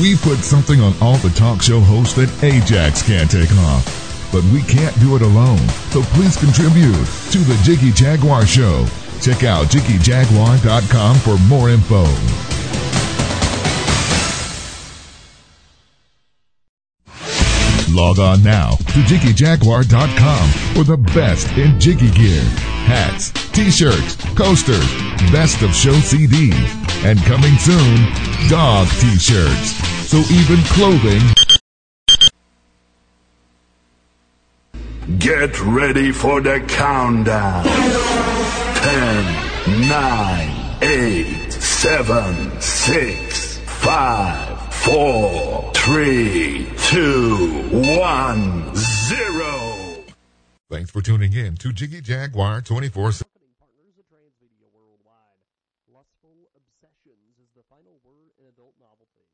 We put something on all the talk show hosts that Ajax can't take off. But we can't do it alone. So please contribute to the Jiggy Jaguar Show. Check out JiggyJaguar.com for more info. Log on now to JiggyJaguar.com for the best in Jiggy gear. Hats, t-shirts, coasters, best of show CDs, and coming soon, dog t-shirts. So even clothing Get ready for the countdown. 10, 9, 8, 7, 6, 5, 4, 3, 2, 1, 0. Thanks for tuning in to Jiggy Jaguar 24 7. Partners of Transmedia Worldwide. Lustful Obsessions is the final word in adult novelties.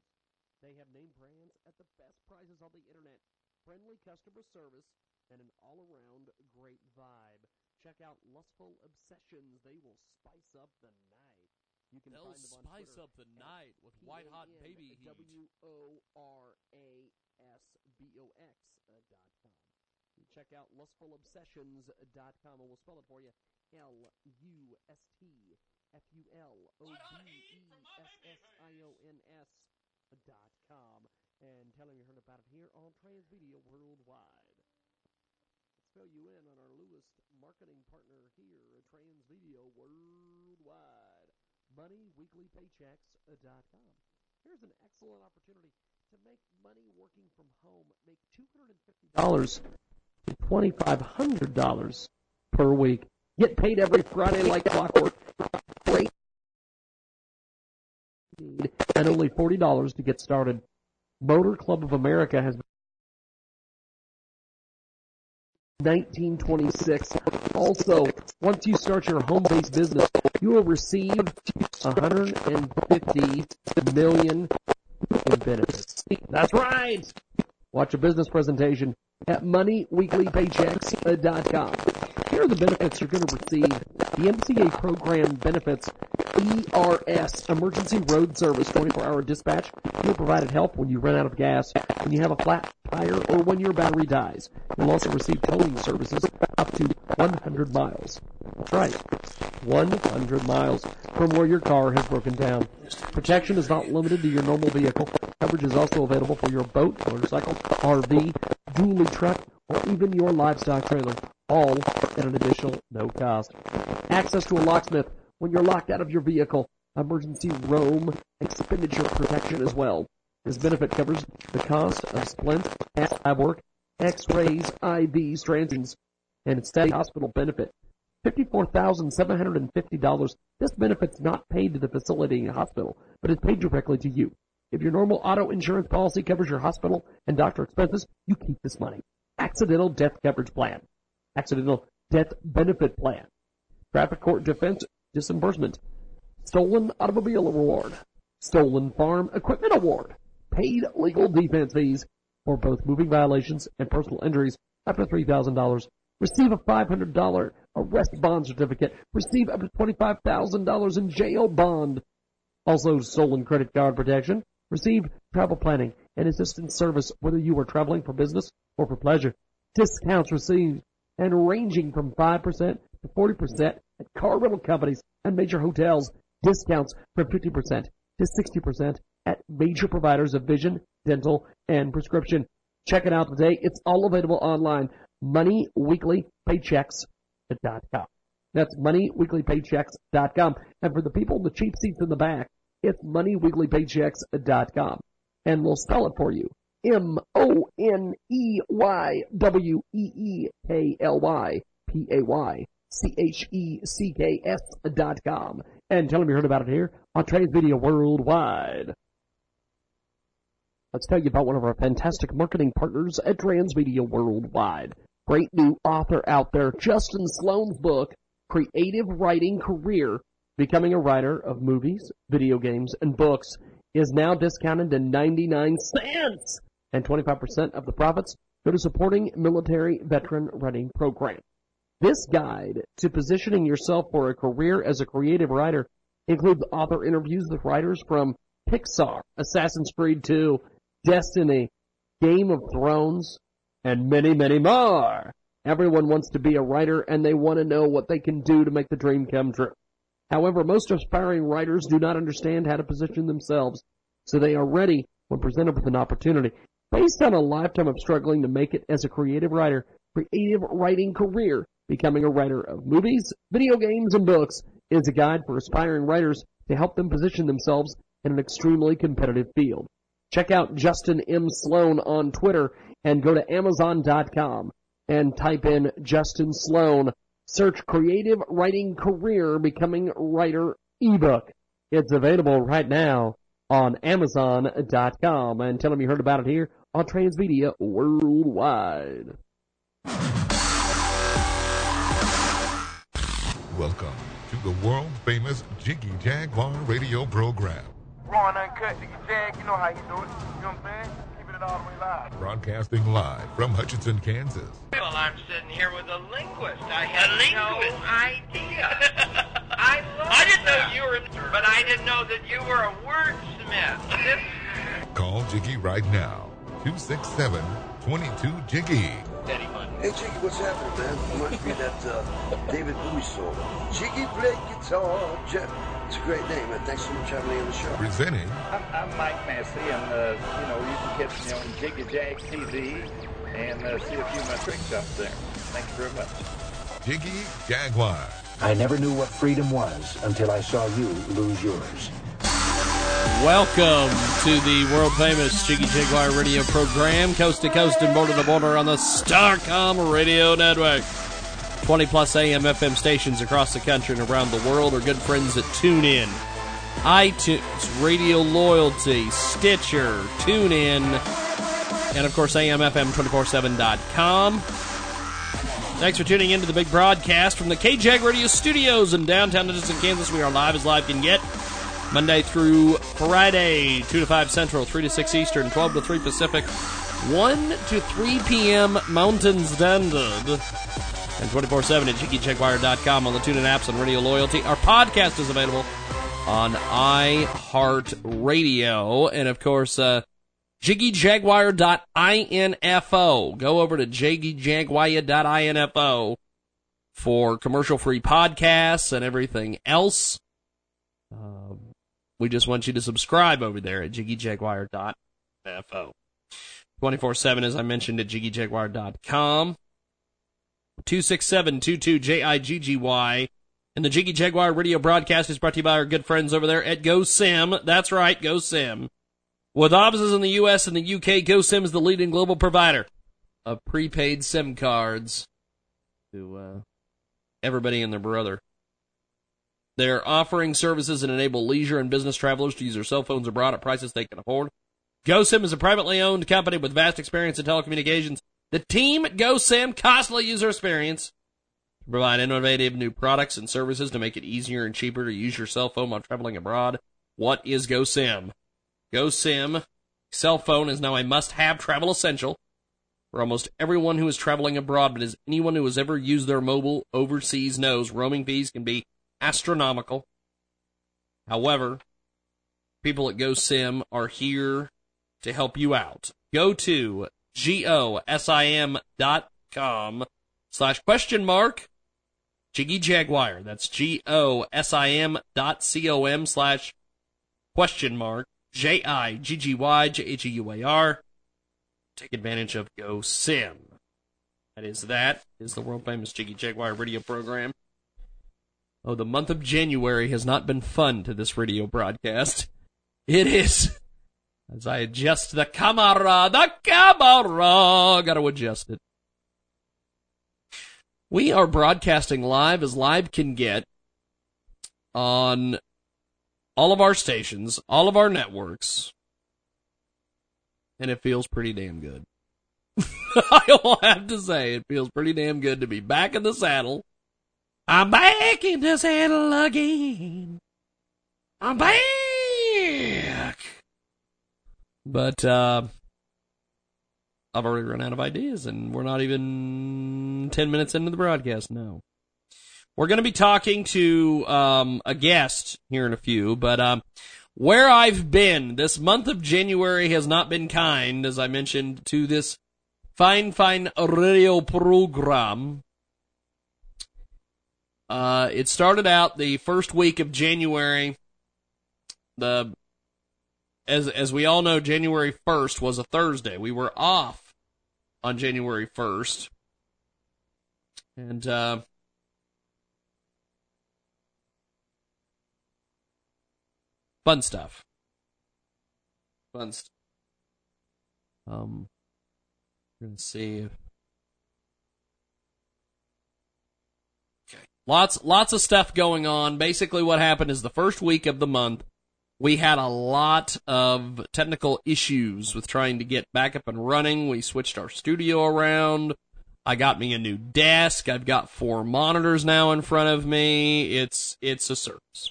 They have name brands at the best prices on the internet, friendly customer service, and an all-around great vibe. Check out Lustful Obsessions. They will spice up the night. You can They'll find them on spice Twitter up the at night with white hot baby heat. W O R A S B O X uh, dot com. You check out lustfulobsessions.com and we'll spell it for you. L U S T F U L O B E S S I O N S dot com. And tell them you heard about it here on Transmedia Worldwide. Let's fill you in on our newest marketing partner here at Transmedia Worldwide. MoneyWeeklyPaychecks.com. Here's an excellent opportunity to make money working from home. Make $250 to $2,500 per week. Get paid every Friday like clockwork. And only $40 to get started. Motor Club of America has 1926. Also, once you start your home-based business, you will receive 150 million in benefits. That's right. Watch a business presentation at moneyweeklypaychecks.com. Here are the benefits you're going to receive. The MCA program benefits ERS, Emergency Road Service 24-hour dispatch. You're provided help when you run out of gas, when you have a flat tire, or when your battery dies. You'll also receive towing services up to 100 miles. That's right. 100 miles from where your car has broken down. Protection is not limited to your normal vehicle. Coverage is also available for your boat, motorcycle, RV, dually truck, or even your livestock trailer, all at an additional no cost. Access to a locksmith when you're locked out of your vehicle. Emergency roam expenditure protection as well. This benefit covers the cost of splint, lab work, x-rays, IV, strandings, and its steady hospital benefit. $54,750. This benefit's not paid to the facility hospital, but is paid directly to you. If your normal auto insurance policy covers your hospital and doctor expenses, you keep this money. Accidental death coverage plan. Accidental death benefit plan. Traffic court defense disbursement. Stolen automobile award. Stolen farm equipment award. Paid legal defense fees for both moving violations and personal injuries up to $3,000. Receive a $500 arrest bond certificate. Receive up to $25,000 in jail bond. Also stolen credit card protection. Receive travel planning and assistance service whether you are traveling for business or for pleasure. Discounts received and ranging from 5% to 40% at car rental companies and major hotels. Discounts from 50% to 60% at major providers of vision, dental, and prescription. Check it out today. It's all available online. MoneyWeeklyPaychecks.com. That's MoneyWeeklyPaychecks.com. And for the people in the cheap seats in the back, it's MoneyWeeklyPaychecks.com. And we'll spell it for you. M-O-N-E-Y-W-E-E-K-L-Y P-A-Y C-H-E-C-K-S dot com. and tell them you heard about it here on Transmedia Worldwide. Let's tell you about one of our fantastic marketing partners at Transmedia Worldwide. Great new author out there, Justin Sloan's book, Creative Writing Career, Becoming a Writer of Movies, Video Games, and Books, is now discounted to 99 cents, and 25% of the profits go to supporting military veteran writing program. This guide to positioning yourself for a career as a creative writer includes author interviews with writers from Pixar, Assassin's Creed 2, Destiny, Game of Thrones, and many, many more. Everyone wants to be a writer and they want to know what they can do to make the dream come true. However, most aspiring writers do not understand how to position themselves, so they are ready when presented with an opportunity. Based on a lifetime of struggling to make it as a creative writer, creative writing career, becoming a writer of movies, video games, and books is a guide for aspiring writers to help them position themselves in an extremely competitive field. Check out Justin M. Sloan on Twitter and go to Amazon.com and type in Justin Sloan. Search Creative Writing Career Becoming Writer ebook. It's available right now on Amazon.com and tell them you heard about it here on Transmedia Worldwide. Welcome to the world famous Jiggy Jaguar radio program. Ron Uncut, Jiggy Jag, you know how you do it. You know what I'm saying? Keeping it all live. Broadcasting live from Hutchinson, Kansas. Well, I'm sitting here with a linguist. I had no idea. I love I didn't know you were, but I didn't know that you were a wordsmith. Call Jiggy right now. 267 22 Jiggy. Hey, Jiggy, what's happening, man? Reminds me of that uh, David Bowie song. Jiggy play guitar. Jeff. It's a great name, man. Thanks so much for having me on the show. Presenting I'm, I'm Mike Massey, and uh, you know you can catch me on Jiggy Jag TV and uh, see a few of my tricks out there. Thanks very much. Jiggy Jaguar. I never knew what freedom was until I saw you lose yours. Welcome to the world famous Jiggy Jaguar radio program, coast to coast and border to border on the Starcom radio network. 20 plus AM FM stations across the country and around the world are good friends that tune in. iTunes, Radio Loyalty, Stitcher, TuneIn, and of course AMFM247.com. Thanks for tuning in to the big broadcast from the KJAG Radio Studios in downtown Edison, Kansas. We are live as live can get. Monday through Friday, 2 to 5 Central, 3 to 6 Eastern, 12 to 3 Pacific, 1 to 3 p.m. Mountain Standard, and 24 7 at JiggyJaguar.com on the TuneIn apps and Radio Loyalty. Our podcast is available on iHeartRadio, and of course, uh, JiggyJaguar.info. Go over to JiggyJaguar.info for commercial free podcasts and everything else. Um, we just want you to subscribe over there at jiggyjaguar.info. 24-7, as I mentioned, at jiggyjaguar.com. 267-22-J-I-G-G-Y. And the Jiggy Jaguar radio broadcast is brought to you by our good friends over there at GoSim. That's right, GoSim. With offices in the U.S. and the UK, GoSim is the leading global provider of prepaid SIM cards to uh, everybody and their brother. They're offering services that enable leisure and business travelers to use their cell phones abroad at prices they can afford. GoSim is a privately owned company with vast experience in telecommunications. The team at GoSim constantly user experience to provide innovative new products and services to make it easier and cheaper to use your cell phone while traveling abroad. What is GoSim? GoSim cell phone is now a must-have travel essential for almost everyone who is traveling abroad, but as anyone who has ever used their mobile overseas knows, roaming fees can be astronomical. However, people at GoSim are here to help you out. Go to G-O-S-I-M dot com slash question mark Jiggy Jaguar. That's G-O-S-I-M dot C-O-M slash question mark J-I-G-G-Y J-H-E-U-A-R. Take advantage of GoSim. That is that is the world famous Jiggy Jaguar radio program. Oh, the month of January has not been fun to this radio broadcast. It is. As I adjust the camera, the camera, gotta adjust it. We are broadcasting live as live can get on all of our stations, all of our networks, and it feels pretty damn good. I will have to say, it feels pretty damn good to be back in the saddle. I'm back in the saddle again. I'm back. But, uh, I've already run out of ideas and we're not even 10 minutes into the broadcast now. We're going to be talking to, um, a guest here in a few, but, um, where I've been this month of January has not been kind, as I mentioned, to this fine, fine radio program. Uh, it started out the first week of January. The as as we all know, January first was a Thursday. We were off on January first, and uh, fun stuff. Fun stuff. Um, gonna see if Lots lots of stuff going on. Basically, what happened is the first week of the month we had a lot of technical issues with trying to get back up and running. We switched our studio around. I got me a new desk. I've got four monitors now in front of me. It's it's a service.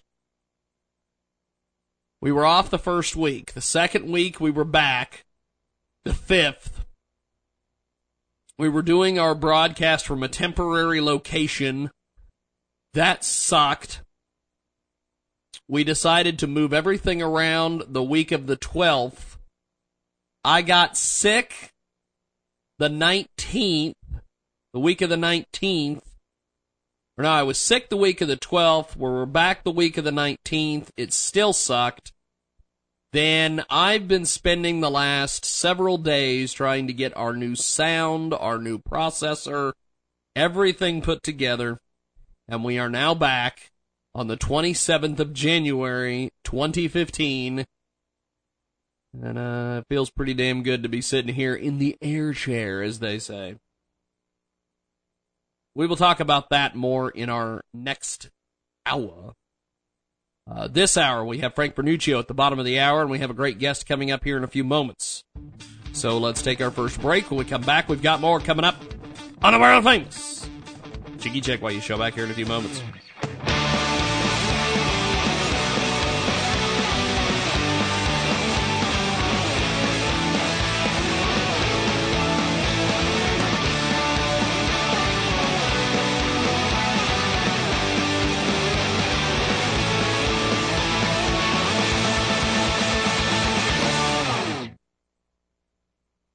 We were off the first week. The second week we were back. The fifth. We were doing our broadcast from a temporary location. That sucked we decided to move everything around the week of the 12th. I got sick the 19th, the week of the 19th. Or no, I was sick the week of the 12th. We were back the week of the 19th. It still sucked. Then I've been spending the last several days trying to get our new sound, our new processor, everything put together. And we are now back on the 27th of January, 2015. And uh, it feels pretty damn good to be sitting here in the air chair, as they say. We will talk about that more in our next hour. Uh, this hour, we have Frank Vernuccio at the bottom of the hour, and we have a great guest coming up here in a few moments. So let's take our first break. When we come back, we've got more coming up on the world famous Jiggy Jaguar show back here in a few moments.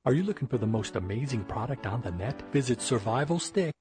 Are you looking for the most amazing product on the net? Visit Survival Stick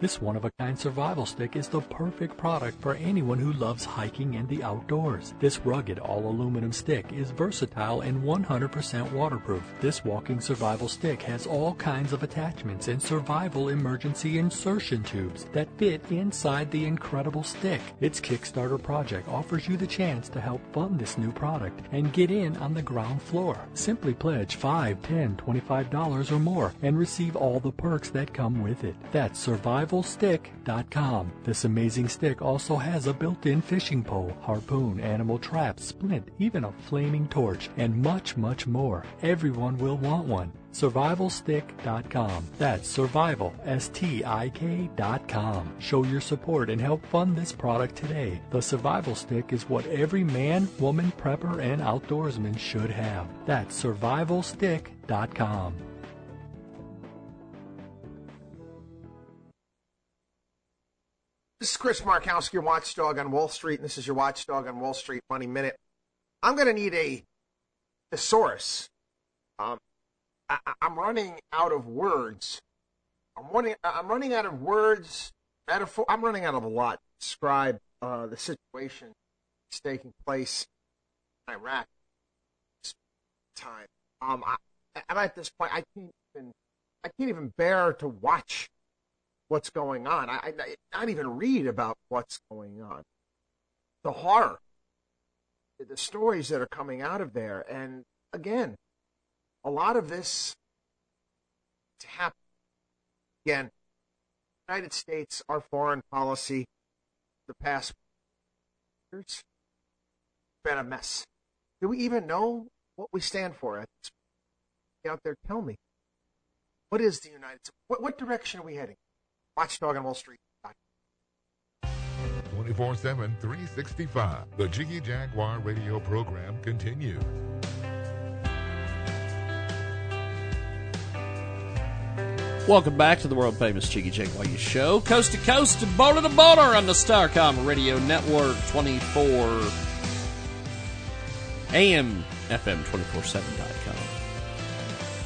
this one of a kind survival stick is the perfect product for anyone who loves hiking and the outdoors. This rugged all aluminum stick is versatile and 100% waterproof. This walking survival stick has all kinds of attachments and survival emergency insertion tubes that fit inside the incredible stick. Its Kickstarter project offers you the chance to help fund this new product and get in on the ground floor. Simply pledge $5, $10, 25 dollars or more and receive all the perks that come with it. That's survivalstick.com. This amazing stick also has a built-in fishing pole, harpoon, animal trap, splint, even a flaming torch, and much, much more. Everyone will want one. Survivalstick.com. That's survival, S-T-I-K.com. Show your support and help fund this product today. The Survival Stick is what every man, woman, prepper, and outdoorsman should have. That's survivalstick.com. This is Chris Markowski, your watchdog on Wall Street, and this is your watchdog on Wall Street Money Minute. I'm going to need a thesaurus. Um, I, am running out of words. I'm running. I'm running out of words. Metaphor. I'm running out of a lot to describe uh, the situation that's taking place in Iraq. Time. Um, I'm at this point. I can't even. I can't even bear to watch what's going on. I, I not even read about what's going on. The horror, the stories that are coming out of there, and again, a lot of this to happen. Again, United States, our foreign policy, the past years, been a mess. Do we even know what we stand for? Out there, tell me. What is the United States? What, what direction are we heading? Watchdog on Wall Street. 24 7, 365. The Jiggy Jaguar radio program continues. Welcome back to the world famous Jiggy Jaguar show, coast to coast, and border to border on the Starcom Radio Network 24 AM FM 247.com.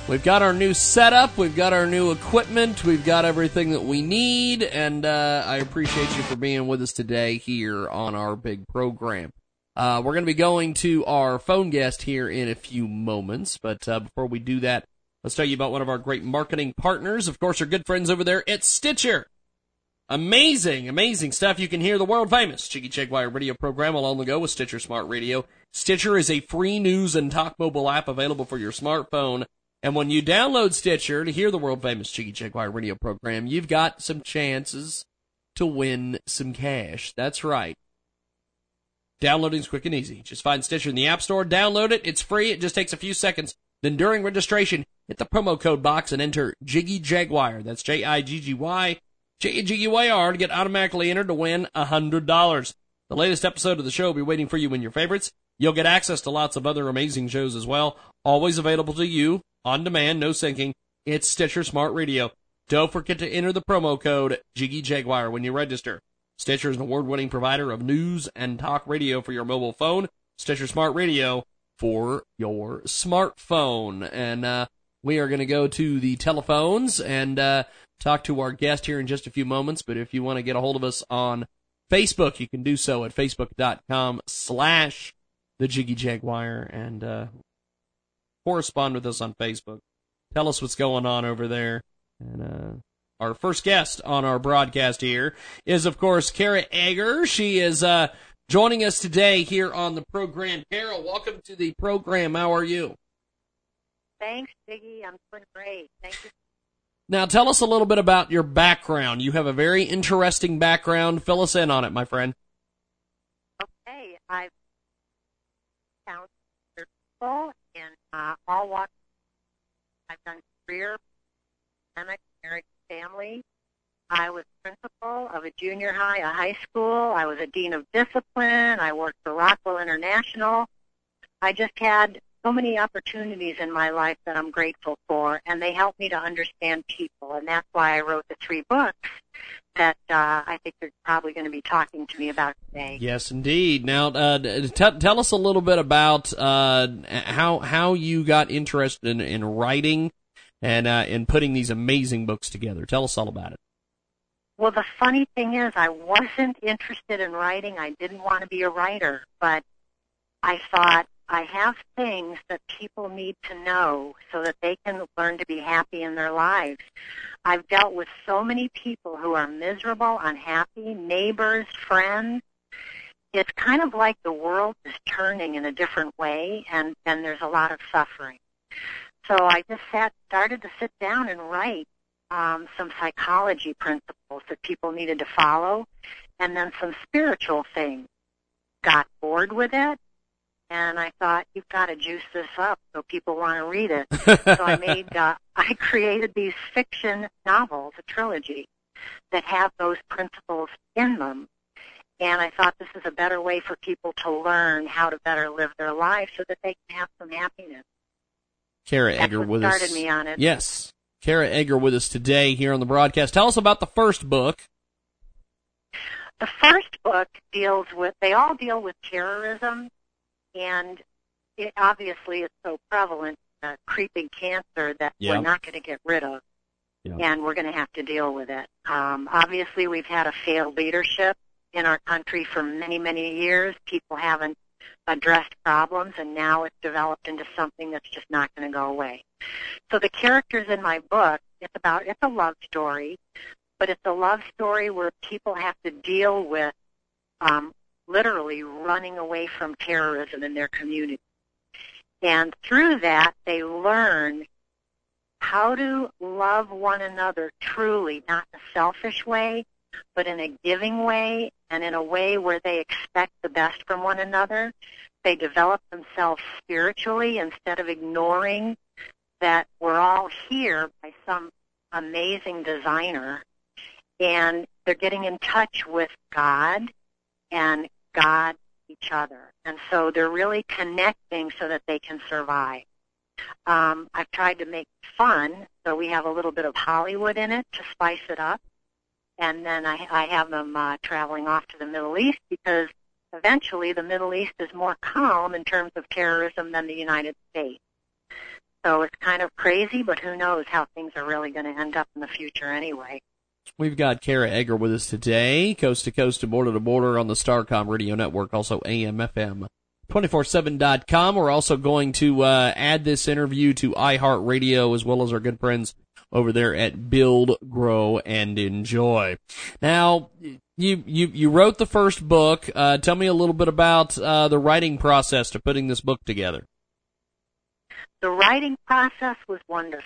We've got our new setup, we've got our new equipment, we've got everything that we need, and uh, I appreciate you for being with us today here on our big program. Uh, we're going to be going to our phone guest here in a few moments, but uh, before we do that, let's tell you about one of our great marketing partners. Of course, our good friends over there at Stitcher. Amazing, amazing stuff. You can hear the world famous Jiggy Jaguar radio program along the go with Stitcher Smart Radio. Stitcher is a free news and talk mobile app available for your smartphone. And when you download Stitcher to hear the world famous Jiggy Jaguar radio program, you've got some chances to win some cash. That's right. Downloading's quick and easy. Just find Stitcher in the App Store, download it. It's free. It just takes a few seconds. Then during registration, hit the promo code box and enter Jiggy Jaguar. That's J-I-G-G-Y, J-G-G-Y-R to get automatically entered to win a $100. The latest episode of the show will be waiting for you in your favorites. You'll get access to lots of other amazing shows as well, always available to you on demand, no syncing. It's Stitcher Smart Radio. Don't forget to enter the promo code Jiggy Jaguar when you register. Stitcher is an award-winning provider of news and talk radio for your mobile phone. Stitcher Smart Radio for your smartphone. And uh, we are going to go to the telephones and uh, talk to our guest here in just a few moments. But if you want to get a hold of us on Facebook, you can do so at facebook.com slash the Jiggy Jaguar and uh, correspond with us on Facebook. Tell us what's going on over there. And uh, our first guest on our broadcast here is, of course, Kara Egger. She is uh, joining us today here on the program. Kara, welcome to the program. How are you? Thanks, Jiggy. I'm doing great. Thank you. Now, tell us a little bit about your background. You have a very interesting background. Fill us in on it, my friend. Okay, I've people in uh, all walks. I've done career, academic, married, family. I was principal of a junior high, a high school. I was a dean of discipline. I worked for Rockwell International. I just had so many opportunities in my life that I'm grateful for, and they help me to understand people, and that's why I wrote the three books that uh, I think you're probably going to be talking to me about today. Yes, indeed. Now, uh, t- tell us a little bit about uh, how how you got interested in, in writing and uh, in putting these amazing books together. Tell us all about it. Well, the funny thing is, I wasn't interested in writing. I didn't want to be a writer, but I thought I have things that people need to know so that they can learn to be happy in their lives. I've dealt with so many people who are miserable, unhappy, neighbors, friends. It's kind of like the world is turning in a different way and, and there's a lot of suffering. So I just sat, started to sit down and write um, some psychology principles that people needed to follow and then some spiritual things. Got bored with it and I thought you've got to juice this up so people want to read it. so I made, uh, I created these fiction novels, a trilogy, that have those principles in them. And I thought this is a better way for people to learn how to better live their lives so that they can have some happiness. Kara That's Egger with started us. me on it. Yes, Kara Egger with us today here on the broadcast. Tell us about the first book. The first book deals with, they all deal with terrorism and it obviously is so prevalent, uh, creeping cancer that Yeah. we're not going to get rid of, Yeah. and we're going to have to deal with it. Um, obviously, we've had a failed leadership in our country for many, many years. People haven't addressed problems, and now it's developed into something that's just not going to go away. So the characters in my book, it's about it's a love story, but it's a love story where people have to deal with um, literally running away from terrorism in their community. And through that, they learn how to love one another truly, not in a selfish way, but in a giving way and in a way where they expect the best from one another. They develop themselves spiritually instead of ignoring that we're all here by some amazing designer and they're getting in touch with God and God each other. And so they're really connecting so that they can survive. Um, I've tried to make fun, so we have a little bit of Hollywood in it to spice it up. And then I, I have them uh, traveling off to the Middle East because eventually the Middle East is more calm in terms of terrorism than the United States. So it's kind of crazy, but who knows how things are really going to end up in the future anyway. We've got Kara Egger with us today, coast to coast and border to border on the Starcom radio network, also AM, FM, 247.com. We're also going to uh, add this interview to iHeartRadio as well as our good friends over there at Build, Grow, and Enjoy. Now, you you you wrote the first book. Uh, tell me a little bit about uh, the writing process to putting this book together. The writing process was wonderful.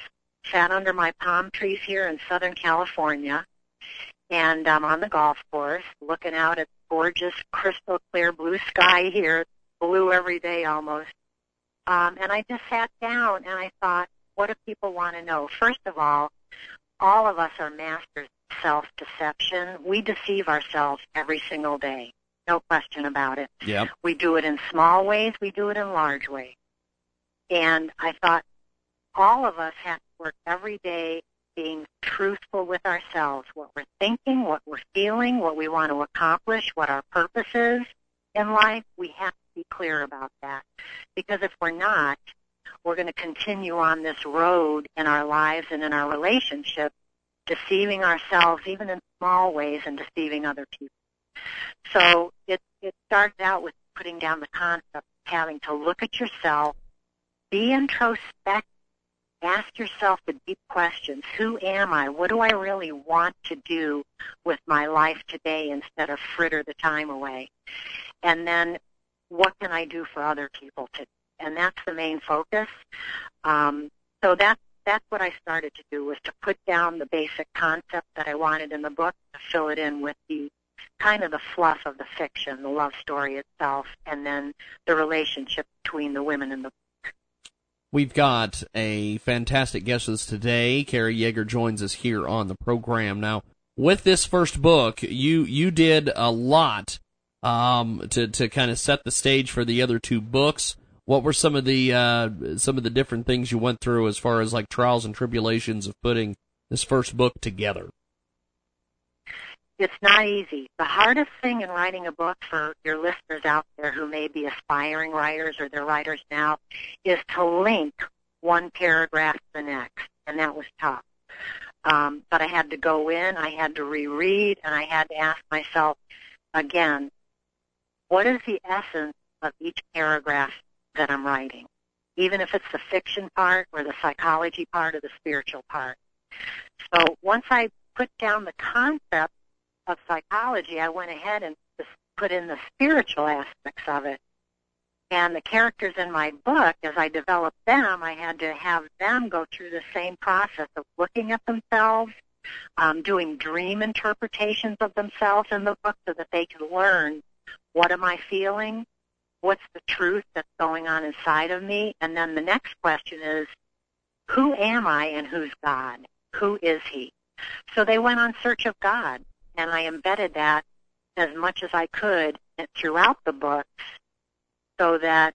Sat under my palm trees here in Southern California, and I'm on the golf course looking out at gorgeous, crystal clear blue sky here, blue every day almost. Um, and I just sat down and I thought, what do people want to know? First of all, all of us are masters of self-deception. We deceive ourselves every single day. No question about it. Yep. We do it in small ways. We do it in large ways. And I thought all of us have to work every day being truthful with ourselves, what we're thinking, what we're feeling, what we want to accomplish, what our purpose is in life. We have to be clear about that. Because if we're not, we're going to continue on this road in our lives and in our relationships, deceiving ourselves even in small ways and deceiving other people. So it, it started out with putting down the concept of having to look at yourself be introspective. Ask yourself the deep questions. Who am I? What do I really want to do with my life today instead of fritter the time away? And then what can I do for other people today? And that's the main focus. Um, so that's that's what I started to do was to put down the basic concept that I wanted in the book to fill it in with the kind of the fluff of the fiction, the love story itself, and then the relationship between the women in the We've got a fantastic guest with us today. Kara Egger joins us here on the program. Now, with this first book, you you did a lot um, to to kind of set the stage for the other two books. What were some of the uh, some of the different things you went through as far as like trials and tribulations of putting this first book together? It's not easy. The hardest thing in writing a book for your listeners out there who may be aspiring writers or they're writers now is to link one paragraph to the next, and that was tough. Um, but I had to go in, I had to reread, and I had to ask myself again, what is the essence of each paragraph that I'm writing? Even if it's the fiction part or the psychology part or the spiritual part. So once I put down the concept of psychology, I went ahead and put in the spiritual aspects of it. And the characters in my book, as I developed them, I had to have them go through the same process of looking at themselves, um, doing dream interpretations of themselves in the book so that they can learn what am I feeling, what's the truth that's going on inside of me, and then the next question is, who am I and who's God? Who is He? So they went on search of God and I embedded that as much as I could throughout the books so that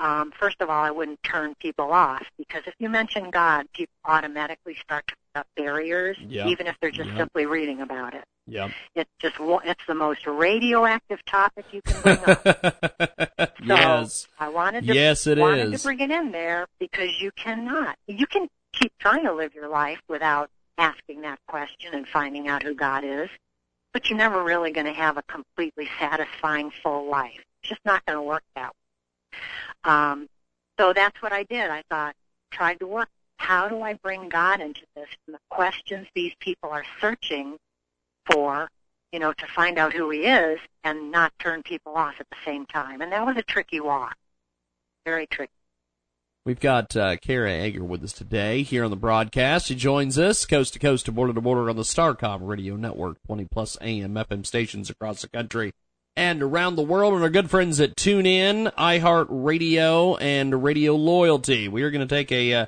um, first of all, I wouldn't turn people off because if you mention God, people automatically start to put up barriers, yep. even if they're just yep. simply reading about it. Yep. It's just it's the most radioactive topic you can bring up. so yes. I wanted to yes, it wanted is. to bring it in there because you cannot. You can keep trying to live your life without asking that question and finding out who God is but you're never really going to have a completely satisfying full life. It's just not going to work that way. Um, so that's what I did. I thought, tried to work. How do I bring God into this? And the questions these people are searching for, you know, to find out who He is, and not turn people off at the same time. And that was a tricky walk, very tricky. We've got uh, Kara Egger with us today here on the broadcast. She joins us coast to coast to border to border on the Starcom radio network, 20 plus AM FM stations across the country and around the world, and our good friends at TuneIn, iHeartRadio, and Radio Loyalty. We are going to take a uh,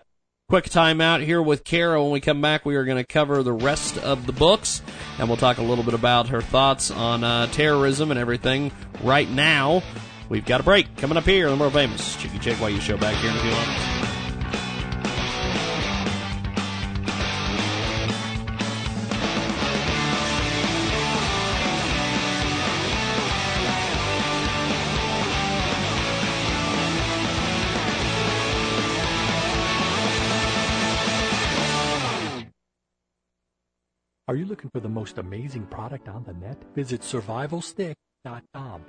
quick time out here with Kara. When we come back, we are going to cover the rest of the books, and we'll talk a little bit about her thoughts on uh, terrorism and everything right now. We've got a break coming up here on the more famous Jiggy You show back here in a few moments. Are you looking for the most amazing product on the net? Visit survivalstick.com.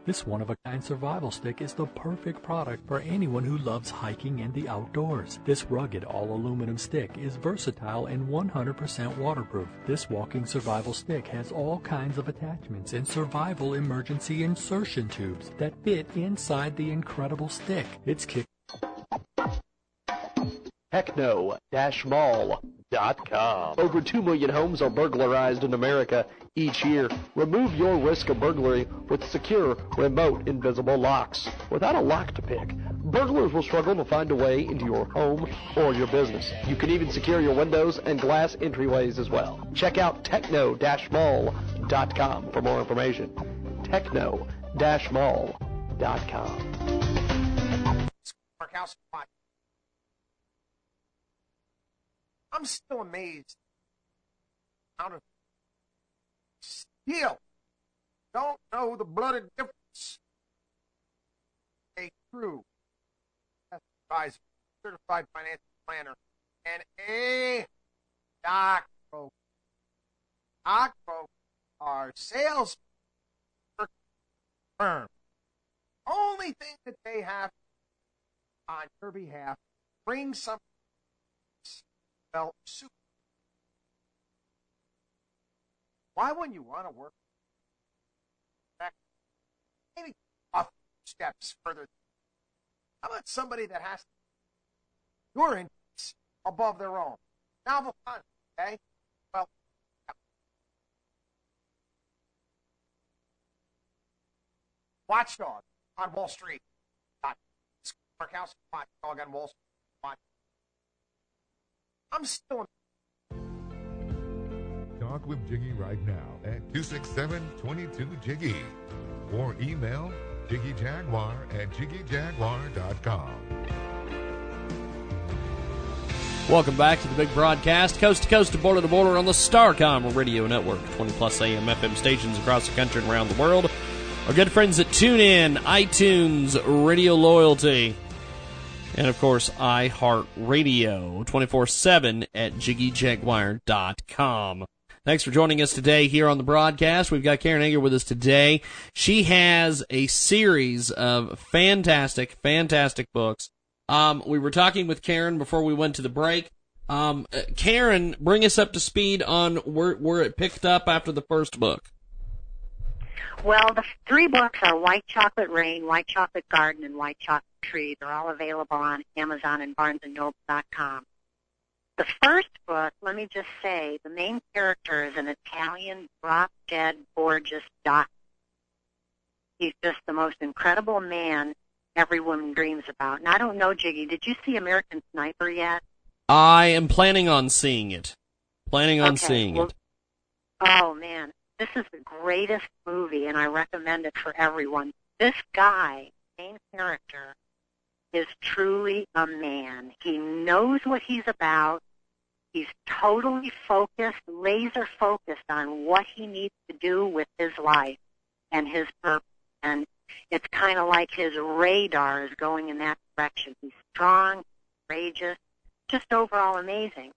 This one of a kind survival stick is the perfect product for anyone who loves hiking and the outdoors. This rugged all aluminum stick is versatile and 100% waterproof. This walking survival stick has all kinds of attachments and survival emergency insertion tubes that fit inside the incredible stick. It's kick Techno-Mall.com. Over 2 million homes are burglarized in America each year. Remove your risk of burglary with secure, remote, invisible locks. Without a lock to pick, burglars will struggle to find a way into your home or your business. You can even secure your windows and glass entryways as well. Check out techno-mall.com for more information. Techno-mall.com. I'm still amazed. Out of still don't know the bloody difference. A true certified financial planner, and a doc broker. Are sales firm. Only thing that they have on your behalf bring something felt super. Why wouldn't you want to work maybe a steps further? How about somebody that has your interests above their own? Novel concept, okay? Well, Watchdog on Wall Street. Markowski Watchdog on Wall Street. I'm still. Talk with Jiggy right now at 267-22-JIGGY or email jiggyjaguar at jiggyjaguar.com. Welcome back to the big broadcast, coast to coast to border to border on the Starcom radio network, 20 plus AM FM stations across the country and around the world. Our good friends at TuneIn, iTunes, Radio Loyalty, and of course iHeartRadio 24/7 at jiggyjaguar.com. Thanks for joining us today here on the broadcast. We've got Karen Egger with us today. She has a series of fantastic, fantastic books. Um, we were talking with Karen before we went to the break. Um, uh, Karen, bring us up to speed on where where it picked up after the first book. Well, the three books are White Chocolate Rain, White Chocolate Garden, and White Chocolate Tree. They're all available on Amazon and BarnesandNoble.com. The first book, let me just say, the main character is an Italian, drop-dead, gorgeous doctor. He's just the most incredible man every woman dreams about. And I don't know, Jiggy, did you see American Sniper yet? I am planning on seeing it. Planning on Okay, seeing well- it. Oh man, this is the greatest movie, and I recommend it for everyone. This guy, main character, is truly a man. He knows what he's about. He's totally focused, laser focused on what he needs to do with his life and his purpose. And it's kind of like his radar is going in that direction. He's strong, courageous, just overall amazing.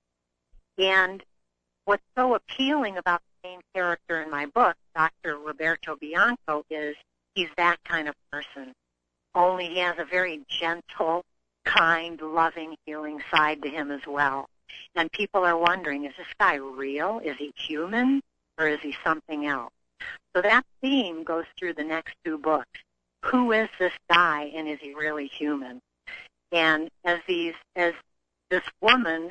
And what's so appealing about the main character in my book, Dr. Roberto Bianco, is he's that kind of person. Only he has a very gentle, kind, loving, healing side to him as well. And people are wondering, is this guy real? Is he human? Or is he something else? So that theme goes through the next two books. Who is this guy and is he really human? And as these, as this woman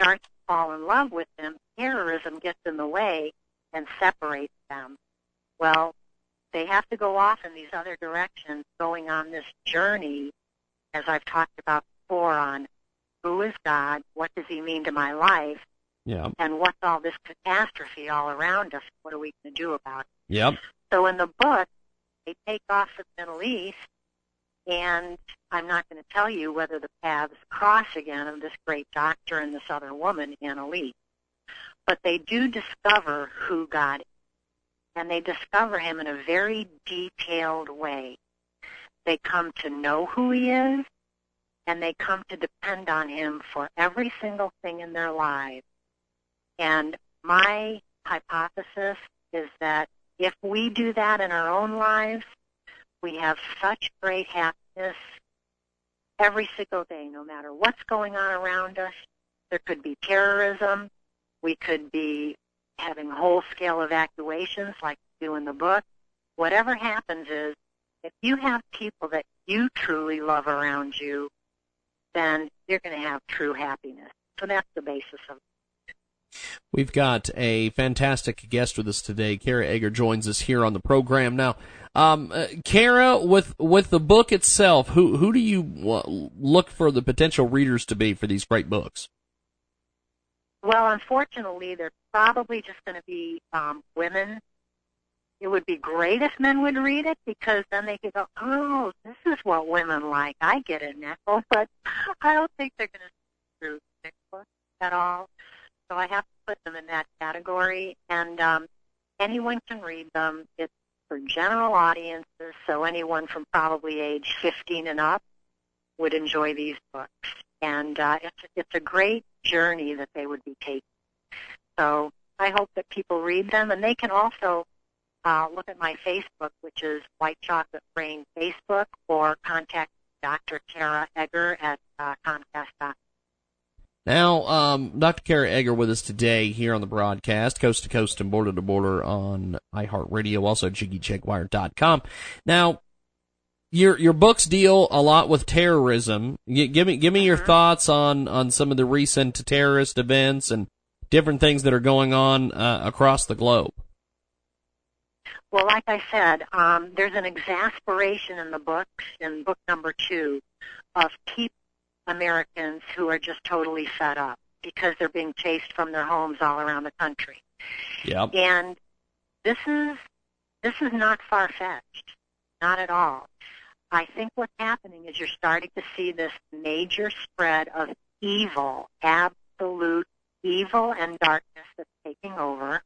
starts to fall in love with him, terrorism gets in the way and separates them. Well, they have to go off in these other directions, going on this journey, as I've talked about before, on who is God, what does He mean to my life, Yeah. and what's all this catastrophe all around us? What are we going to do about it? Yep. So in the book, they take off to the Middle East, and I'm not going to tell you whether the paths cross again of this great doctor and this other woman, Annalise. But they do discover who God is, and they discover him in a very detailed way. They come to know who he is, and they come to depend on him for every single thing in their lives. And my hypothesis is that if we do that in our own lives, we have such great happiness every single day, no matter what's going on around us. There could be terrorism. We could be having whole-scale evacuations like we do in the book. Whatever happens is, if you have people that you truly love around you, then you're going to have true happiness. So that's the basis of We've got a fantastic guest with us today. Kara Egger joins us here on the program now. Um, uh, Kara, with with the book itself, who who do you look for the potential readers to be for these great books? Well, unfortunately, they're probably just going to be um, women. It would be great if men would read it because then they could go, "Oh, this is what women like. I get it now." But I don't think they're going to through thick books at all. So I have to put them in that category, and um, anyone can read them. It's for general audiences, so anyone from probably age 15 and up would enjoy these books. And uh, it's it's a great journey that they would be taking. So I hope that people read them, and they can also uh, look at my Facebook, which is White Chocolate Rain Facebook, or contact Dr. Kara Egger at uh, Comcast.com. Now, um, Dr. Kara Egger with us today here on the broadcast, coast to coast and border to border on iHeartRadio, also JiggyJaguar.com. Now, your your books deal a lot with terrorism. Give me give me your thoughts on on some of the recent terrorist events and different things that are going on uh, across the globe. Well, like I said, um, there's an exasperation in the books, in book number two, of people, Americans who are just totally fed up because they're being chased from their homes all around the country. Yep. And this is this is not far fetched, not at all. I think what's happening is you're starting to see this major spread of evil, absolute evil and darkness that's taking over.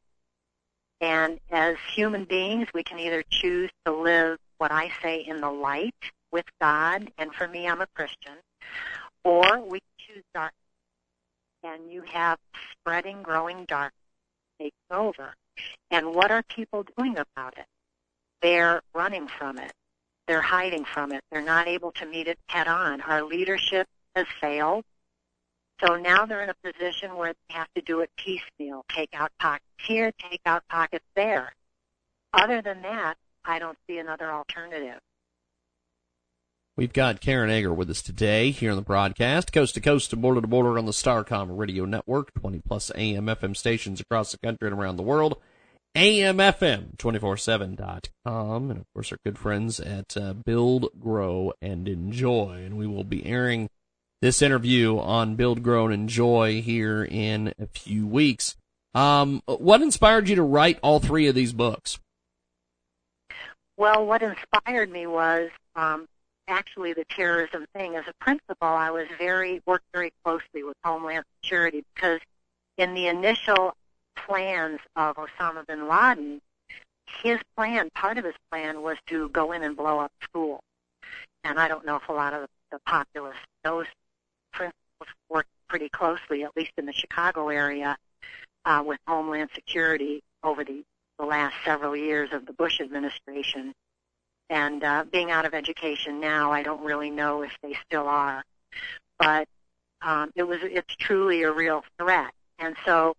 And as human beings, we can either choose to live what I say in the light with God, and for me, I'm a Christian, or we choose darkness. And you have spreading, growing darkness taking over. And what are people doing about it? They're running from it. They're hiding from it. They're not able to meet it head on. Our leadership has failed. So now they're in a position where they have to do it piecemeal. Take out pockets here, take out pockets there. Other than that, I don't see another alternative. We've got Karen Egger with us today here on the broadcast, coast to coast and border to border on the Starcom radio network, 20 plus AM FM stations across the country and around the world. AMFM247.com, and of course our good friends at uh, Build, Grow, and Enjoy. And we will be airing this interview on Build, Grow, and Enjoy here in a few weeks. Um, what inspired you to write all three of these books? Well, what inspired me was um, actually the terrorism thing. As a principal, I was very worked very closely with Homeland Security because in the initial plans of Osama bin Laden, his plan, part of his plan was to go in and blow up schools. And I don't know if a lot of the, the populace knows principals worked pretty closely, at least in the Chicago area, uh, with Homeland Security over the, the last several years of the Bush administration. And uh, being out of education now, I don't really know if they still are. But um, it was it's truly a real threat. And so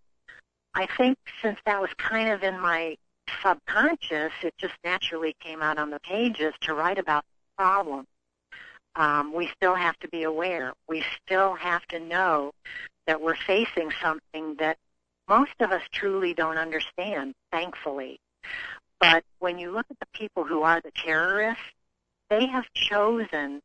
I think since that was kind of in my subconscious, it just naturally came out on the pages to write about the problem. Um, we still have to be aware. We still have to know that we're facing something that most of us truly don't understand, thankfully. But when you look at the people who are the terrorists, they have chosen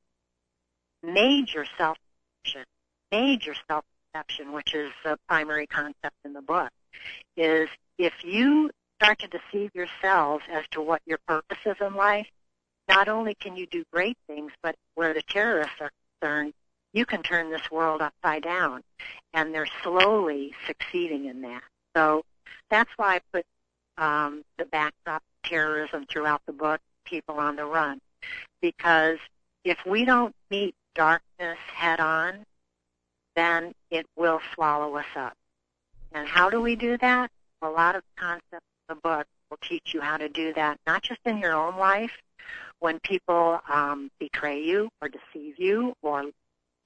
major self-deception, major self-deception, which is the primary concept in the book, is if you start to deceive yourselves as to what your purpose is in life, not only can you do great things, but where the terrorists are concerned, you can turn this world upside down. And they're slowly succeeding in that. So that's why I put um, the backdrop of terrorism throughout the book, People on the Run. Because if we don't meet darkness head on, then it will swallow us up. And how do we do that? A lot of concepts in the book will teach you how to do that, not just in your own life, when people um, betray you or deceive you or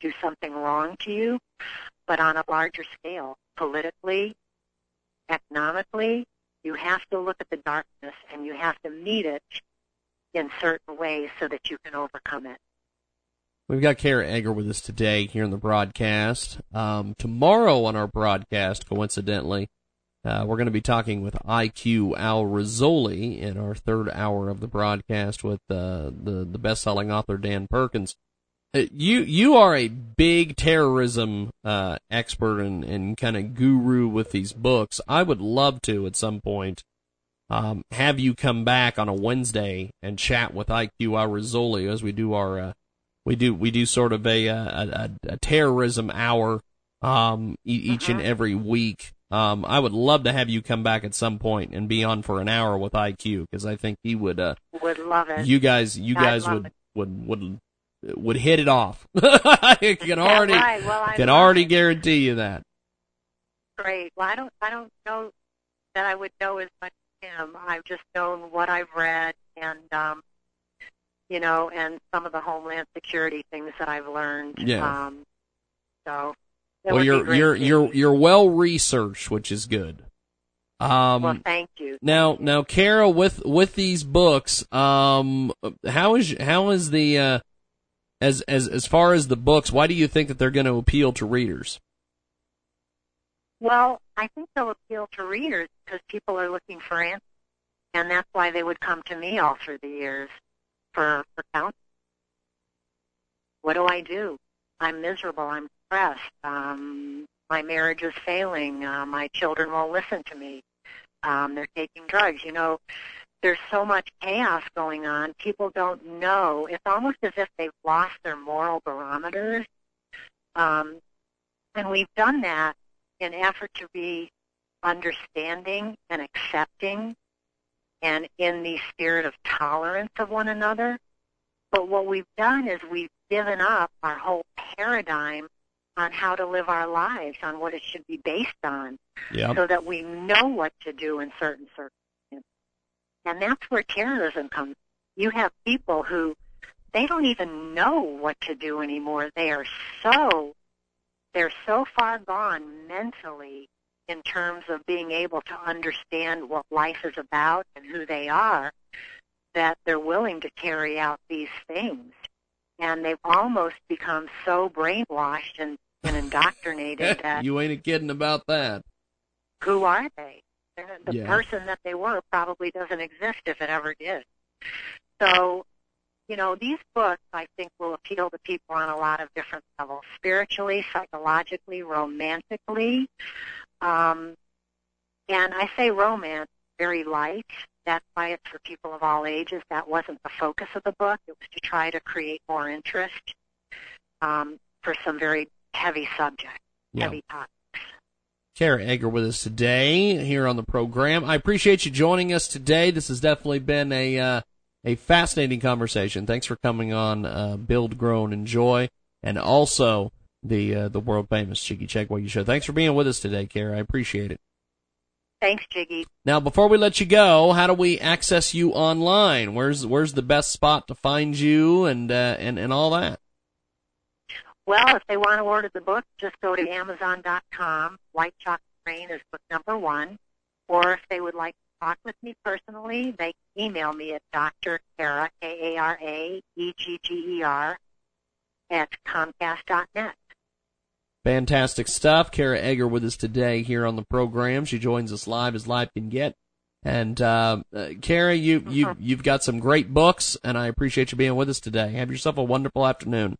do something wrong to you, but on a larger scale, politically, economically, you have to look at the darkness and you have to meet it in certain ways so that you can overcome it. We've got Kara Egger with us today here in the broadcast. Um, tomorrow on our broadcast, coincidentally, uh, we're going to be talking with IQ Al Rassooli in our third hour of the broadcast with uh, the the best-selling author Dan Perkins. Uh, you you are a big terrorism uh, expert and, and kind of guru with these books. I would love to at some point um, have you come back on a Wednesday and chat with IQ Al Rassooli as we do our uh, we do we do sort of a a, a, a terrorism hour um, e- each uh-huh. and every week. Um, I would love to have you come back at some point and be on for an hour with IQ because I think he would. Uh, would love it. You guys, you guys would, would would would hit it off. I can already right. well, can already it. guarantee you that. Great. Well, I don't I don't know that I would know as much as him. I've just known what I've read and um, you know, and some of the Homeland Security things that I've learned. Yeah. Um, so. Well, you're you're you're you're well researched, which is good. Um, well, thank you. Now, now, Kara, with with these books, um, how is how is the uh, as as as far as the books? Why do you think that they're going to appeal to readers? Well, I think they'll appeal to readers because people are looking for answers, and that's why they would come to me all through the years for, for counseling. What do I do? I'm miserable. I'm depressed. Um, my marriage is failing. Uh, my children won't listen to me. Um, they're taking drugs. You know, there's so much chaos going on. People don't know. It's almost as if they've lost their moral barometers. Um, and we've done that in effort to be understanding and accepting and in the spirit of tolerance of one another. But what we've done is we've given up our whole paradigm on how to live our lives, on what it should be based on, yep. so that we know what to do in certain circumstances. And that's where terrorism comes. You have people who they don't even know what to do anymore. They are so they're so far gone mentally in terms of being able to understand what life is about and who they are, that they're willing to carry out these things. And they've almost become so brainwashed and, and indoctrinated that. you ain't a kidding about that. Who are they? The yeah. person that they were probably doesn't exist if it ever did. So, you know, these books I think will appeal to people on a lot of different levels spiritually, psychologically, romantically. Um, and I say romance very light. That's why it's for people of all ages. That wasn't the focus of the book. It was to try to create more interest um, for some very heavy subjects, yeah. heavy topics. Kara Egger with us today here on the program. I appreciate you joining us today. This has definitely been a uh, a fascinating conversation. Thanks for coming on uh, Build, Grow, and Enjoy, and also the uh, the world famous Jiggy Jaguar show. Thanks for being with us today, Kara. I appreciate it. Thanks, Jiggy. Now, before we let you go, how do we access you online? Where's where's the best spot to find you and uh, and and all that? Well, if they want to order the book, just go to Amazon.com. White Chocolate Rain is book number one. Or if they would like to talk with me personally, they can email me at Dr. Kara, K-A-R-A, E-G-G-E-R, at comcast.net. Fantastic stuff. Kara Egger with us today here on the program. She joins us live as live can get. And uh, uh, Kara, you you Mm-hmm. you've got some great books, and I appreciate you being with us today. Have yourself a wonderful afternoon.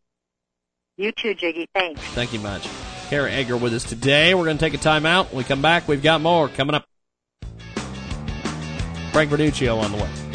You too, Jiggy. Thanks. Thank you much. Kara Egger with us today. We're going to take a time out. When we come back, we've got more coming up. Frank Vernuccio on the way.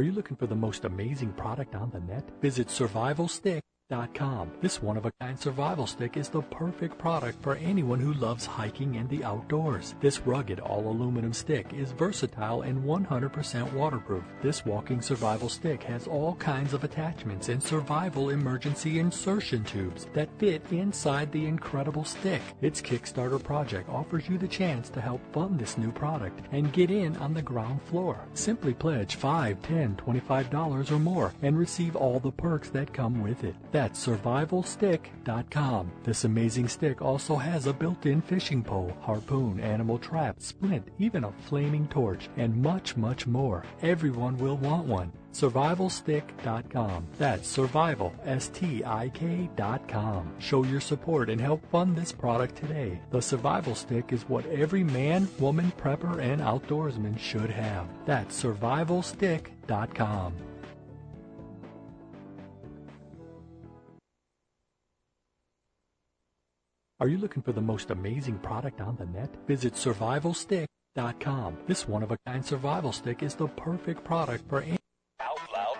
Are you looking for the most amazing product on the net? Visit This one of a kind survival stick is the perfect product for anyone who loves hiking and the outdoors. This rugged all aluminum stick is versatile and 100% waterproof. This walking survival stick has all kinds of attachments and survival emergency insertion tubes that fit inside the incredible stick. Its Kickstarter project offers you the chance to help fund this new product and get in on the ground floor. Simply pledge $5, $10, 25 dollars or more and receive all the perks that come with it. That's survivalstick.com. This amazing stick also has a built-in fishing pole, harpoon, animal trap, splint, even a flaming torch, and much, much more. Everyone will want one. Survivalstick.com. That's survival, S-T-I-K dot com. Show your support and help fund this product today. The survival stick is what every man, woman, prepper, and outdoorsman should have. That's survivalstick.com. Are you looking for the most amazing product on the net? Visit survivalstick.com. This one of a kind survival stick is the perfect product for any Out loud.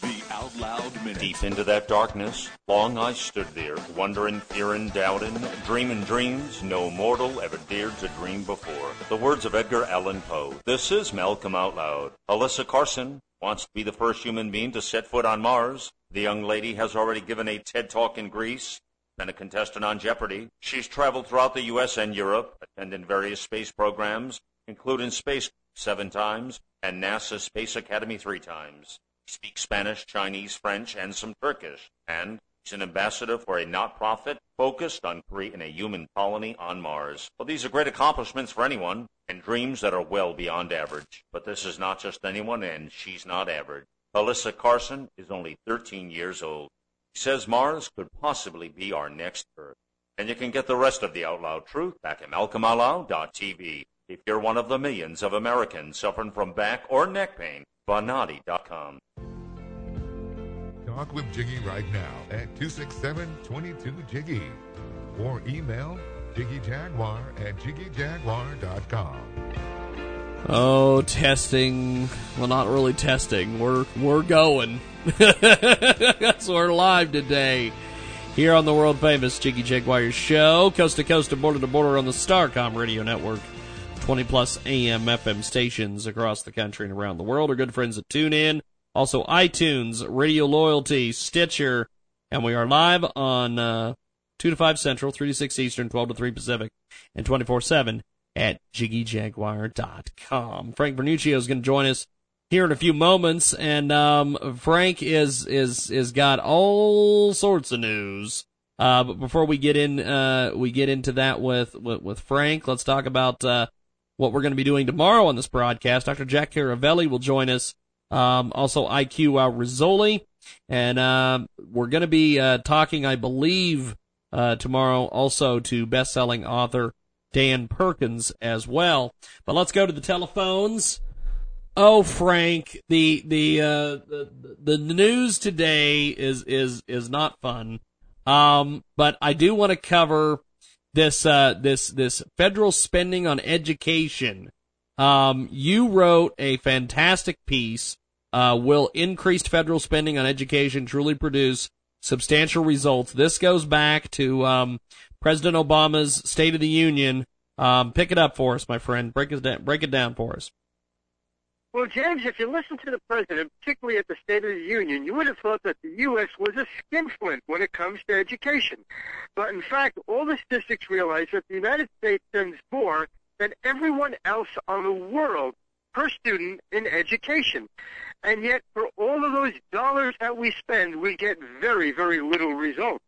The Out Loud Minute. Deep into that darkness, long I stood there, wondering, fearing, doubting, dreaming dreams no mortal ever dared to dream before. The words of Edgar Allan Poe. This is Malcolm Out Loud. Alyssa Carson wants to be the first human being to set foot on Mars. The young lady has already given a TED Talk in Greece. Been a contestant on Jeopardy. She's traveled throughout the U.S. and Europe, attended various space programs, including Space seven times and NASA Space Academy three times. She speaks Spanish, Chinese, French, and some Turkish. And she's an ambassador for a not-profit focused on creating a human colony on Mars. Well, these are great accomplishments for anyone and dreams that are well beyond average. But this is not just anyone, and she's not average. Alyssa Carson is only 13 years old. She says Mars could possibly be our next Earth. And you can get the rest of the Out Loud truth back at malcolmoutloud.tv. If you're one of the millions of Americans suffering from back or neck pain, Bonati.com. Talk with Jiggy right now at 267-22-JIGGY or email jiggyjaguar at jiggyjaguar.com. Oh, testing. Well, not really testing. We're we're going. so we're live today here on the world famous Jiggy Jaguar show, coast to coast and border to border on the Starcom radio network. 20 plus AM FM stations across the country and around the world. Our good friends at TuneIn, also iTunes, Radio Loyalty, Stitcher, and we are live on uh, 2 to 5 Central, 3 to 6 Eastern, 12 to 3 Pacific, and 24 7 at jiggyjaguar.com. Frank Vernuccio is going to join us here in a few moments, and um, Frank is is is got all sorts of news. Uh, but before we get in, uh, we get into that with, with, with Frank. Let's talk about, uh, what we're going to be doing tomorrow on this broadcast. Dr. Jack Caravelli will join us. Um, also IQ uh, Rassooli. And, um, we're going to be, uh, talking, I believe, uh, tomorrow also to best-selling author Dan Perkins as well. But let's go to the telephones. Oh, Frank, the, the, uh, the, the news today is, is, is not fun. Um, but I do want to cover this, uh, this, this federal spending on education. Um, you wrote a fantastic piece. Uh, will increased federal spending on education truly produce substantial results? This goes back to, um, President Obama's State of the Union. Um, pick it up for us, my friend. Break it down, break it down for us. Well, James, if you listen to the president, particularly at the State of the Union, you would have thought that the U.S. was a skinflint when it comes to education. But in fact, all the statistics realize that the United States spends more than everyone else on the world per student in education. And yet, for all of those dollars that we spend, we get very, very little results.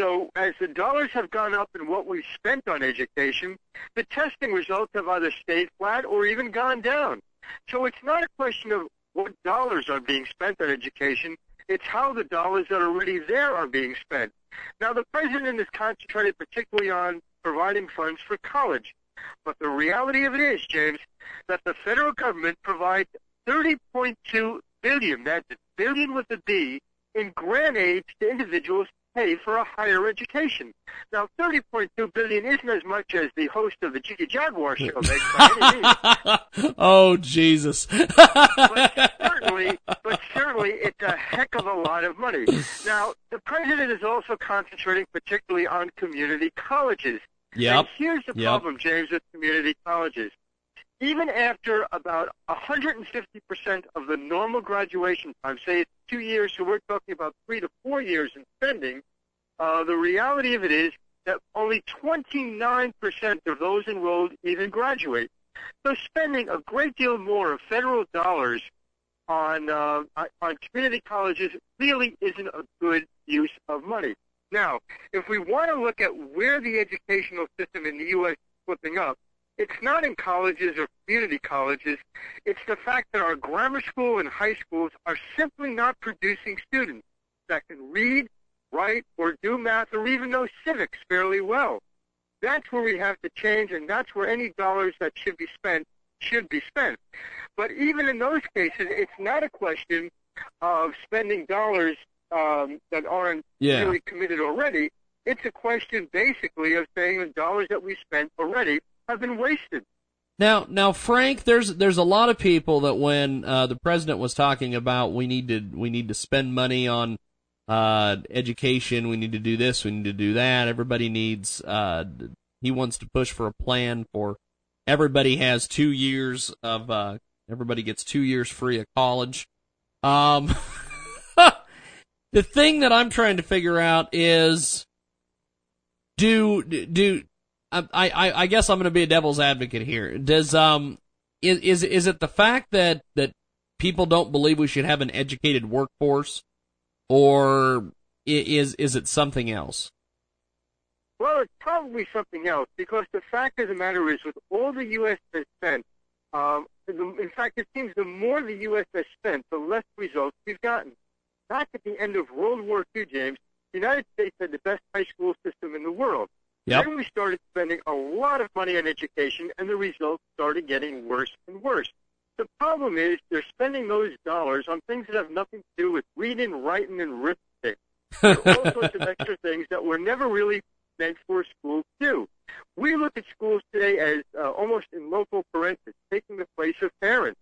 So as the dollars have gone up in what we've spent on education, the testing results have either stayed flat or even gone down. So it's not a question of what dollars are being spent on education. It's how the dollars that are already there are being spent. Now, the president is concentrated particularly on providing funds for college. But the reality of it is, James, that the federal government provides 30.2 billion, that's a billion with a B, in grant aid to individuals pay for a higher education. Now, 30.2 billion isn't as much as the host of the Jiggy Jaguar show makes by any means. oh Jesus! but certainly, but certainly, it's a heck of a lot of money. Now, the president is also concentrating particularly on community colleges. Yep. And here's the Yep. problem, James, with community colleges. Even after about 150% of the normal graduation time, say it's two years, so we're talking about three to four years in spending, uh, the reality of it is that only 29% of those enrolled even graduate. So spending a great deal more of federal dollars on uh, on community colleges really isn't a good use of money. Now, if we want to look at where the educational system in the U.S. is flipping up, it's not in colleges or community colleges. It's the fact that our grammar school and high schools are simply not producing students that can read, write, or do math, or even know civics fairly well. That's where we have to change, and that's where any dollars that should be spent should be spent. But even in those cases, it's not a question of spending dollars um, that aren't Yeah. really committed already. It's a question basically of saying the dollars that we spent already have been wasted. Now, now, Frank, there's there's a lot of people that when uh, the president was talking about we need to we need to spend money on uh, education, we need to do this, we need to do that. Everybody needs. Uh, he wants to push for a plan for everybody has two years of. Uh, everybody gets two years free of college. Um, the thing that I'm trying to figure out is do do I I, I guess I'm going to be a devil's advocate here. Does um is is is it the fact that that people don't believe we should have an educated workforce, or is is it something else? Well, it's probably something else because the fact of the matter is, with all the U.S. has spent, um, the- in fact, it seems the more the U.S. has spent, the less results we've gotten. Back at the end of World War II, James, the United States had the best high school system in the world. Yep. Then we started spending a lot of money on education, and the results started getting worse and worse. The problem is they're spending those dollars on things that have nothing to do with reading, writing, and arithmetic all sorts of extra things that were never really meant for school to do. We look at schools today as uh, almost in loco parentis, taking the place of parents.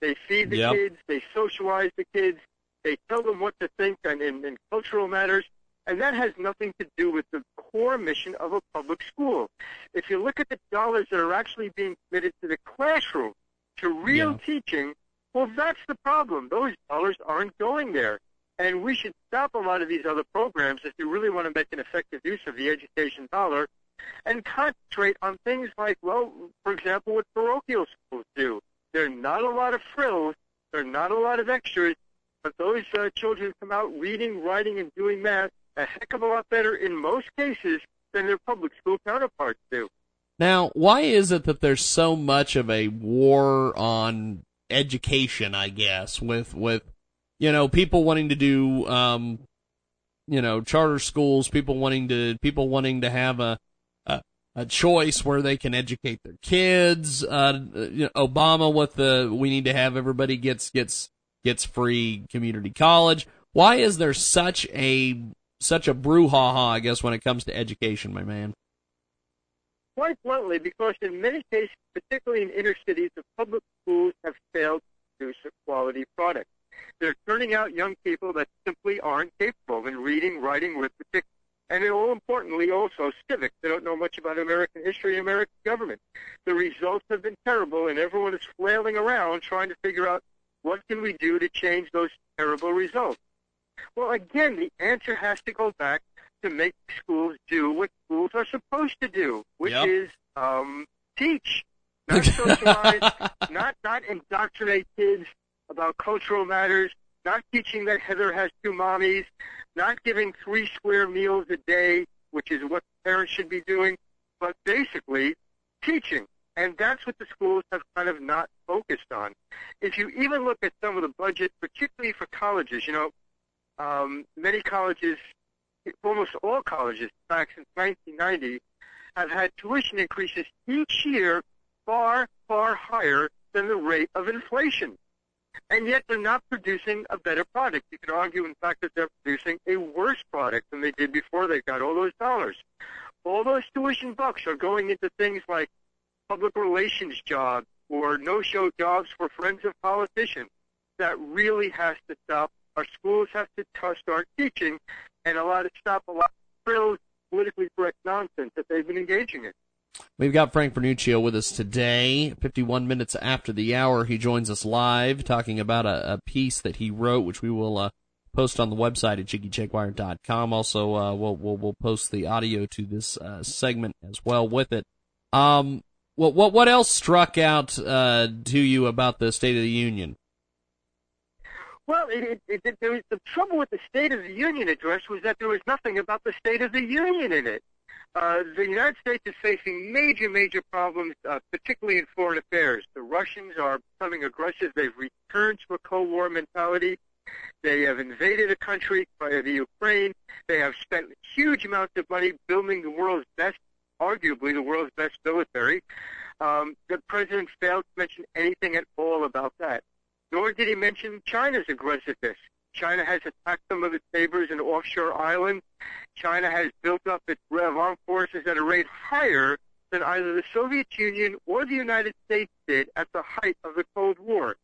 They feed the Yep. kids, they socialize the kids, they tell them what to think on, in, in cultural matters, and that has nothing to do with the core mission of a public school. If you look at the dollars that are actually being committed to the classroom, to real Yeah. teaching, well, that's the problem. Those dollars aren't going there. And we should stop a lot of these other programs if you really want to make an effective use of the education dollar and concentrate on things like, well, for example, what parochial schools do. There are not a lot of frills, there are not a lot of extras, but those uh, children come out reading, writing, and doing math a heck of a lot better in most cases than their public school counterparts do. Now, why is it that there's so much of a war on education? I guess with with you know people wanting to do um you know charter schools, people wanting to people wanting to have a a, a choice where they can educate their kids. Uh, you know, Obama with the we need to have everybody gets gets gets free community college. Why is there such a such a brouhaha? I guess when it comes to education, my man. Quite bluntly, because in many cases, particularly in inner cities, the public schools have failed to produce a quality product. They're turning out young people that simply aren't capable in reading, writing, arithmetic, And all importantly, also civics. They don't know much about American history and American government. The results have been terrible, and everyone is flailing around trying to figure out what can we do to change those terrible results. Well, again, the answer has to go back to make schools do what schools are supposed to do, which Yep. is um, teach, not socialize, not not indoctrinate kids about cultural matters, not teaching that Heather has two mommies, not giving three square meals a day, which is what parents should be doing, but basically teaching. And that's what the schools have kind of not focused on. If you even look at some of the budget, particularly for colleges, you know, um, many colleges, almost all colleges, in fact, since 1990, have had tuition increases each year far, far higher than the rate of inflation. And yet they're not producing a better product. You can argue, in fact, that they're producing a worse product than they did before they got all those dollars. All those tuition bucks are going into things like public relations jobs or no-show jobs for friends of politicians. That really has to stop. Our schools have to t- start teaching and a lot of stop a lot of frills, politically correct nonsense that they've been engaging in. We've got Frank Vernuccio with us today, 51 minutes after the hour. He joins us live talking about a, a piece that he wrote, which we will uh, post on the website at jiggyjaguar.com. Also, uh, we'll, we'll, we'll post the audio to this uh, segment as well with it. Um, what, what, what else struck out uh, to you about the State of the Union? Well, it, it, it, there was, the trouble with the State of the Union address was that there was nothing about the State of the Union in it. Uh, the United States is facing major, major problems, uh, particularly in foreign affairs. The Russians are becoming aggressive. They've returned to a Cold War mentality. They have invaded a country, uh, the Ukraine. They have spent huge amounts of money building the world's best, arguably the world's best military. Um, the president failed to mention anything at all about that. Nor did he mention China's aggressiveness. China has attacked some of its neighbors in offshore islands. China has built up its armed forces at a rate higher than either the Soviet Union or the United States did at the height of the Cold War.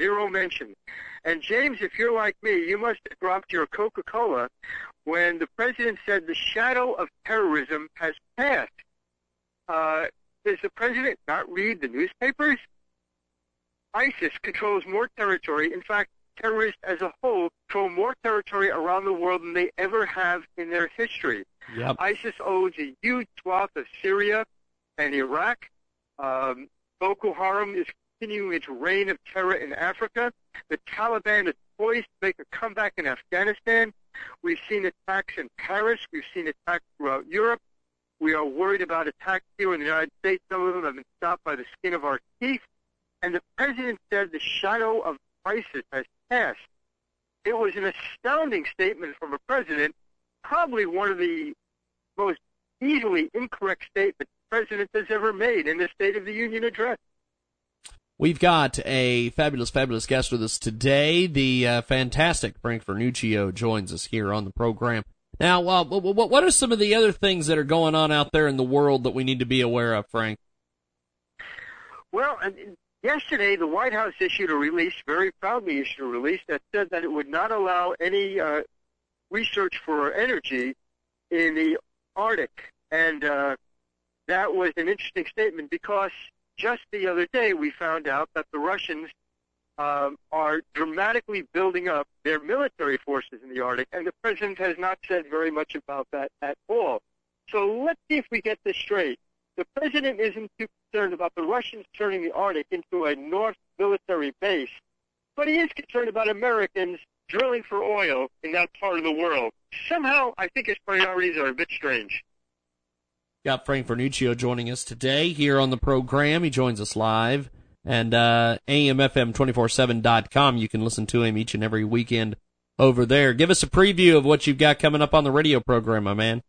Zero mention. And James, if you're like me, you must have dropped your Coca-Cola when the president said the shadow of terrorism has passed. Uh, does the president not read the newspapers? ISIS controls more territory. In fact, terrorists as a whole control more territory around the world than they ever have in their history. Yep. ISIS owns a huge swath of Syria and Iraq. Um, Boko Haram is continuing its reign of terror in Africa. The Taliban is poised to make a comeback in Afghanistan. We've seen attacks in Paris. We've seen attacks throughout Europe. We are worried about attacks here in the United States. Some of them have been stopped by the skin of our teeth. And the president said the shadow of crisis has passed. It was an astounding statement from a president, probably one of the most easily incorrect statements the president has ever made in the State of the Union address. We've got a fabulous, fabulous guest with us today. The uh, fantastic Frank Vernuccio joins us here on the program. Now, uh, what what are some of the other things that are going on out there in the world that we need to be aware of, Frank? Well, and yesterday the White House issued a release, very proudly issued a release that said that it would not allow any uh, research for energy in the Arctic, and uh, that was an interesting statement because just the other day we found out that the Russians um, are dramatically building up their military forces in the Arctic, and the president has not said very much about that at all. So let's see if we get this straight. The president isn't too concerned about the Russians turning the Arctic into a North military base, but he is concerned about Americans drilling for oil in that part of the world. Somehow, I think his priorities are a bit strange. Got Frank Vernuccio joining us today here on the program. He joins us live. And uh, AMFM247.com, you can listen to him each and every weekend over there. Give us a preview of what you've got coming up on the radio program, my man.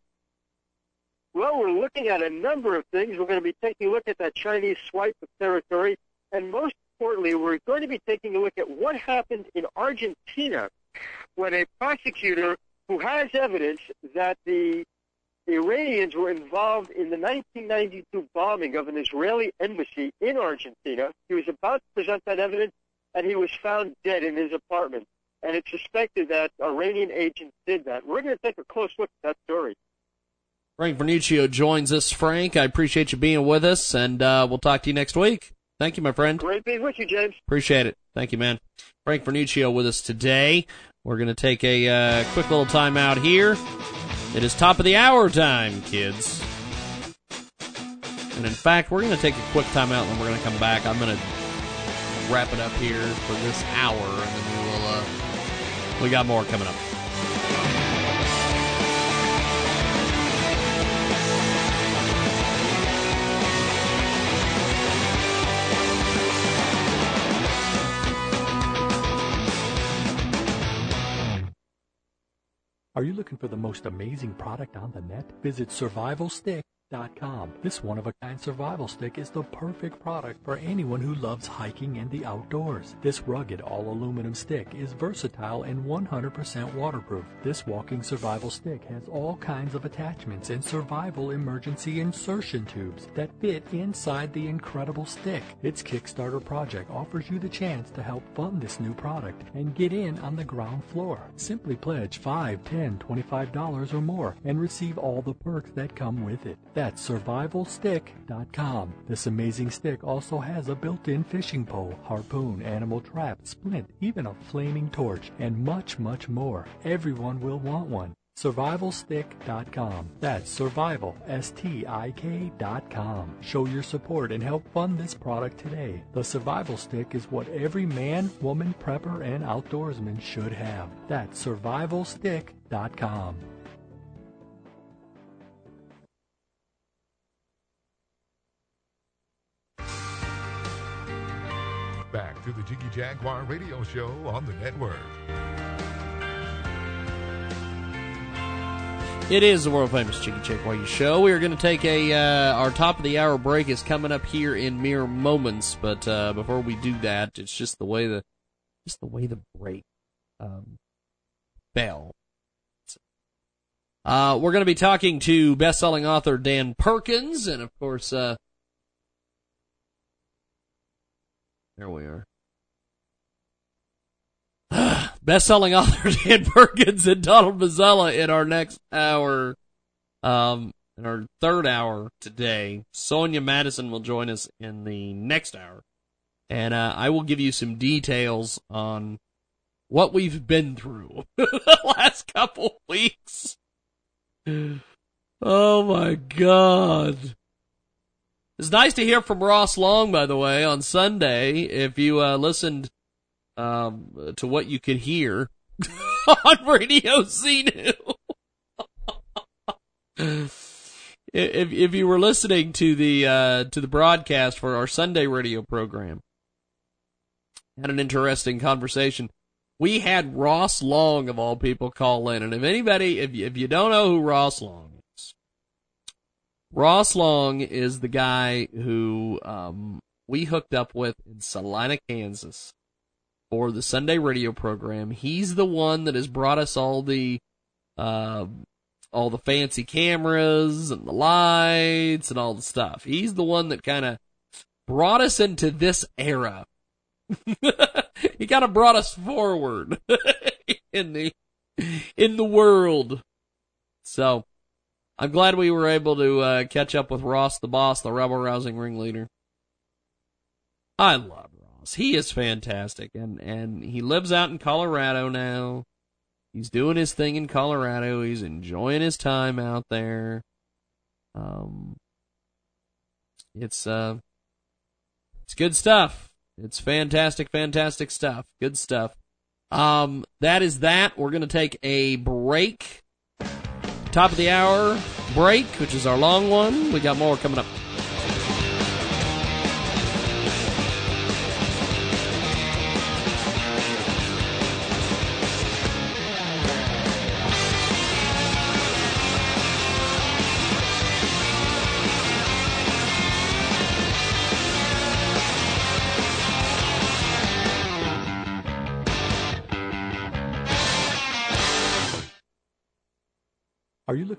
Well, we're looking at a number of things. We're going to be taking a look at that Chinese swipe of territory. And most importantly, we're going to be taking a look at what happened in Argentina when a prosecutor who has evidence that the Iranians were involved in the 1992 bombing of an Israeli embassy in Argentina. He was about to present that evidence, and he was found dead in his apartment. and it's suspected that Iranian agents did that. We're going to take a close look at that story. Frank Vernuccio joins us. Frank, I appreciate you being with us, and uh, we'll talk to you next week. Thank you, my friend. Great being with you, James. Appreciate it. Thank you, man. Frank Vernuccio with us today. We're going to take a uh, quick little time out here. It is top of the hour time, kids. And in fact, we're going to take a quick time out and we're going to come back. I'm going to wrap it up here for this hour, and then we will. Uh, we got more coming up. Are you looking for the most amazing product on the net? Visit Survival Stick this one of a kind survival stick is the perfect product for anyone who loves hiking and the outdoors. This rugged all aluminum stick is versatile and 100% waterproof. This walking survival stick has all kinds of attachments and survival emergency insertion tubes that fit inside the incredible stick. Its Kickstarter project offers you the chance to help fund this new product and get in on the ground floor. Simply pledge $5, $10, $25 or more and receive all the perks that come with it. survivalstick.com. This amazing stick also has a built-in fishing pole, harpoon, animal trap, splint, even a flaming torch, and much, much more. Everyone will want one. Survivalstick.com. That's survival, S-T-I-K.com. Show your support and help fund this product today. The Survival Stick is what every man, woman, prepper, and outdoorsman should have. That's survivalstick.com. Back to the Jiggy Jaguar radio show on the network. It is the world famous Jiggy Jaguar show. We are going to take a uh, our top of the hour break is coming up here in mere moments, but uh, before we do that, it's just the way the just the way the break um, bell. Uh, we're going to be talking to best-selling author Dan Perkins, and of course, There we are. Best-selling author Dan Perkins and Donald Mazzella in our next hour, um, in our third hour today. Sonia Madison will join us in the next hour, and uh, I will give you some details on what we've been through the last couple weeks. Oh my God. It's nice to hear from Ross Long, by the way, on Sunday. If you uh, listened um, to what you could hear on Radio CNew. if if you were listening to the uh, to the broadcast for our Sunday radio program, had an interesting conversation. We had Ross Long of all people call in, and if anybody, if you, if you don't know who Ross Long Ross Long is the guy who um, we hooked up with in Salina, Kansas for the Sunday radio program. He's the one that has brought us all the uh, all the fancy cameras and the lights and all the stuff. He's the one that kind of brought us into this era. he kind of brought us forward in the in the world. So I'm glad we were able to uh, catch up with Ross the boss, the rebel rousing ringleader. I love Ross. He is fantastic, and and he lives out in Colorado now. He's doing his thing in Colorado. He's enjoying his time out there. Um, it's uh, it's good stuff. It's fantastic, fantastic stuff. Good stuff. Um, that is that. We're gonna take a break top of the hour break, which is our long one. We got more coming up.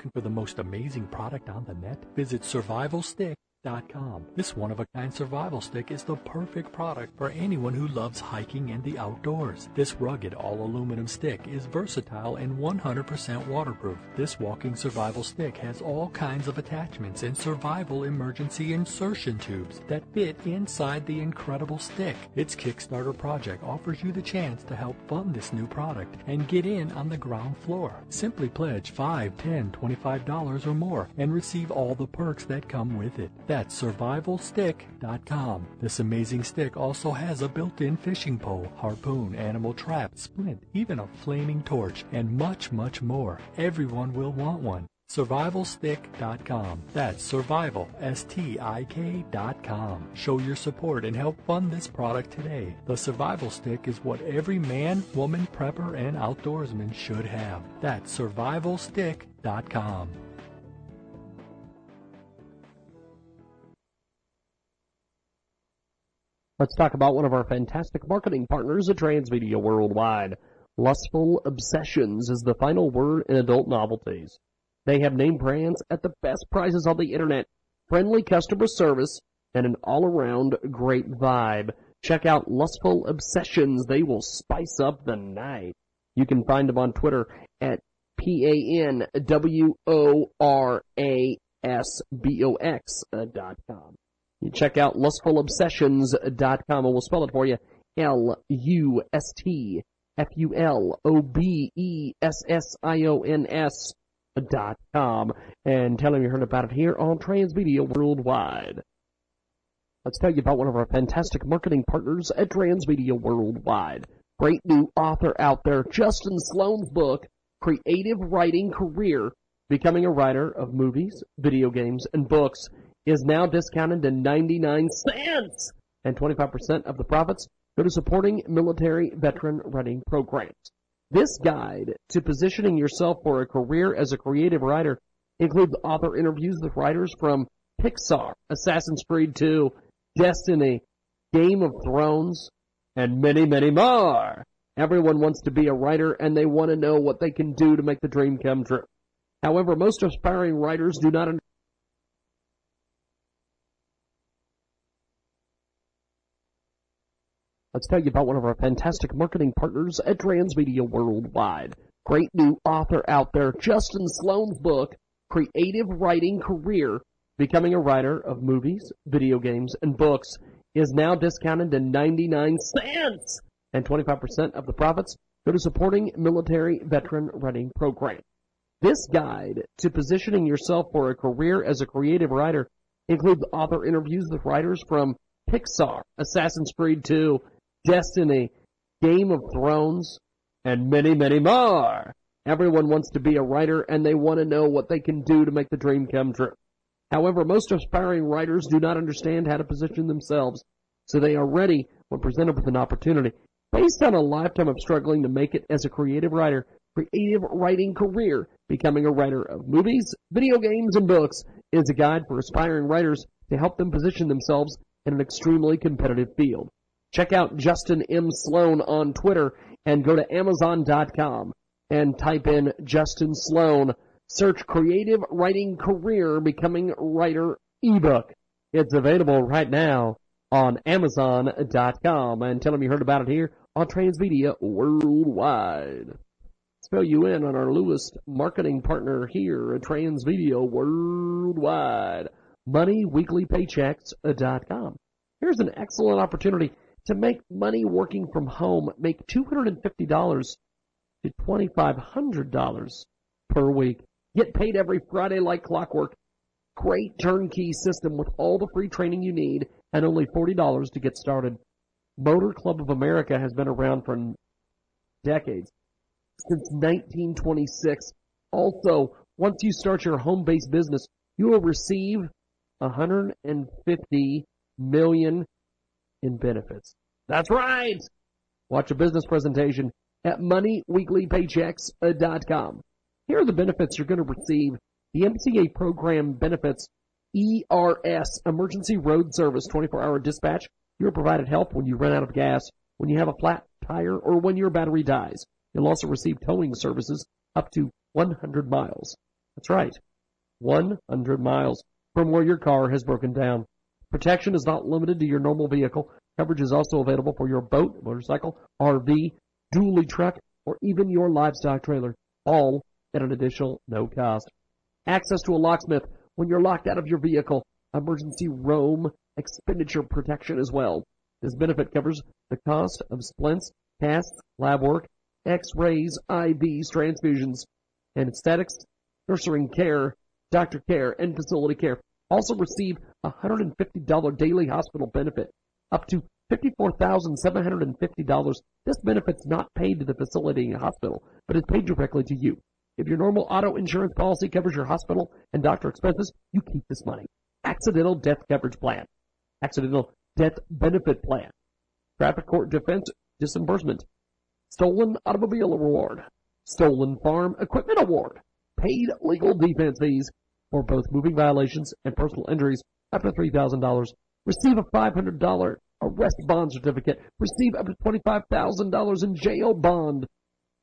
Looking for the most amazing product on the net? Visit This one-of-a-kind survival stick is the perfect product for anyone who loves hiking and the outdoors. This rugged all-aluminum stick is versatile and 100% waterproof. This walking survival stick has all kinds of attachments and survival emergency insertion tubes that fit inside the incredible stick. Its Kickstarter project offers you the chance to help fund this new product and get in on the ground floor. Simply pledge $5, $10, 25 dollars or more and receive all the perks that come with it. survivalstick.com. This amazing stick also has a built-in fishing pole, harpoon, animal trap, splint, even a flaming torch, and much, much more. Everyone will want one. Survivalstick.com. That's survival, S-T-I-K.com. Show your support and help fund this product today. The Survival Stick is what every man, woman, prepper, and outdoorsman should have. That's survivalstick.com. Let's talk about one of our fantastic marketing partners at Transmedia Worldwide. Lustful Obsessions is the final word in adult novelties. They have name brands at the best prices on the internet, friendly customer service, and an all-around great vibe. Check out Lustful Obsessions. They will spice up the night. You can find them on Twitter at P-A-N-W-O-R-A-S-B-O-X dot com. Check out lustfulobsessions.com and we'll spell it for you. L-U-S-T-F-U-L-O-B-E-S-S-I-O-N-S dot com and tell them you heard about it here on Transmedia Worldwide. Let's tell you about one of our fantastic marketing partners at Transmedia Worldwide. Great new author out there, Justin Sloan's book, Creative Writing Career, Becoming a Writer of Movies, Video Games, and Books, is now discounted to 99 cents, and 25% of the profits go to supporting military veteran writing programs. This guide to positioning yourself for a career as a creative writer includes author interviews with writers from Pixar, Assassin's Creed 2, Destiny, Game of Thrones, and many, many more. Everyone wants to be a writer and they want to know what they can do to make the dream come true. However, most aspiring writers do not Let's tell you about one of our fantastic marketing partners at Transmedia Worldwide. Great new author out there, Justin Sloan's book, Creative Writing Career, Becoming a Writer of Movies, Video Games, and Books, is now discounted to 99 cents, and 25% of the profits go to supporting military veteran writing programs. This guide to positioning yourself for a career as a creative writer includes author interviews with writers from Pixar, Assassin's Creed 2, Destiny, Game of Thrones, and many, many more. Everyone wants to be a writer and they want to know what they can do to make the dream come true. However, most aspiring writers do not understand how to position themselves, so they are ready when presented with an opportunity. Based on a lifetime of struggling to make it as a creative writer, creative writing career, becoming a writer of movies, video games, and books is a guide for aspiring writers to help them position themselves in an extremely competitive field. Check out Justin M. Sloan on Twitter and go to Amazon.com and type in Justin Sloan. Search Creative Writing Career Becoming Writer ebook. It's available right now on Amazon.com and tell them you heard about it here on Transmedia Worldwide. Fill you in on our newest marketing partner here at Transmedia Worldwide. MoneyWeeklyPaychecks.com. Here's an excellent opportunity to make money working from home, make $250 to $2,500 per week. Get paid every Friday like clockwork. Great turnkey system with all the free training you need and only $40 to get started. Motor Club of America has been around for decades, since 1926. Also, once you start your home-based business, you will receive 150 million in benefits. That's right! Watch a business presentation at moneyweeklypaychecks.com. Here are the benefits you're going to receive. The MCA program benefits ERS, Emergency Road Service, 24-hour dispatch. You're provided help when you run out of gas, when you have a flat tire, or when your battery dies. You'll also receive towing services up to 100 miles. That's right. 100 miles. from where your car has broken down. Protection is not limited to your normal vehicle. Coverage is also available for your boat, motorcycle, RV, dually truck, or even your livestock trailer, all at an additional no cost. Access to a locksmith when you're locked out of your vehicle, emergency roam expenditure protection as well. This benefit covers the cost of splints, casts, lab work, x-rays, IVs, transfusions, anesthetics, nursing care, doctor care, and facility care. Also receive $150 daily hospital benefit, up to $54,750. This benefit's not paid to the facility hospital, but is paid directly to you. If your normal auto insurance policy covers your hospital and doctor expenses, you keep this money. Accidental death coverage plan. Accidental death benefit plan. Traffic court defense disbursement. Stolen automobile award. Stolen farm equipment award. Paid legal defense fees for both moving violations and personal injuries up to $3,000. Receive a $500 arrest bond certificate. Receive up to $25,000 in jail bond.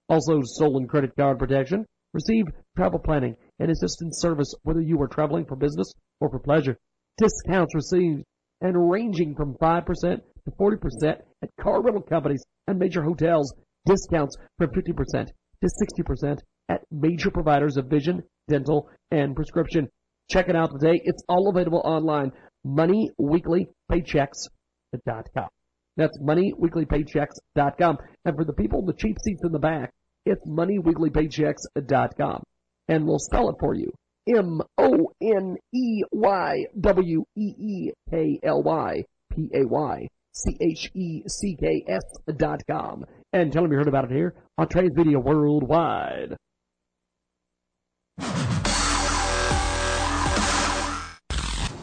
Also stolen credit card protection. Receive travel planning and assistance service whether you are traveling for business or for pleasure. Discounts received and ranging from 5% to 40% at car rental companies and major hotels. Discounts from 50% to 60% at major providers of vision, dental, and prescription. Check it out today. It's all available online. MoneyWeeklyPaychecks.com. That's MoneyWeeklyPaychecks.com. And for the people in the cheap seats in the back, it's MoneyWeeklyPaychecks.com. And we'll spell it for you. M-O-N-E-Y-W-E-E-K-L-Y-P-A-Y-C-H-E-C-K-S dot com. And tell them you heard about it here on Transmedia Worldwide.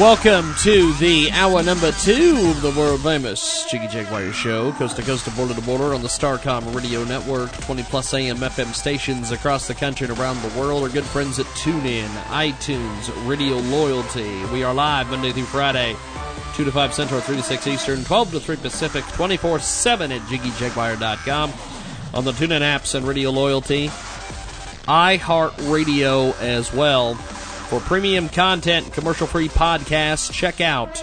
Welcome to the hour number two of the world famous Jiggy Jaguar show, coast to coast border to border on the Starcom radio network, 20 plus AM FM stations across the country and around the world. Our good friends at TuneIn, iTunes, Radio Loyalty. We are live Monday through Friday, 2 to 5 Central, 3 to 6 Eastern, 12 to 3 Pacific, 24 7 at JiggyJaguar.com, on the TuneIn apps and Radio Loyalty, iHeartRadio as well. For premium content commercial free podcasts, check out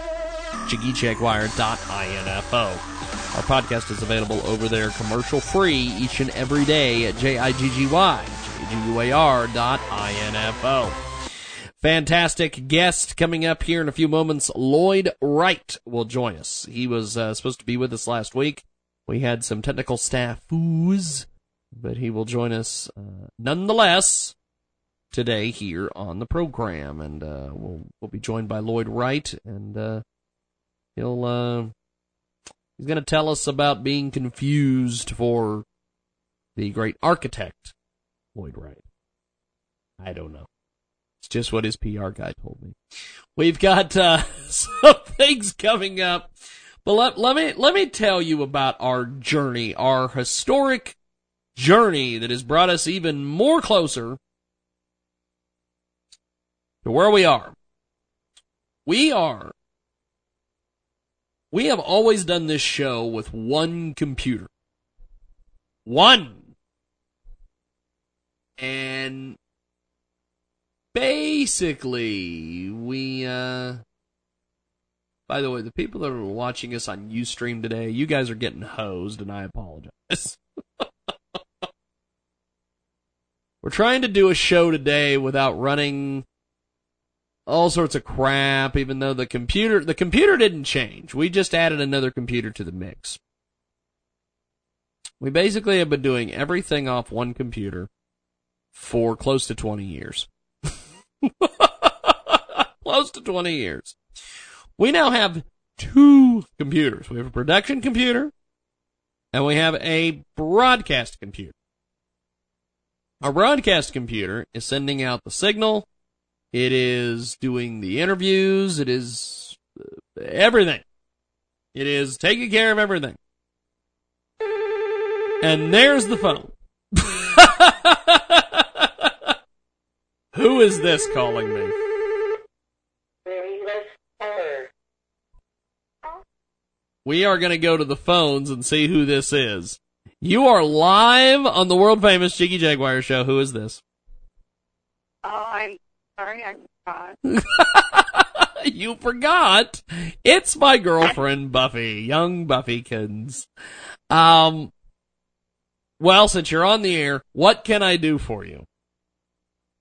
jiggyjaguar.info. Our podcast is available over there commercial free each and every day at J-I-G-G-Y, J-G-U-A-R dot I-N-F-O. Fantastic guest coming up here in a few moments. Lloyd Wright will join us. He was uh, supposed to be with us last week. We had some technical staff but he will join us uh, nonetheless today here on the program, and uh, we'll we'll be joined by Lloyd Wright, and uh, he'll uh, he's going to tell us about being confused for the great architect Lloyd Wright. I don't know. It's just what his PR guy told me. We've got uh, some things coming up, but let, let me let me tell you about our journey, our historic journey that has brought us even more closer where we are. We are. We have always done this show with one computer. One. And basically, we, uh, by the way, the people that are watching us on Ustream today, you guys are getting hosed, and I apologize. We're trying to do a show today without running all sorts of crap, even though the computer, the computer didn't change. We just added another computer to the mix. We basically have been doing everything off one computer for close to 20 years. close to 20 years. We now have two computers. We have a production computer and we have a broadcast computer. Our broadcast computer is sending out the signal. It is doing the interviews. It is uh, everything. It is taking care of everything. And there's the phone. Who is this calling me? We are going to go to the phones and see who this is. You are live on the world famous Jiggy Jaguar show. Who is this? Oh, I'm sorry, I forgot. you forgot. It's my girlfriend Buffy, young Buffykins. Um, well, since you're on the air, what can I do for you?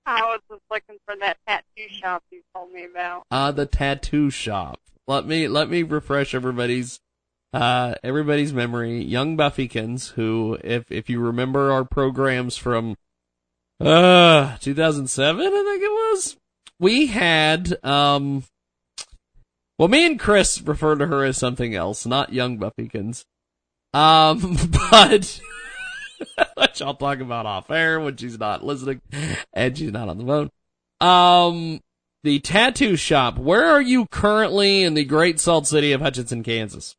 I was just looking for that tattoo shop you told me about. Uh, the tattoo shop. Let me, let me refresh everybody's, uh, everybody's memory. Young Buffykins, who, if, if you remember our programs from, uh, 2007, I think it was, we had, um, well, me and Chris refer to her as something else, not Young Buffykins. Um, but, which I'll talk about off air when she's not listening and she's not on the phone. Um, the tattoo shop. Where are you currently in the great salt city of Hutchinson, Kansas?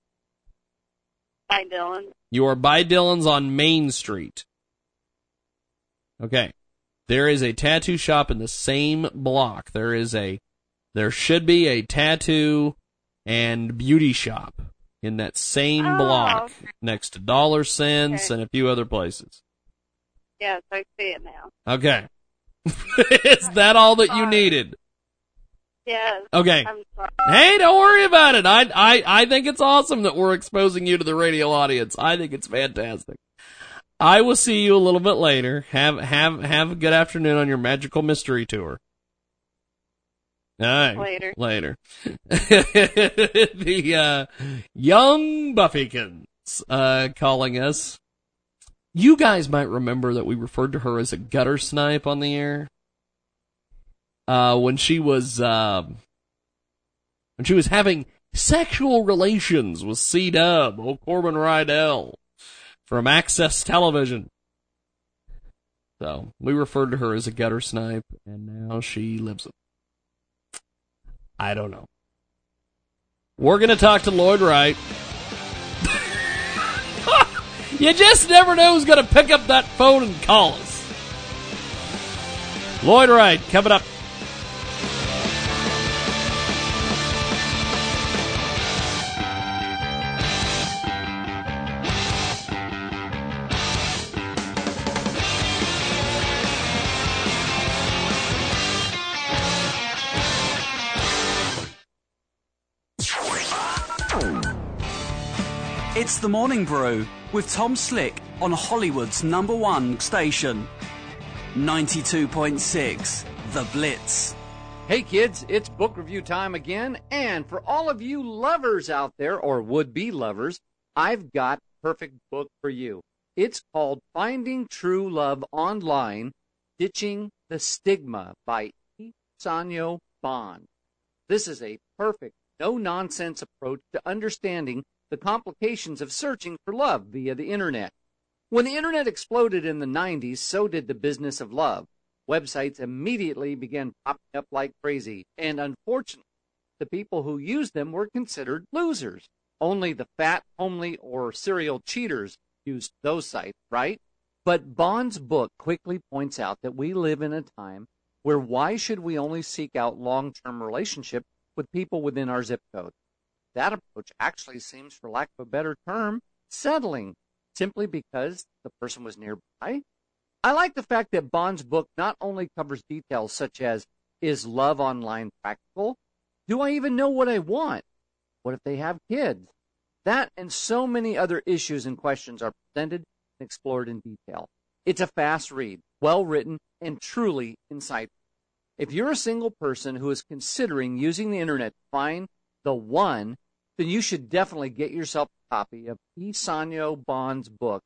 By Dylan. You are by Dillons on Main Street. Okay. There is a tattoo shop in the same block. There is a, there should be a tattoo and beauty shop in that same Oh, block okay. next to Dollar Sense Okay. and a few other places. Yes, I see it now. Okay. is that all that you needed? Yes. Okay. Hey, don't worry about it. I, I, I think it's awesome that we're exposing you to the radio audience. I think it's fantastic. I will see you a little bit later. Have, have, have a good afternoon on your magical mystery tour. All right. Later. Later. the, uh, young Buffykins, uh, calling us. You guys might remember that we referred to her as a gutter snipe on the air. Uh, when she was, um, when she was having sexual relations with C Dub, old Corbin Rydell, from Access Television. So, we referred to her as a gutter snipe, and now she lives. I don't know. We're gonna talk to Lloyd Wright. you just never know who's gonna pick up that phone and call us. Lloyd Wright, coming up. It's the Morning Brew with Tom Slick on Hollywood's number one station. 92.6 The Blitz. Hey kids, it's book review time again, and for all of you lovers out there, or would be lovers, I've got a perfect book for you. It's called Finding True Love Online Ditching the Stigma by E. Sanyo Bond. This is a perfect, no nonsense approach to understanding the complications of searching for love via the internet. When the internet exploded in the 90s, so did the business of love. Websites immediately began popping up like crazy, and unfortunately, the people who used them were considered losers. Only the fat, homely, or serial cheaters used those sites, right? But Bond's book quickly points out that we live in a time where why should we only seek out long-term relationships with people within our zip code? That approach actually seems, for lack of a better term, settling, simply because the person was nearby. I like the fact that Bond's book not only covers details such as is love online practical? Do I even know what I want? What if they have kids? That and so many other issues and questions are presented and explored in detail. It's a fast read, well written, and truly insightful. If you're a single person who is considering using the internet to find the one, then you should definitely get yourself a copy of E. Sanyo Bond's book,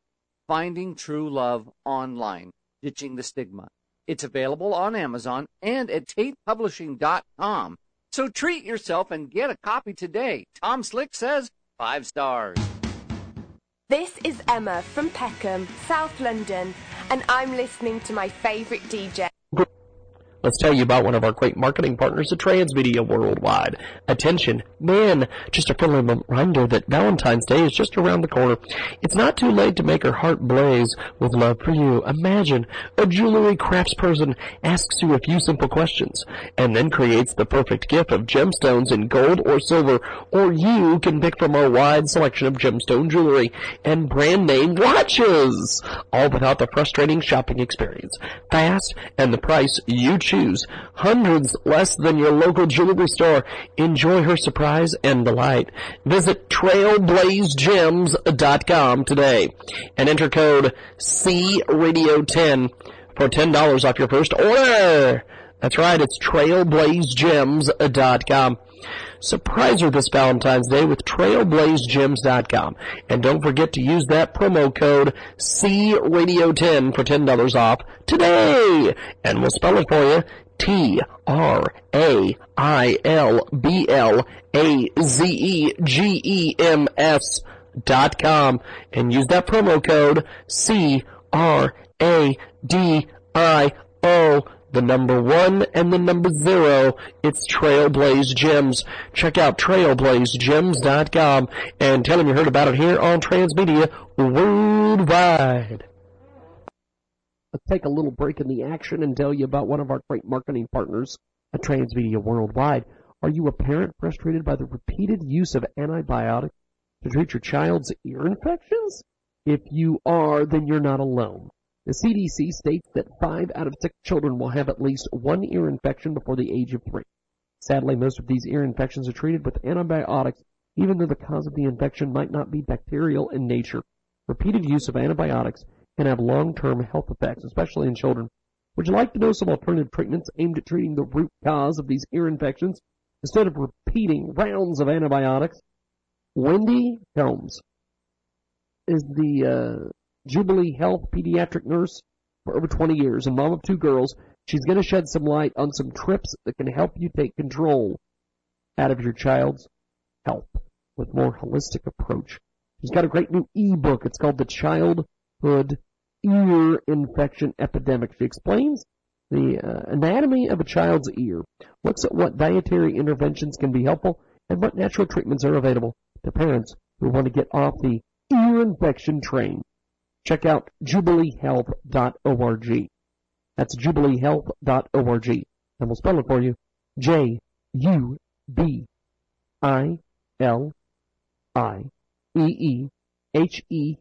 Finding True Love Online, Ditching the Stigma. It's available on Amazon and at TatePublishing.com. So treat yourself and get a copy today. Tom Slick says five stars. This is Emma from Peckham, South London, and I'm listening to my favourite DJ. Let's tell you about one of our great marketing partners at Transmedia Worldwide. Attention, man, just a friendly reminder that Valentine's Day is just around the corner. It's not too late to make her heart blaze with love for you. Imagine a jewelry craftsperson asks you a few simple questions and then creates the perfect gift of gemstones in gold or silver, or you can pick from our wide selection of gemstone jewelry and brand name watches, all without the frustrating shopping experience. Fast and the price you choose Hundreds less than your local jewelry store. Enjoy her surprise and delight. Visit trailblazegems.com today and enter code CRadio10 for $10 off your first order. That's right, it's trailblazegems.com. Surprise her this Valentine's Day with trailblazegems.com. And don't forget to use that promo code CRadio10 for $10 off today. And we'll spell it for you. T R A I L B L A Z E G E M S dot com and use that promo code C R A D I O the number one and the number zero. It's Trailblaze Gems. Check out trailblazegems.com and tell them you heard about it here on Transmedia Worldwide. Let's take a little break in the action and tell you about one of our great marketing partners at Transmedia Worldwide. Are you a parent frustrated by the repeated use of antibiotics to treat your child's ear infections? If you are, then you're not alone. The CDC states that five out of six children will have at least one ear infection before the age of three. Sadly, most of these ear infections are treated with antibiotics, even though the cause of the infection might not be bacterial in nature. Repeated use of antibiotics can have long-term health effects, especially in children. Would you like to know some alternative treatments aimed at treating the root cause of these ear infections instead of repeating rounds of antibiotics? Wendy Helms is the uh, Jubilee Health pediatric nurse for over 20 years and mom of two girls. She's going to shed some light on some trips that can help you take control out of your child's health with more holistic approach. She's got a great new ebook. It's called The Childhood Ear Infection Epidemic. She explains the uh, anatomy of a child's ear, looks at what dietary interventions can be helpful, and what natural treatments are available to parents who want to get off the ear infection train. Check out jubileehealth.org. That's jubileehealth.org. And we'll spell it for you. J U B I L I E E H E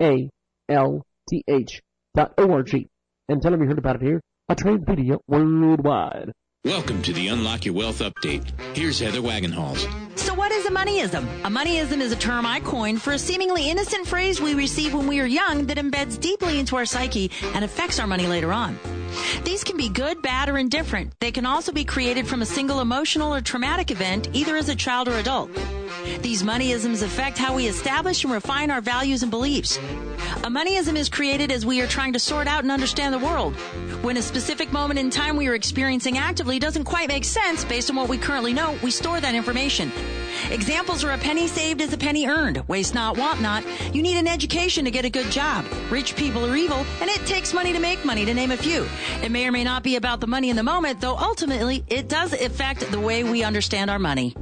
A L T H dot O-R-G. And tell them you heard about it here on Transmedia Worldwide. Welcome to the Unlock Your Wealth Update. Here's Heather Wagenhals. What is a moneyism? A moneyism is a term I coined for a seemingly innocent phrase we receive when we are young that embeds deeply into our psyche and affects our money later on. These can be good, bad, or indifferent. They can also be created from a single emotional or traumatic event, either as a child or adult. These moneyisms affect how we establish and refine our values and beliefs. A moneyism is created as we are trying to sort out and understand the world. When a specific moment in time we are experiencing actively doesn't quite make sense based on what we currently know, we store that information. Examples are a penny saved is a penny earned. Waste not, want not. You need an education to get a good job. Rich people are evil, and it takes money to make money, to name a few. It may or may not be about the money in the moment, though ultimately it does affect the way we understand our money.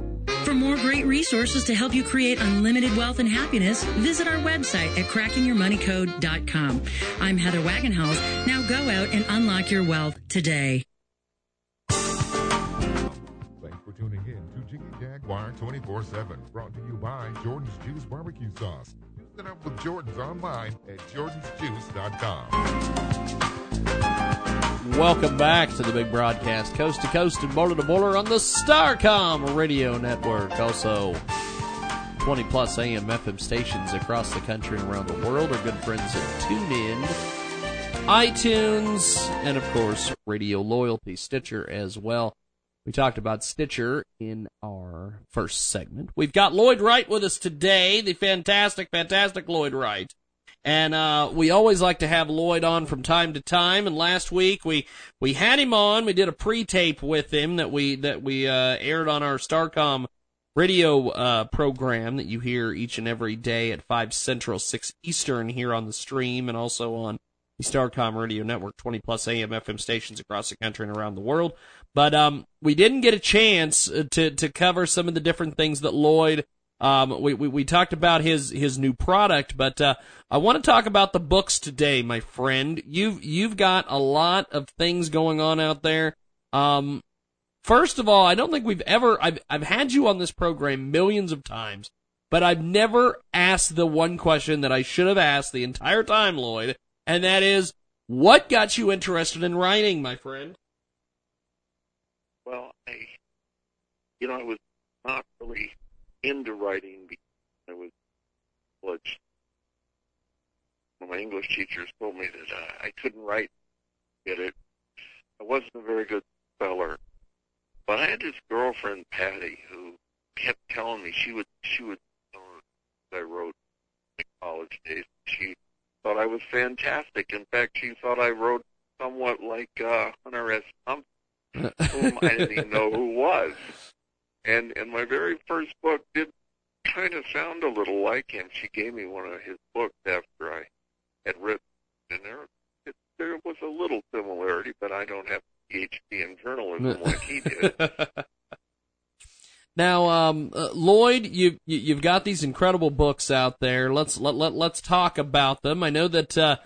For more great resources to help you create unlimited wealth and happiness, visit our website at crackingyourmoneycode.com. I'm Heather Wagenhals. Now go out and unlock your wealth today. Jaguar 24 7, brought to you by Jordan's Juice Barbecue Sauce. Juice it up with Jordan's online at jordansjuice.com. Welcome back to the big broadcast, coast to coast and border to border on the Starcom radio network. Also, 20 plus AM FM stations across the country and around the world. are good friends at TuneIn, iTunes, and of course, Radio Loyalty, Stitcher as well. We talked about Stitcher in our first segment. We've got Lloyd Wright with us today, the fantastic, fantastic Lloyd Wright. And uh, we always like to have Lloyd on from time to time. And last week we we had him on. We did a pre-tape with him that we that we uh, aired on our Starcom radio uh, program that you hear each and every day at five Central, six Eastern here on the stream, and also on the Starcom Radio Network, 20 plus AM FM stations across the country and around the world. But um, we didn't get a chance uh, to to cover some of the different things that Lloyd um, we, we, we talked about his his new product, but uh, I want to talk about the books today, my friend. You've you've got a lot of things going on out there. Um, first of all, I don't think we've ever I've I've had you on this program millions of times, but I've never asked the one question that I should have asked the entire time, Lloyd, and that is, what got you interested in writing, my friend? Well, I, you know, I was not really into writing because I was college. My English teachers told me that uh, I couldn't write. Get it? I wasn't a very good speller, but I had this girlfriend Patty who kept telling me she would she would her I wrote in college days. She thought I was fantastic. In fact, she thought I wrote somewhat like uh, Hunter S. Thompson, whom I didn't even know who was. And and my very first book did kind of sound a little like him. She gave me one of his books after I had written, and there it, there was a little similarity, but I don't have a PhD in journalism like he did. Now, um, uh, Lloyd, you, you you've got these incredible books out there. Let's let let let's talk about them. I know that uh,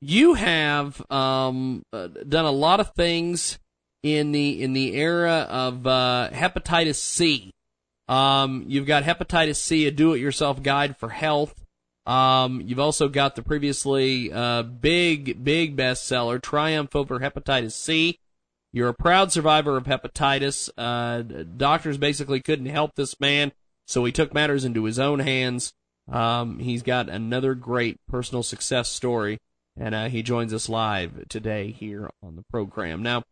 you have um, uh, done a lot of things in the in the era of uh, hepatitis C. Um, you've got hepatitis C, a do-it-yourself guide for health. Um, you've also got the previously uh, big big bestseller Triumph over Hepatitis C. You're a proud survivor of hepatitis. Uh, doctors basically couldn't help this man, so he took matters into his own hands. Um, he's got another great personal success story, and uh, he joins us live today here on the program. Now,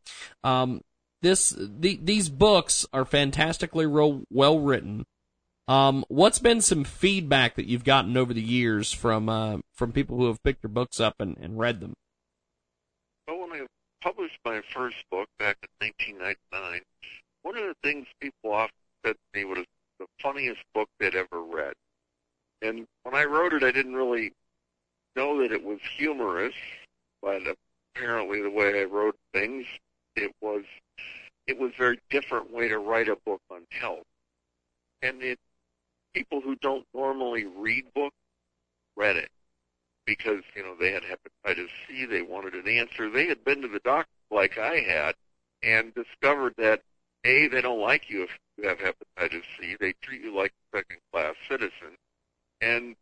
um, this the, these books are fantastically ro- well written. Um, what's been some feedback that you've gotten over the years from uh, from people who have picked your books up and, and read them? Published my first book back in 1999, one of the things people often said to me was the funniest book they'd ever read. And when I wrote it, I didn't really know that it was humorous, but apparently the way I wrote things, it was it was a very different way to write a book on health. And it people who don't normally read books read it because you know they had hepatitis C, they wanted an answer. They had been to the doctor like I had and discovered that a they don't like you if you have hepatitis C. They treat you like a second class citizen, and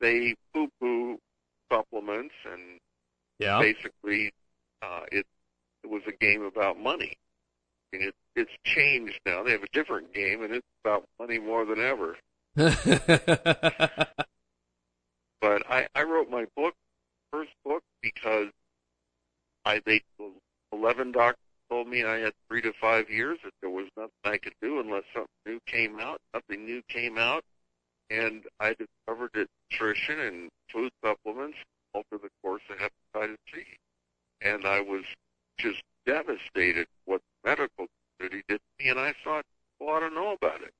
they poo poo supplements and yeah. basically uh, it it was a game about money. I mean, it, it's changed now. They have a different game, and it's about money more than ever. but I, I wrote my book, first book, because I they eleven doctors told me I had three to five years that there was nothing I could do unless something new came out. Nothing new came out, and I discovered that nutrition and food supplements alter the course of hepatitis C, and I was just devastated what the medical community did to me, and I thought, well, I don't know about it.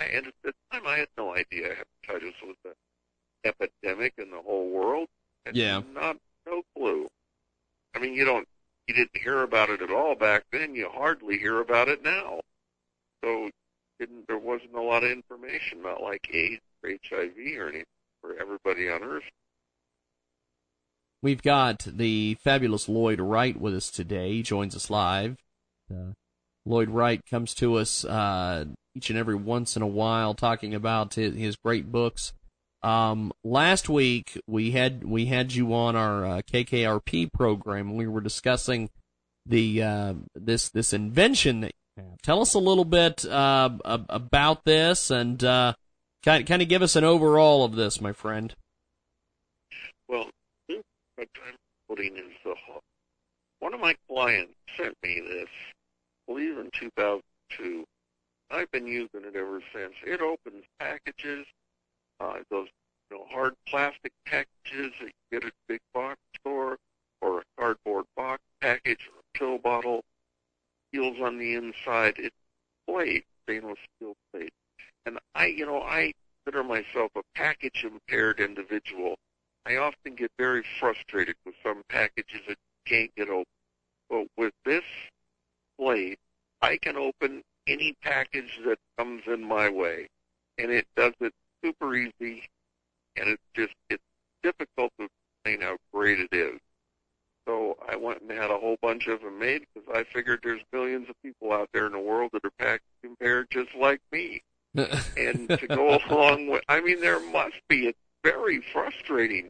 And at the time, I had no idea hepatitis was an epidemic in the whole world. And Yeah. Not no clue. I mean, you don't, you didn't hear about it at all back then. You hardly hear about it now. So, didn't there wasn't a lot of information about like AIDS or HIV or anything for everybody on Earth. We've got the fabulous Lloyd Wright with us today. He joins us live. Uh, Lloyd Wright comes to us uh, each and every once in a while, talking about his, his great books. Um, last week we had we had you on our uh, KKRP program, we were discussing the uh, this this invention that you have. Tell us a little bit uh, about this, and uh, kind kind of give us an overall of this, my friend. Well, what I'm putting is the. One of my clients sent me this, I believe in 2002. I've been using it ever since. It opens packages, uh, goes you know, hard plastic packages that you get at a big box store, or a cardboard box package, or a pill bottle. Seals on the inside. It's plate, stainless steel plate. And I, you know, I consider myself a package impaired individual. I often get very frustrated with some packages that can't get open. But with this plate, I can open any package that comes in my way, and it does it super easy. And it's just it's difficult to explain how great it is. So I went and had a whole bunch of them made because I figured there's millions of people out there in the world that are package impaired just like me. and to go along with, I mean, there must be. It's very frustrating.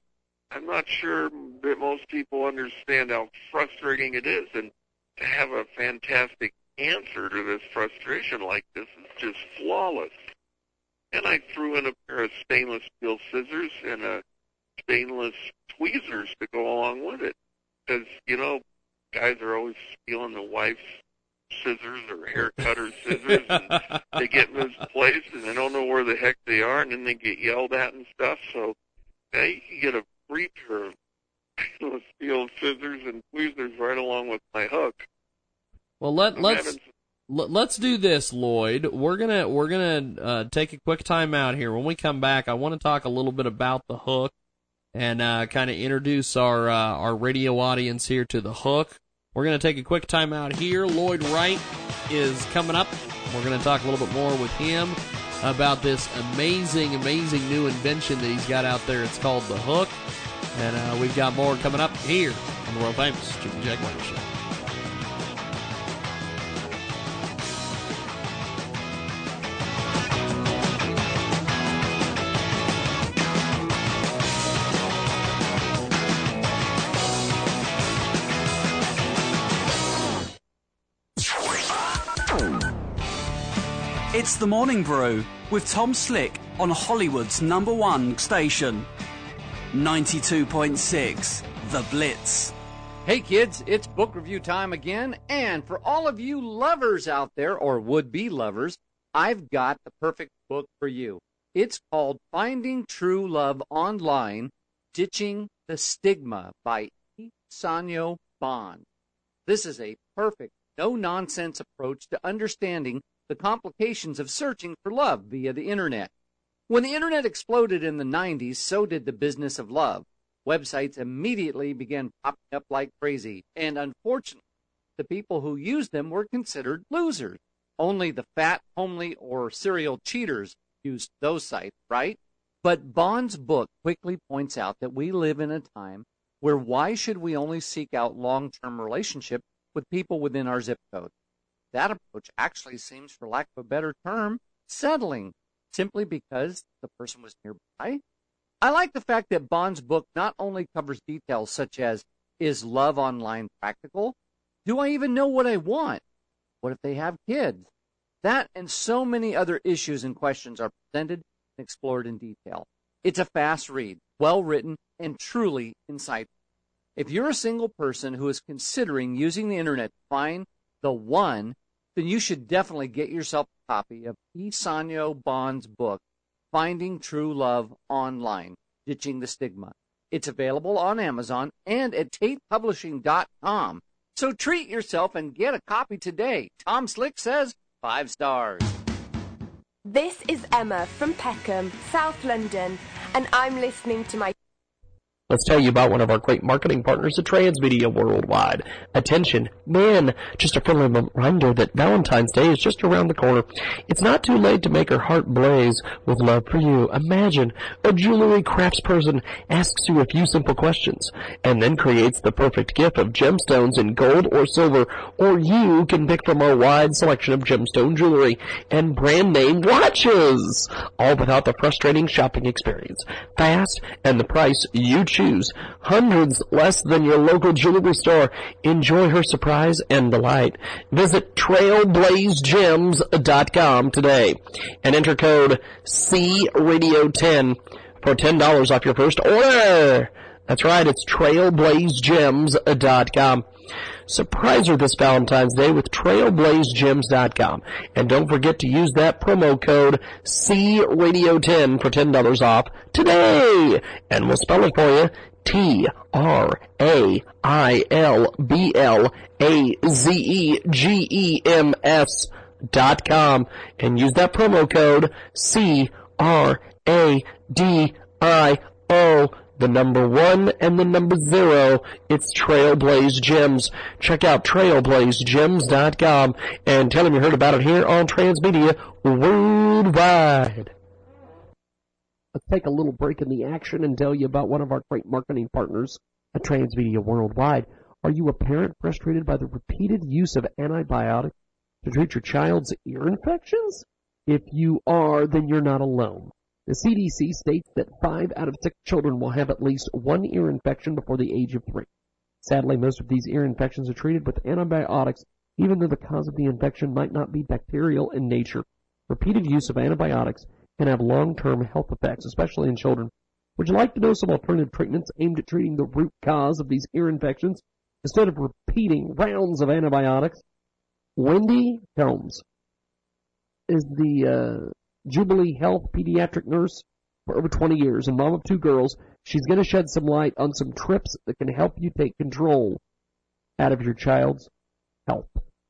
I'm not sure that most people understand how frustrating it is, and to have a fantastic answer to this frustration like this is just flawless. And I threw in a pair of stainless steel scissors and a stainless tweezers to go along with it. Because, you know, guys are always stealing the wife's scissors or hair cutter scissors and they get misplaced and they don't know where the heck they are and then they get yelled at and stuff. So now you can get a free pair of stainless steel scissors and tweezers right along with my hook. Well, let I'm let's let's do this, Lloyd. We're gonna we're gonna uh, take a quick time out here. When we come back, I want to talk a little bit about the hook and uh, kind of introduce our uh, our radio audience here to the hook. We're gonna take a quick time out here. Lloyd Wright is coming up. We're gonna talk a little bit more with him about this amazing, amazing new invention that he's got out there. It's called the hook, and uh, we've got more coming up here on the world famous Jiggy Jaguar Show. It's the Morning Brew with Tom Slick on Hollywood's number one station. 92.6 The Blitz. Hey kids, it's book review time again, and for all of you lovers out there, or would be lovers, I've got the perfect book for you. It's called Finding True Love Online Ditching the Stigma by E. Sanyo Bond. This is a perfect, no nonsense approach to understanding the complications of searching for love via the internet. When the internet exploded in the 90s, so did the business of love. Websites immediately began popping up like crazy, and unfortunately, the people who used them were considered losers. Only the fat, homely, or serial cheaters used those sites, right? But Bond's book quickly points out that we live in a time where why should we only seek out long-term relationships with people within our zip code? That approach actually seems, for lack of a better term, settling, simply because the person was nearby. I like the fact that Bond's book not only covers details such as is love online practical? Do I even know what I want? What if they have kids? That and so many other issues and questions are presented and explored in detail. It's a fast read, well written, and truly insightful. If you're a single person who is considering using the internet to find the one, then you should definitely get yourself a copy of E. Sanyo Bond's book, Finding True Love Online, Ditching the Stigma. It's available on Amazon and at TatePublishing.com. So treat yourself and get a copy today. Tom Slick says five stars. This is Emma from Peckham, South London, and I'm listening to my Let's tell you about one of our great marketing partners at Transmedia Worldwide. Attention, man, just a friendly reminder that Valentine's Day is just around the corner. It's not too late to make her heart blaze with love for you. Imagine a jewelry craftsperson asks you a few simple questions and then creates the perfect gift of gemstones in gold or silver, or you can pick from our wide selection of gemstone jewelry and brand name watches, all without the frustrating shopping experience. Fast and the price you choose. Hundreds less than your local jewelry store. Enjoy her surprise and delight. Visit trailblazegems.com today and enter code CRadio10 for $10 off your first order. That's right, it's trailblazegems.com. Surprise her this Valentine's Day with trailblazegems.com. And don't forget to use that promo code CRadio10 for $10 off today. And we'll spell it for you. T R A I L B L A Z E G E M S dot com and use that promo code C R A D I O the number one and the number zero. It's Trailblaze Gems. Check out trailblazegems.com and tell them you heard about it here on Transmedia Worldwide. Let's take a little break in the action and tell you about one of our great marketing partners at Transmedia Worldwide. Are you a parent frustrated by the repeated use of antibiotics to treat your child's ear infections? If you are, then you're not alone. The CDC states that five out of six children will have at least one ear infection before the age of three. Sadly, most of these ear infections are treated with antibiotics, even though the cause of the infection might not be bacterial in nature. Repeated use of antibiotics can have long-term health effects, especially in children. Would you like to know some alternative treatments aimed at treating the root cause of these ear infections instead of repeating rounds of antibiotics? Wendy Helms is the uh, Jubilee Health pediatric nurse for over 20 years and mom of two girls. She's going to shed some light on some trips that can help you take control out of your child's health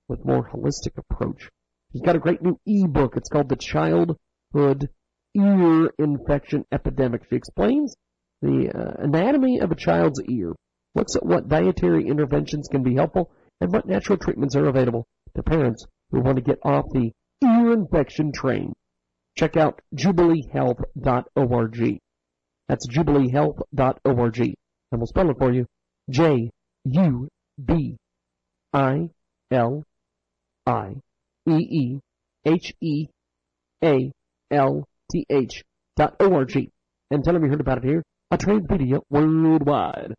with more holistic approach. She's got a great new ebook. It's called The Childhood ear infection epidemic. She explains the uh, anatomy of a child's ear, looks at what dietary interventions can be helpful, and what natural treatments are available to parents who want to get off the ear infection train. Check out jubileehealth.org. That's jubileehealth.org. And we'll spell it for you. J U B I L I E E H E A L th.org and tell them you heard about it here on Transmedia Worldwide.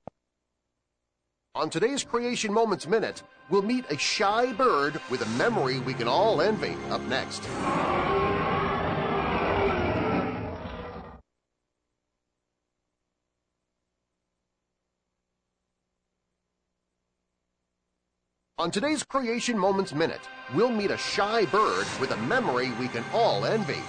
On today's Creation Moments Minute, we'll meet a shy bird with a memory we can all envy. Up next. On today's Creation Moments Minute, we'll meet a shy bird with a memory we can all envy.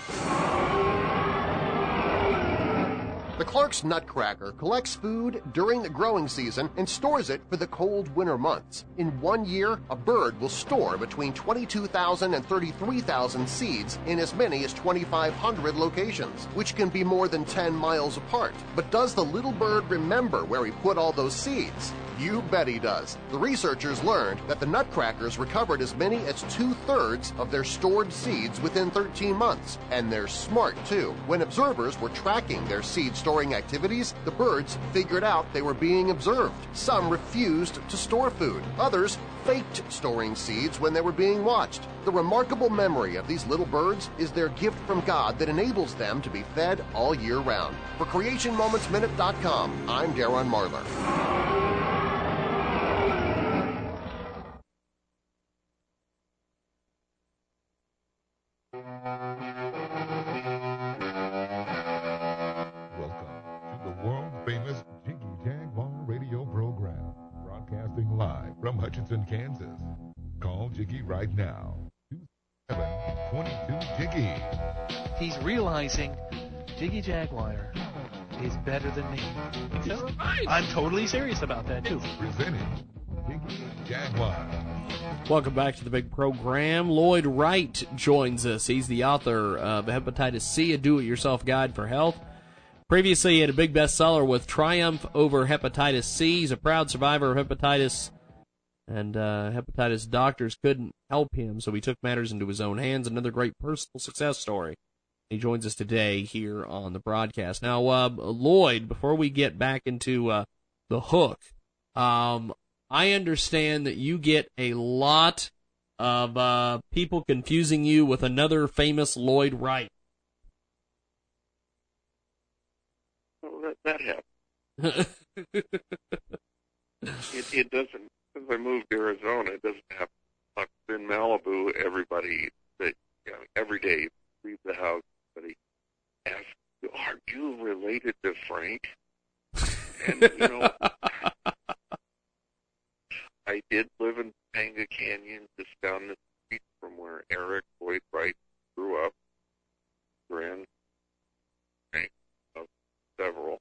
The Clark's Nutcracker collects food during the growing season and stores it for the cold winter months. In one year, a bird will store between 22,000 and 33,000 seeds in as many as 2,500 locations, which can be more than 10 miles apart. But does the little bird remember where he put all those seeds? You bet he does. The researchers learned that the nutcrackers recovered as many as two thirds of their stored seeds within 13 months. And they're smart too. When observers were tracking their seed storing activities, the birds figured out they were being observed. Some refused to store food, others faked storing seeds when they were being watched. The remarkable memory of these little birds is their gift from God that enables them to be fed all year round. For CreationMomentsMinute.com, I'm Darren Marlar. From Kansas. Call Jiggy right now. 2722 Jiggy. He's realizing Jiggy Jaguar is better than me. I'm totally serious about that too. Presenting Jiggy Jaguar. Welcome back to the big program. Lloyd Wright joins us. He's the author of Hepatitis C, a do-it-yourself guide for health. Previously, he had a big bestseller with Triumph over Hepatitis C. He's a proud survivor of hepatitis, and uh, hepatitis doctors couldn't help him, so he took matters into his own hands. Another great personal success story. He joins us today here on the broadcast. Now, uh, Lloyd, before we get back into uh, the hook, um, I understand that you get a lot of uh, people confusing you with another famous Lloyd Wright. Well, that, that happens. it, it doesn't. Since I moved to Arizona, it doesn't happen. much. In Malibu, everybody that you know, every day leave the house, somebody asks, "Are you related to Frank?" And you know, I did live in Panga Canyon, just down the street from where Eric Lloyd Wright grew up. Grand right, uh, of several.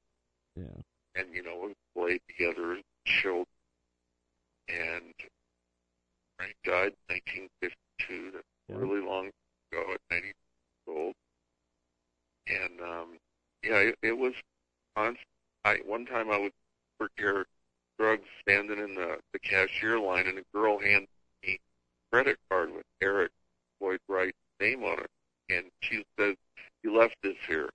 Yeah. And, you know, we played together as children. And Frank died in 1952. That's Yeah. really long ago at 90 years old. And, um, yeah, it, it was constant. I, one time I was for care drugs standing in the, the cashier line and a girl handed me a credit card with Eric Lloyd Wright's name on it. And she says, you left this here.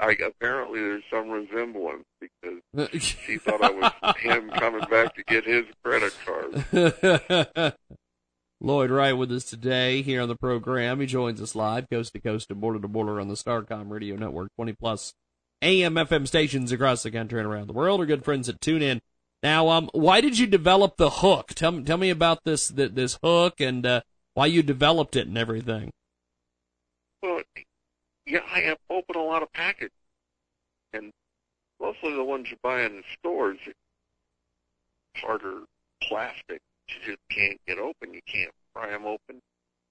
I, apparently there's some resemblance because she thought I was him coming back to get his credit card. Lloyd Wright with us today here on the program. He joins us live, coast to coast and border to border on the Starcom Radio Network, 20 plus AM FM stations across the country and around the world. Our good friends at TuneIn. Now, um, why did you develop the hook? Tell me, tell me about this this hook and uh, why you developed it and everything. Well, yeah, I have opened a lot of packages, and mostly the ones you buy in the stores, harder plastic. You just can't get open. You can't pry them open.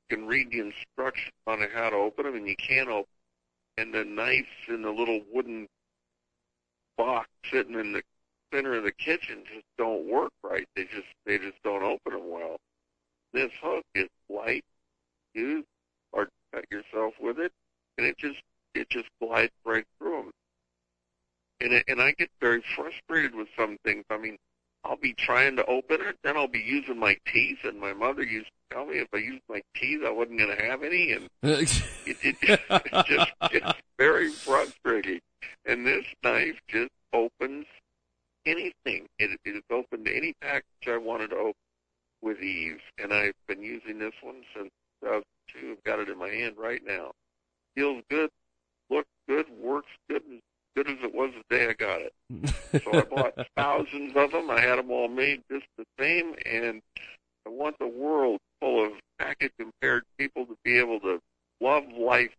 You can read the instructions on how to open them, and you can't open. And the knives in the little wooden box sitting in the center of the kitchen just don't work right. They just they just don't open them well. This hook is light, use or cut yourself with it, and it just it just glides right through them. And it, and I get very frustrated with some things. I mean, I'll be trying to open it, then I'll be using my teeth, and my mother used to tell me if I used my teeth, I wasn't going to have any, and it, it, it's just it's very frustrating. And this knife just opens anything. It, it is open to any package I wanted to open with ease, and I've been using this one since 2002. I've got it in my hand right now. Feels good, looks good, works good, as good as it was the day I got it. so I bought thousands of them. I had them all made just the same, and I want the world full of package impaired people to be able to love life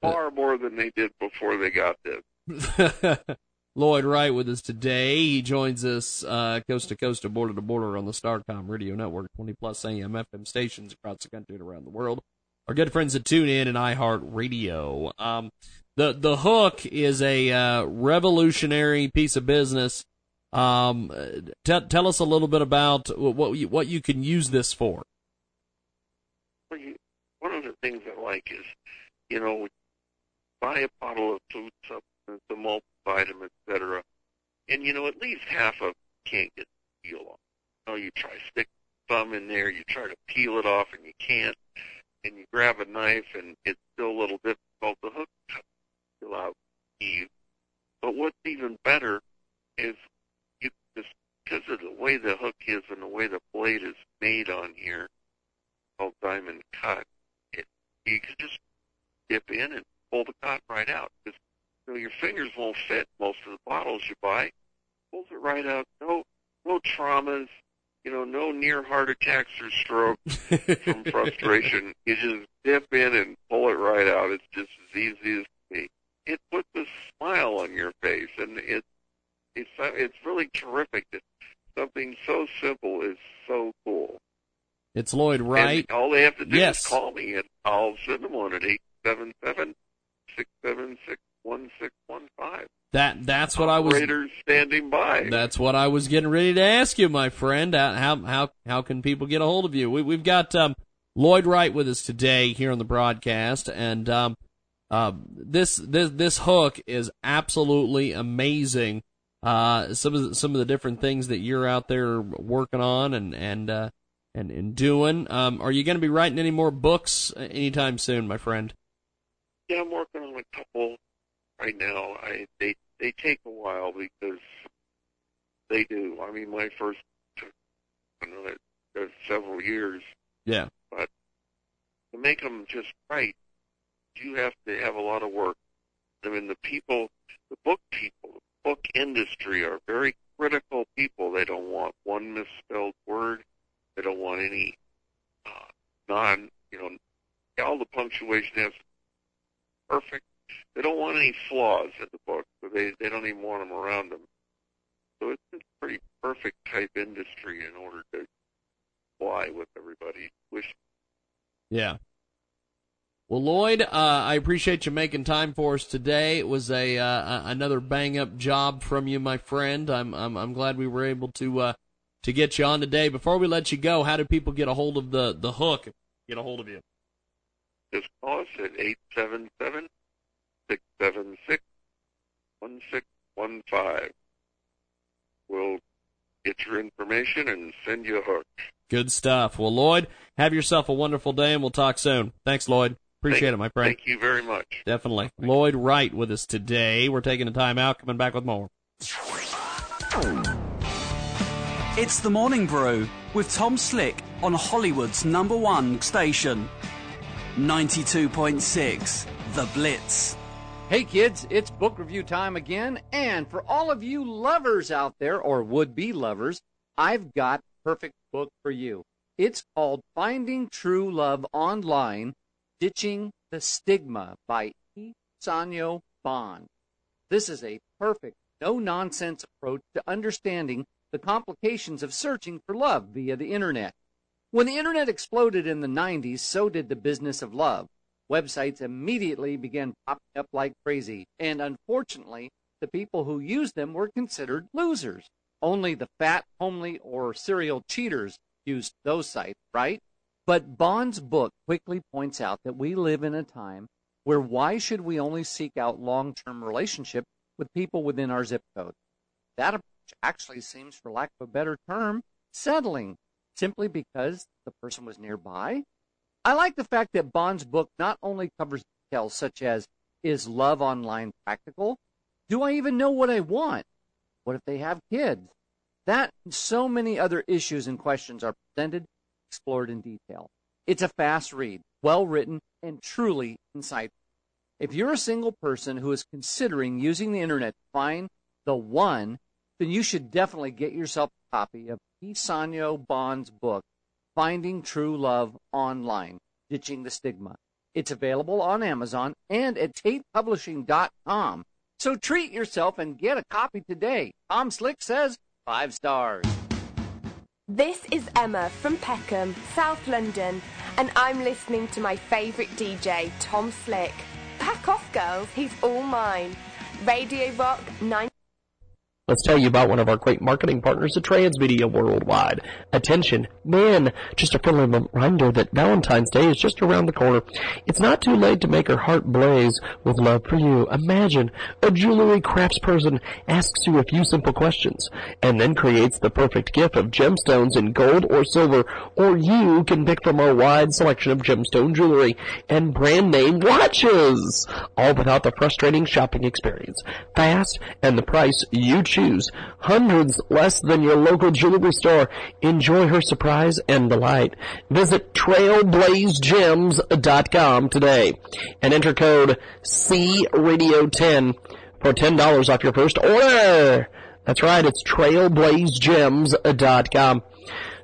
far more than they did before they got this. Lloyd Wright with us today. He joins us uh, coast to coast and border to border on the Starcom Radio Network, 20 plus AM FM stations across the country and around the world. Our good friends at TuneIn and iHeartRadio. Um, the the hook is a uh, revolutionary piece of business. Um, t- tell us a little bit about what you, what you can use this for. One of the things I like is, you know, buy a bottle of food supplements, a multivitamin, etc., and you know at least half of it can't get the peel off. You know, you try to stick thumb in there, you try to peel it off, and you can't. And you grab a knife, and it's still a little difficult to hook peel out ease. But what's even better is you just because of the way the hook is and the way the blade is made on here, called diamond cut, it you can just dip in and pull the cotton right out. Because you know, your fingers won't fit most of the bottles you buy. Pulls it right out. No, no traumas. You know, no near heart attacks or strokes from frustration. You just dip in and pull it right out. It's just as easy as me. It puts a smile on your face, and it it's it's really terrific. That something so simple is so cool. It's Lloyd Wright. And all they have to do yes. is call me, and I'll send them one at eight seven seven six seven six one six one five. That that's what I was. Standing by. That's what I was getting ready to ask you, my friend. How how how can people get a hold of you? We, we've got um, Lloyd Wright with us today here on the broadcast, and um, uh, this this this hook is absolutely amazing. Uh, some of the, some of the different things that you're out there working on and and uh, and, and doing. Um, are you going to be writing any more books anytime soon, my friend? Yeah, I'm working on a couple right now. I they they take a while because they do. I mean, my first took another uh, several years, Yeah. but to make them just right, you have to have a lot of work. I mean, the people, the book people, the book industry are very critical people. They don't want one misspelled word. They don't want any uh, non, you know, all the punctuation has perfect. They don't want any flaws in the book, so they they don't even want them around them. So it's a pretty perfect type industry in order to fly with everybody. Wish Yeah. Well, Lloyd, uh, I appreciate you making time for us today. It was a uh, another bang up job from you, my friend. I'm I'm, I'm glad we were able to uh, to get you on today. Before we let you go, how do people get a hold of the the hook? Get a hold of you. just call us at eight seven seven six seven six one six one five. We'll get your information and send you a hook. Good stuff. Well, Lloyd, have yourself a wonderful day, and we'll talk soon. Thanks, Lloyd. Appreciate Thank- it, my friend. Thank you very much. Definitely. Lloyd Wright with us today. We're taking a time out, coming back with more. It's the Morning Brew with Tom Slick on Hollywood's number one station. 92.6 The Blitz. Hey kids, it's book review time again, and for all of you lovers out there, or would be lovers, I've got perfect book for you. It's called Finding True Love Online Ditching the Stigma by E. Sanyo Bond. This is a perfect, no nonsense approach to understanding the complications of searching for love via the internet. When the internet exploded in the 90s, so did the business of love. Websites immediately began popping up like crazy, and unfortunately, the people who used them were considered losers. Only the fat, homely, or serial cheaters used those sites, right? But Bond's book quickly points out that we live in a time where why should we only seek out long-term relationship with people within our zip code? That approach actually seems, for lack of a better term, settling, simply because the person was nearby. I like the fact that Bond's book not only covers details such as is love online practical? Do I even know what I want? What if they have kids? That and so many other issues and questions are presented, explored in detail. It's a fast read, well written, and truly insightful. If you're a single person who is considering using the internet to find the one, then you should definitely get yourself a copy of P. Sanyo Bond's book, Finding True Love Online, Ditching the Stigma. It's available on Amazon and at TatePublishing.com. So treat yourself and get a copy today. Tom Slick says five stars. This is Emma from Peckham, South London, and I'm listening to my favourite DJ, Tom Slick. Pack off, girls, he's all mine. Radio Rock 9. Let's tell you about one of our great marketing partners at Transmedia Worldwide. Attention, man, just a friendly reminder that Valentine's Day is just around the corner. It's not too late to make her heart blaze with love for you. Imagine a jewelry craftsperson asks you a few simple questions and then creates the perfect gift of gemstones in gold or silver, or you can pick from our wide selection of gemstone jewelry and brand name watches, all without the frustrating shopping experience. Fast and the price you choose. Hundreds less than your local jewelry store. Enjoy her surprise and delight. Visit trailblazegems.com today and enter code CRadio10 for $10 off your first order. That's right, it's trailblazegems.com.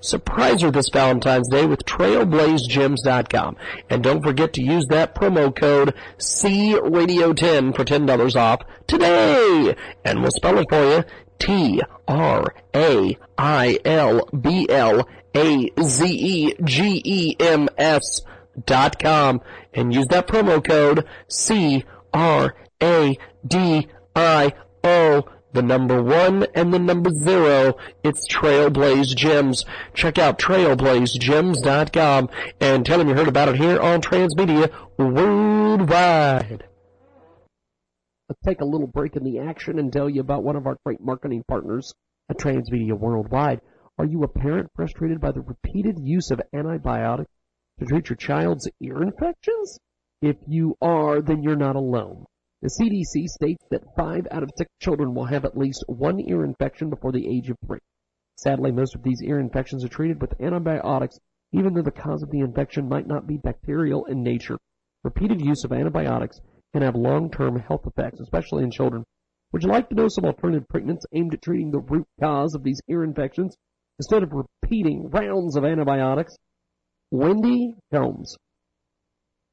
Surprise her this Valentine's Day with trailblazegems.com. And don't forget to use that promo code CRadio10 for $10 off today. And we'll spell it for you. T-R-A-I-L-B-L-A-Z-E-G-E-M-S dot com. And use that promo code C-R-A-D-I-O the number one and the number zero. It's Trailblaze Gems. Check out trailblazegems.com and tell them you heard about it here on Transmedia Worldwide. Let's take a little break in the action and tell you about one of our great marketing partners at Transmedia Worldwide. Are you a parent frustrated by the repeated use of antibiotics to treat your child's ear infections? If you are, then you're not alone. The CDC states that five out of six children will have at least one ear infection before the age of three. Sadly, most of these ear infections are treated with antibiotics, even though the cause of the infection might not be bacterial in nature. Repeated use of antibiotics can have long-term health effects, especially in children. Would you like to know some alternative treatments aimed at treating the root cause of these ear infections instead of repeating rounds of antibiotics? Wendy Helms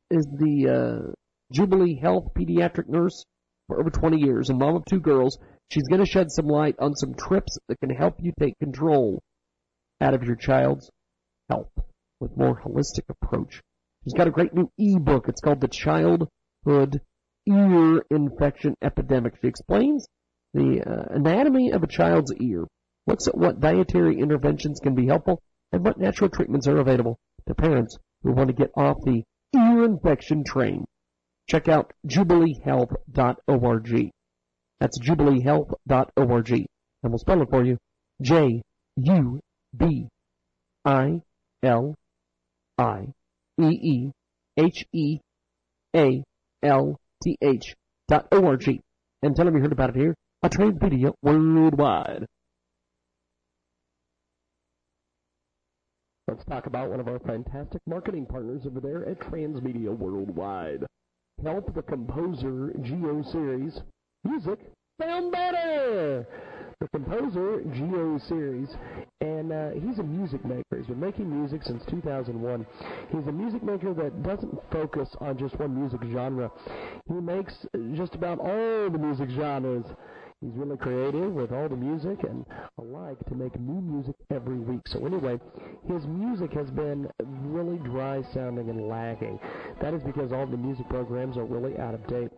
is the uh, Jubilee Health pediatric nurse for over 20 years and mom of two girls. She's going to shed some light on some trips that can help you take control out of your child's Health with more holistic approach. She's got a great new ebook. It's called The Childhood Ear Infection Epidemic. She explains the uh, anatomy of a child's ear, looks at what dietary interventions can be helpful, and what natural treatments are available to parents who want to get off the ear infection train. Check out jubileehealth.org. That's jubileehealth.org. And we'll spell it for you. J U B I L I E E H E A L T H dot O-R-G. And tell them you heard about it here on Transmedia Worldwide. Let's talk about one of our fantastic marketing partners over there at Transmedia Worldwide. Help the Composer Geo Series music sound better! The Composer Geo Series, and uh, he's a music maker. He's been making music since 2001. He's a music maker that doesn't focus on just one music genre. He makes just about all the music genres. He's really creative with all the music and alike to make new music every week. So anyway, his music has been really dry sounding and lagging. That is because all the music programs are really out of date.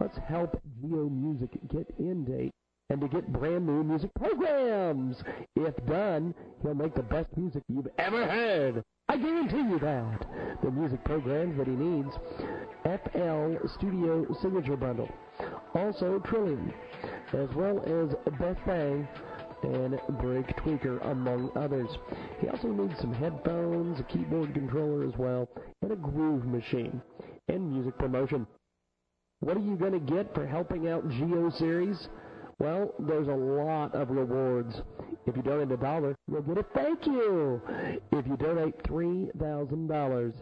Let's help Geo Music get in date and to get brand new music programs. If done, he'll make the best music you've ever heard. I guarantee you that. The music programs that he needs FL Studio Signature Bundle, also Trilian, as well as Best Bang and Break Tweaker, among others. He also needs some headphones, a keyboard controller as well, and a groove machine, and music promotion. What are you going to get for helping out Geo Series? Well, there's a lot of rewards. If you donate a dollar, you'll get a thank you. If you donate $3,000,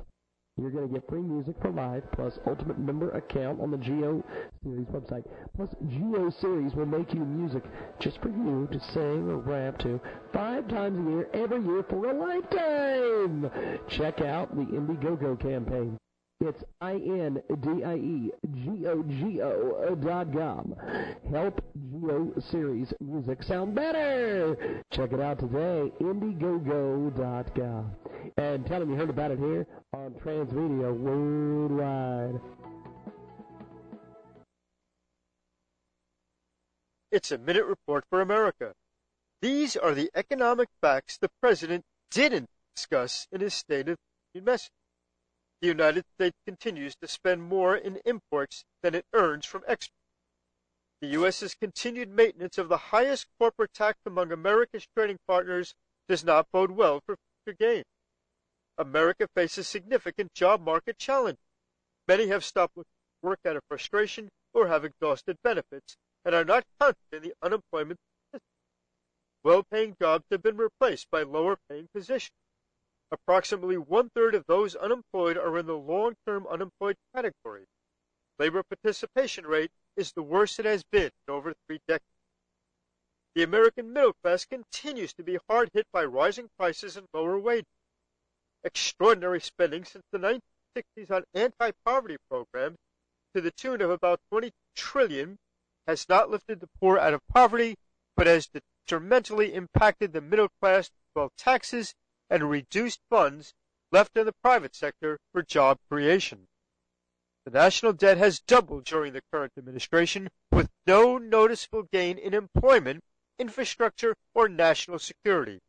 you're going to get free music for life, plus ultimate member account on the Geo Series website. Plus, Geo Series will make you music just for you to sing or rap to five times a year, every year for a lifetime. Check out the Indiegogo campaign. It's I-N-D-I-E-G-O-G-O dot com. Help Geo Series music sound better. Check it out today, Indiegogo dot com. And tell them you heard about it here on Transmedia Worldwide. It's a minute report for America. These are the economic facts the president didn't discuss in his State of the Union message. The United States continues to spend more in imports than it earns from exports. The U.S.'s continued maintenance of the highest corporate tax among America's trading partners does not bode well for future gains. America faces significant job market challenges. Many have stopped work out of frustration or have exhausted benefits and are not counted in the unemployment statistics. Well-paying jobs have been replaced by lower-paying positions. Approximately one-third of those unemployed are in the long-term unemployed category. Labor participation rate is the worst it has been in over three decades. The American middle class continues to be hard hit by rising prices and lower wages. Extraordinary spending since the 1960s on anti-poverty programs to the tune of about 20 trillion has not lifted the poor out of poverty, but has detrimentally impacted the middle class while taxes and reduced funds left in the private sector for job creation. The national debt has doubled during the current administration with no noticeable gain in employment, infrastructure, or national security.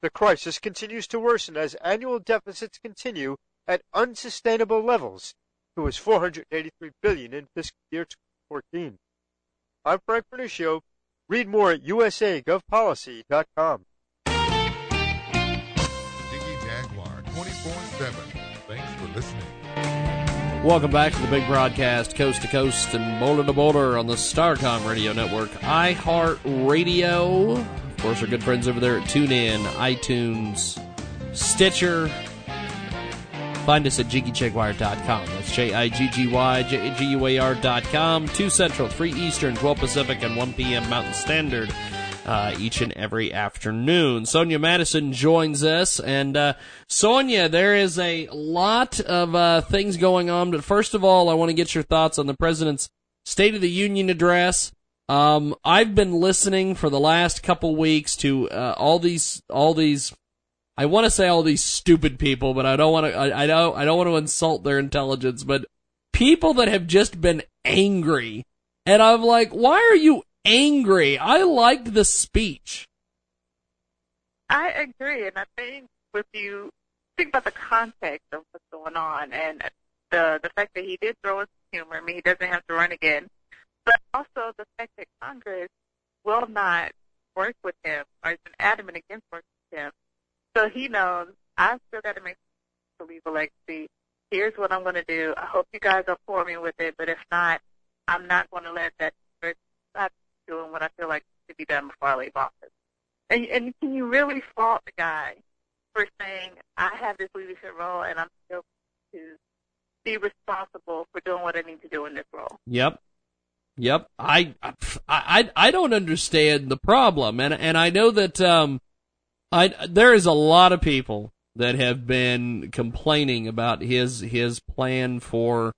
The crisis continues to worsen as annual deficits continue at unsustainable levels. It was 483 billion in fiscal year 2014. I'm Frank Vernuccio. Read more at usagovpolicy.com. Thanks for listening. Welcome back to the big broadcast, coast to coast and boulder to boulder on the Starcom Radio Network, iHeartRadio. Of course, our good friends over there at TuneIn, iTunes, Stitcher. Find us at jiggyjaguar.com. That's J-I-G-G-Y, J-G-U-A-R.com. 2 Central, 3 Eastern, 12 Pacific, and 1 p.m. Mountain Standard uh, each and every afternoon. Sonia Madison joins us, and uh, Sonia, there is a lot of uh, things going on. But first of all, I want to get your thoughts on the president's State of the Union address. Um, I've been listening for the last couple weeks to uh, all these all these I want to say all these stupid people, but I don't want to. I, I don't. I don't want to insult their intelligence. But people that have just been angry, and I'm like, why are you angry? I liked the speech. I agree, and I think with you think about the context of what's going on and the the fact that he did throw us humor. I mean, he doesn't have to run again, but also the fact that Congress will not work with him or has been adamant against working with him. So he knows I've still got to make to leave a legacy. Here's what I'm going to do. I hope you guys are for me with it, but if not, I'm not going to let that stop doing what I feel like should be done before I leave office. And, and can you really fault the guy for saying, I have this leadership role and I'm still to be responsible for doing what I need to do in this role? Yep. Yep. I, I, I don't understand the problem. And, and I know that, um, I, there is a lot of people that have been complaining about his, his plan for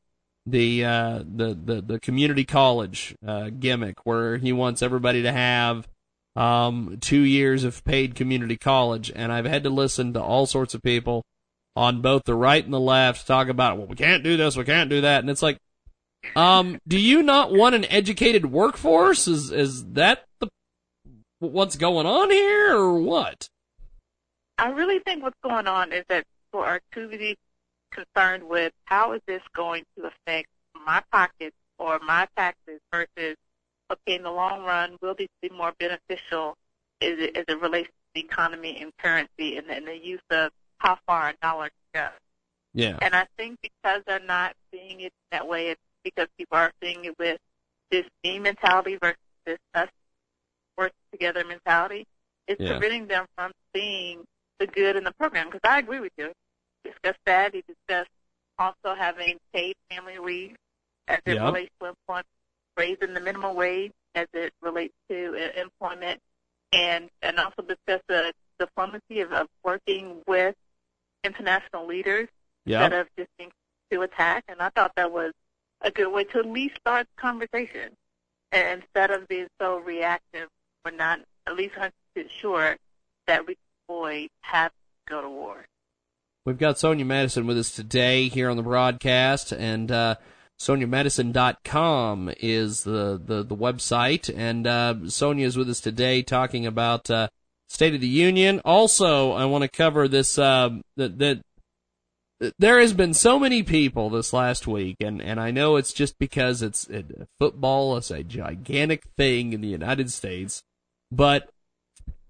the, uh, the, the, the community college, uh, gimmick where he wants everybody to have, um, two years of paid community college. And I've had to listen to all sorts of people on both the right and the left talk about, well, we can't do this, we can't do that. And it's like, um, do you not want an educated workforce? Is is that the what's going on here, or what? I really think what's going on is that people are too busy concerned with how is this going to affect my pockets or my taxes versus okay, in the long run, will these be more beneficial as it, as it relates to the economy and currency and, and the use of how far a dollar can go? Yeah. And I think because they're not seeing it that way, it's because people are seeing it with this me mentality versus this us working together mentality. It's Yeah. preventing them from seeing the good in the program. Because I agree with you. Discussed that. He discussed also having paid family leave as it Yep. relates to employment, raising the minimum wage as it relates to uh, employment, and and also discuss the diplomacy of, of working with international leaders Yep. that have just been to attack. And I thought that was a good way to at least start the conversation. And instead of being so reactive, we're not at least 100% sure that we can avoid having to go to war. We've got Sonia Madison with us today here on the broadcast, and uh, SoniaMadison.com is the, the, the website. And uh, Sonia is with us today talking about uh, State of the Union. Also, I want to cover this uh, that, that there has been so many people this last week, and, and I know it's just because it's it, football is a gigantic thing in the United States, but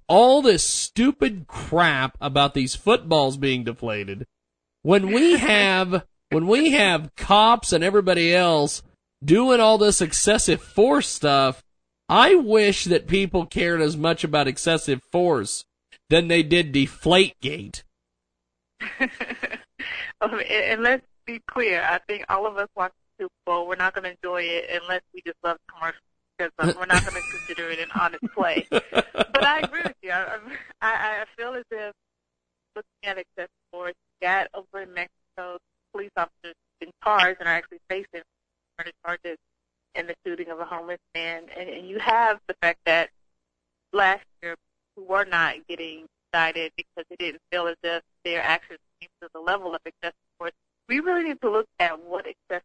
all this stupid crap about these footballs being deflated when we have when we have cops and everybody else doing all this excessive force stuff i wish that people cared as much about excessive force than they did deflate gate Um, and, and let's be clear. I think all of us watch the Super Bowl. We're not going to enjoy it unless we just love commercials because um, we're not going to consider it an honest play. but I agree with you. I, I, I feel as if looking at excessive force, got over in Mexico, police officers in cars and are actually facing murder charges in the shooting of a homeless man. And, and you have the fact that last year who were not getting cited because they didn't feel as if their actions came to the level of excessive force. We really need to look at what excessive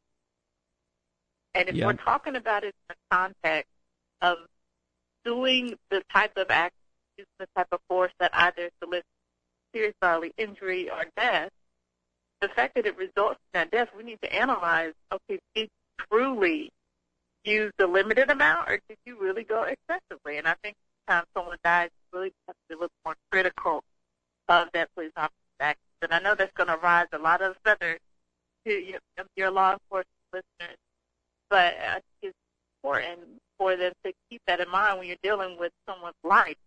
and if Yeah. we're talking about it in the context of doing the type of act, using the type of force that either solicits serious bodily injury or death, the fact that it results in that death, we need to analyze, okay, did you truly use the limited amount or did you really go excessively? And I think time someone dies, you really have to be a little more critical of that police officer's actions. And I know that's going to rise a lot of feathers to your, your law enforcement listeners, but I think it's important for them to keep that in mind when you're dealing with someone's life,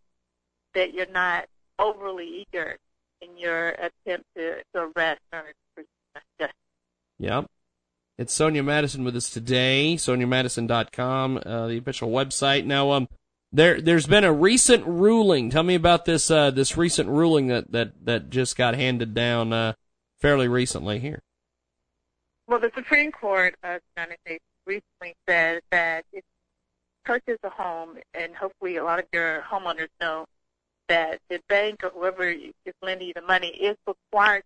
that you're not overly eager in your attempt to, to arrest or pursue justice. Yep. It's Sonia Madison with us today. SoniaMadison.com, uh, the official website. Now, um, there there's been a recent ruling. Tell me about this uh, this recent ruling that that that just got handed down uh, fairly recently here. Well, the Supreme Court of the United States recently said that if you purchase a home, and hopefully a lot of your homeowners know that the bank or whoever is lending you the money is required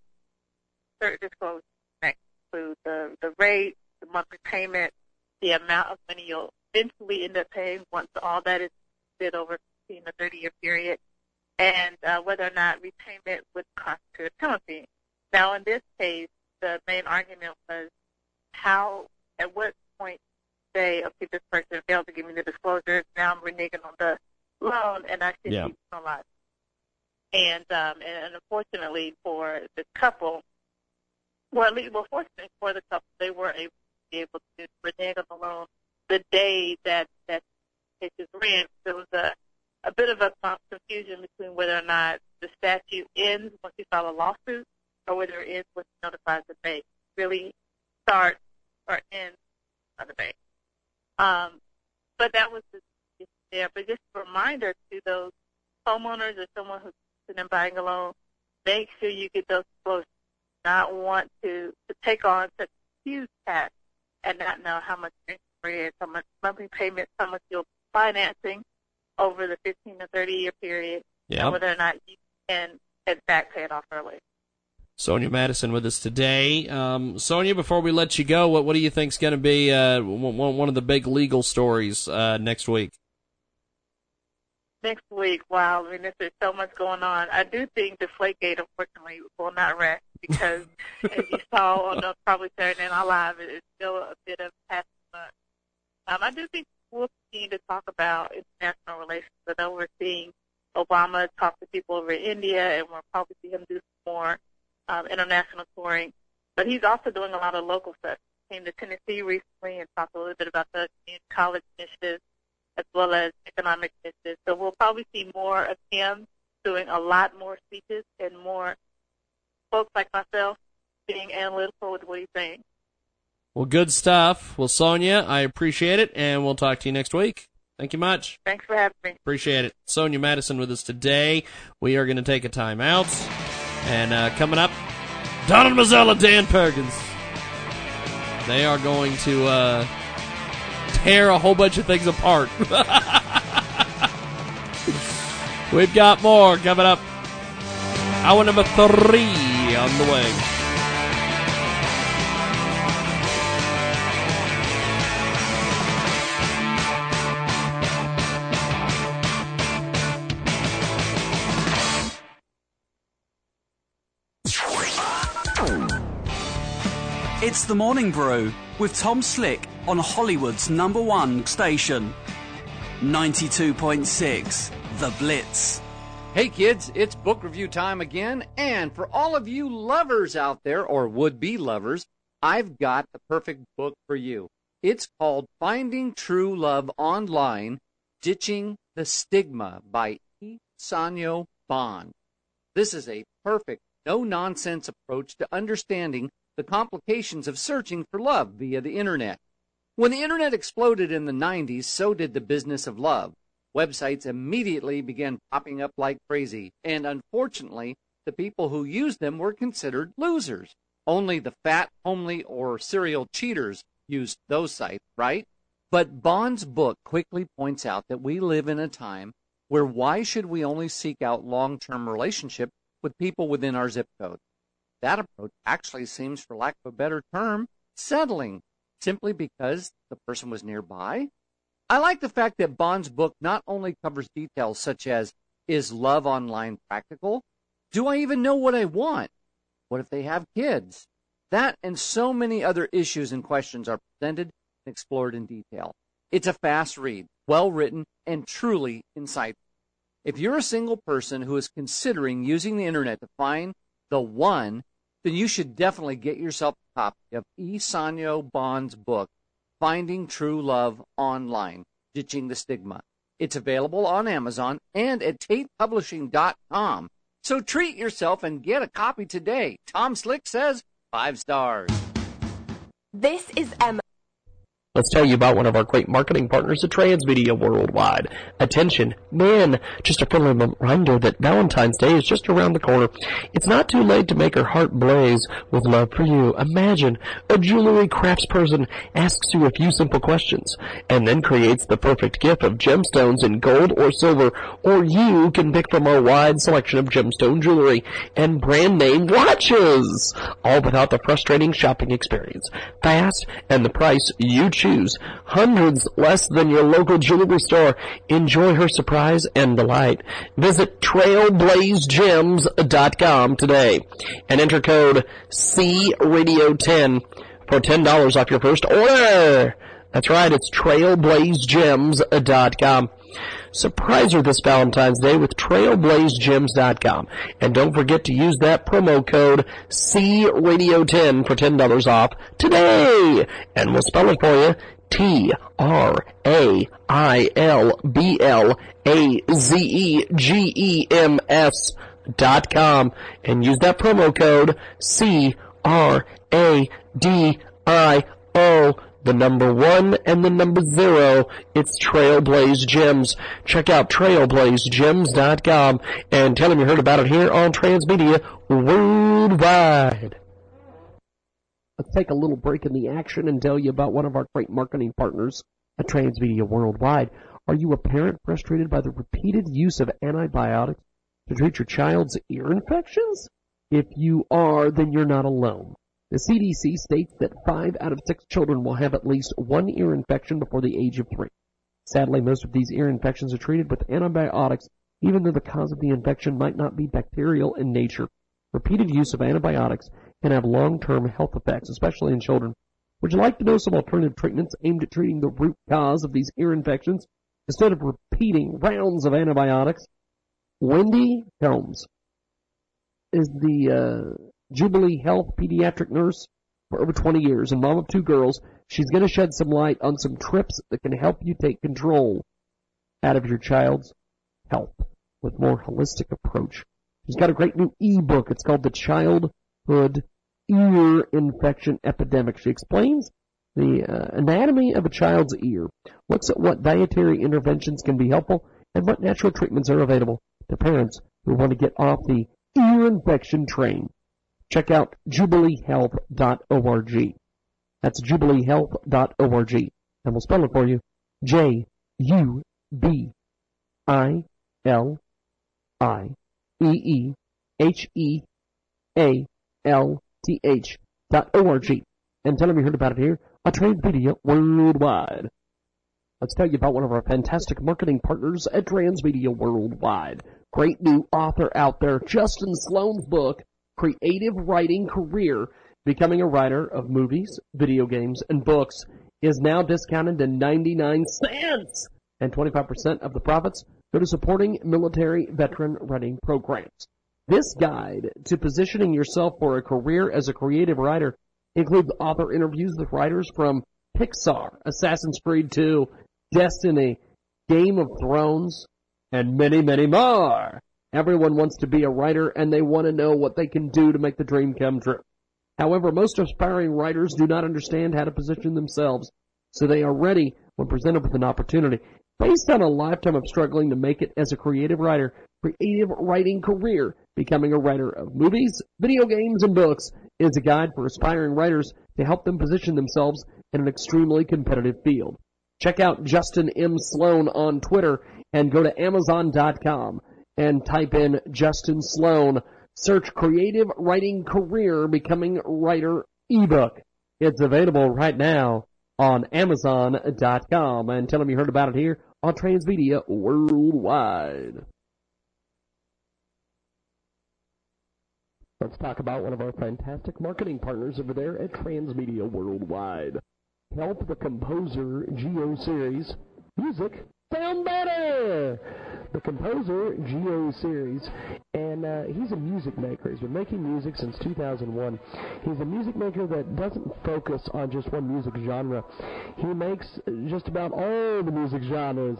certain disclosures that include the, the rate, the monthly payment, the amount of money you'll eventually end up paying once all that is split over 15 or 30 year period, and uh, whether or not repayment would constitute a penalty. Now, in this case, the main argument was how, at what point say, okay, this person failed to give me the disclosures, now I'm reneging on the loan, and I should Yeah. be penalized. And, um, and unfortunately for the couple, well, at least, well, fortunately for the couple, they were able to be able to renege on the loan the day that that case is ran. There was a a bit of a confusion between whether or not the statute ends once you file a lawsuit, or whether it ends once you notify the bank. Really start or end on the bank. Um, but that was the issue there. But just a reminder to those homeowners or someone who's interested in buying a loan, make sure you get those disclosures. Not want to, to take on such a huge tax and not know how much interest rate, how much monthly payments, how much you're financing over the 15 to 30 year period, Yep. and whether or not you can, in fact, pay it off early. Sonia Madison with us today. Um, Sonia, before we let you go, what what do you think's going to be uh, one one of the big legal stories uh, next week? Next week, wow, I mean, there's so much going on. I do think the Flakegate, unfortunately, will not rest because, as you saw on the probably Saturday Night Live, it- it's still a bit of past month. Um, I do think we'll continue to talk about international relations. I know we're seeing Obama talk to people over in India, and we'll probably see him do some more um, international touring. But he's also doing a lot of local stuff. He came to Tennessee recently and talked a little bit about the college initiative as well as economic initiatives. So we'll probably see more of him doing a lot more speeches and more folks like myself being analytical with what he's saying. Well, good stuff. Well, Sonia, I appreciate it, and we'll talk to you next week. Thank you much. Thanks for having me. Appreciate it. Sonia Madison with us today. We are going to take a time out. And uh, coming up, Donald Mazzella, Dan Perkins. They are going to uh, tear a whole bunch of things apart. We've got more coming up. Hour number three on the way. It's the Morning Brew with Tom Slick on Hollywood's number one station. 92.6 The Blitz. Hey kids, it's book review time again, and for all of you lovers out there, or would be lovers, I've got the perfect book for you. It's called Finding True Love Online Ditching the Stigma by E. Sanyo Bond. This is a perfect, no nonsense approach to understanding the complications of searching for love via the internet. When the internet exploded in the 90s, so did the business of love. Websites immediately began popping up like crazy, and unfortunately, the people who used them were considered losers. Only the fat, homely, or serial cheaters used those sites, right? But Bond's book quickly points out that we live in a time where why should we only seek out long-term relationship with people within our zip code? That approach actually seems, for lack of a better term, settling, simply because the person was nearby. I like the fact that Bond's book not only covers details such as is love online practical? Do I even know what I want? What if they have kids? That and so many other issues and questions are presented and explored in detail. It's a fast read, well written, and truly insightful. If you're a single person who is considering using the internet to find the one, then you should definitely get yourself a copy of E. Sanyo Bond's book, Finding True Love Online, Ditching the Stigma. It's available on Amazon and at TatePublishing.com. So treat yourself and get a copy today. Tom Slick says five stars. This is Emma. Let's tell you about one of our great marketing partners at Transmedia Worldwide. Attention, man, just a friendly reminder that Valentine's Day is just around the corner. It's not too late to make her heart blaze with love for you. Imagine a jewelry craftsperson asks you a few simple questions and then creates the perfect gift of gemstones in gold or silver, or you can pick from our wide selection of gemstone jewelry and brand name watches, all without the frustrating shopping experience. Fast and the price you choose choose. Hundreds less than your local jewelry store. Enjoy her surprise and delight. Visit trailblazegems.com today and enter code CRadio10 for $10 off your first order. That's right, it's trailblazegems.com. Surprise her this Valentine's Day with trailblazegems.com. And don't forget to use that promo code CRadio10 for $10 off today. And we'll spell it for you. T R A I L B L A Z E G E M S dot com and use that promo code C R A D I O the number one and the number zero. It's Trailblaze Gems. Check out trailblazegems.com and tell them you heard about it here on Transmedia Worldwide. Let's take a little break in the action and tell you about one of our great marketing partners at Transmedia Worldwide. Are you a parent frustrated by the repeated use of antibiotics to treat your child's ear infections? If you are, then you're not alone. The CDC states that five out of six children will have at least one ear infection before the age of three. Sadly, most of these ear infections are treated with antibiotics, even though the cause of the infection might not be bacterial in nature. Repeated use of antibiotics can have long-term health effects, especially in children. Would you like to know some alternative treatments aimed at treating the root cause of these ear infections instead of repeating rounds of antibiotics? Wendy Helms is the uh, Jubilee Health pediatric nurse for over 20 years and mom of two girls. She's going to shed some light on some trips that can help you take control out of your child's health with more holistic approach. She's got a great new ebook. It's called The Childhood Ear Infection Epidemic. She explains the uh, anatomy of a child's ear, looks at what dietary interventions can be helpful, and what natural treatments are available to parents who want to get off the ear infection train. Check out jubileehealth.org. That's jubileehealth.org. And we'll spell it for you. J U B I L I E E H E A L T H dot O-R-G. And tell them you heard about it here on Transmedia Worldwide. Let's tell you about one of our fantastic marketing partners at Transmedia Worldwide. Great new author out there, Justin Sloan's book, creative writing career, becoming a writer of movies, video games, and books is now discounted to 99 cents, and 25% of the profits go to supporting military veteran writing programs. This guide to positioning yourself for a career as a creative writer includes author interviews with writers from Pixar, Assassin's Creed 2, Destiny, Game of Thrones, and many, many more. Everyone wants to be a writer and they want to know what they can do to make the dream come true. However, most aspiring writers do not understand how to position themselves, so they are ready when presented with an opportunity. Based on a lifetime of struggling to make it as a creative writer, creative writing career, becoming a writer of movies, video games, and books is a guide for aspiring writers to help them position themselves in an extremely competitive field. Check out Justin M. Sloan on Twitter and go to Amazon.com and type in Justin Sloan. Search Creative Writing Career Becoming Writer ebook. It's available right now on Amazon.com. And tell them you heard about it here on Transmedia Worldwide. Let's talk about one of our fantastic marketing partners over there at Transmedia Worldwide. Help the Composer Geo Series. Music sound better. The composer Geo Series, and uh, he's a music maker. He's been making music since 2001. He's a music maker that doesn't focus on just one music genre. He makes just about all the music genres.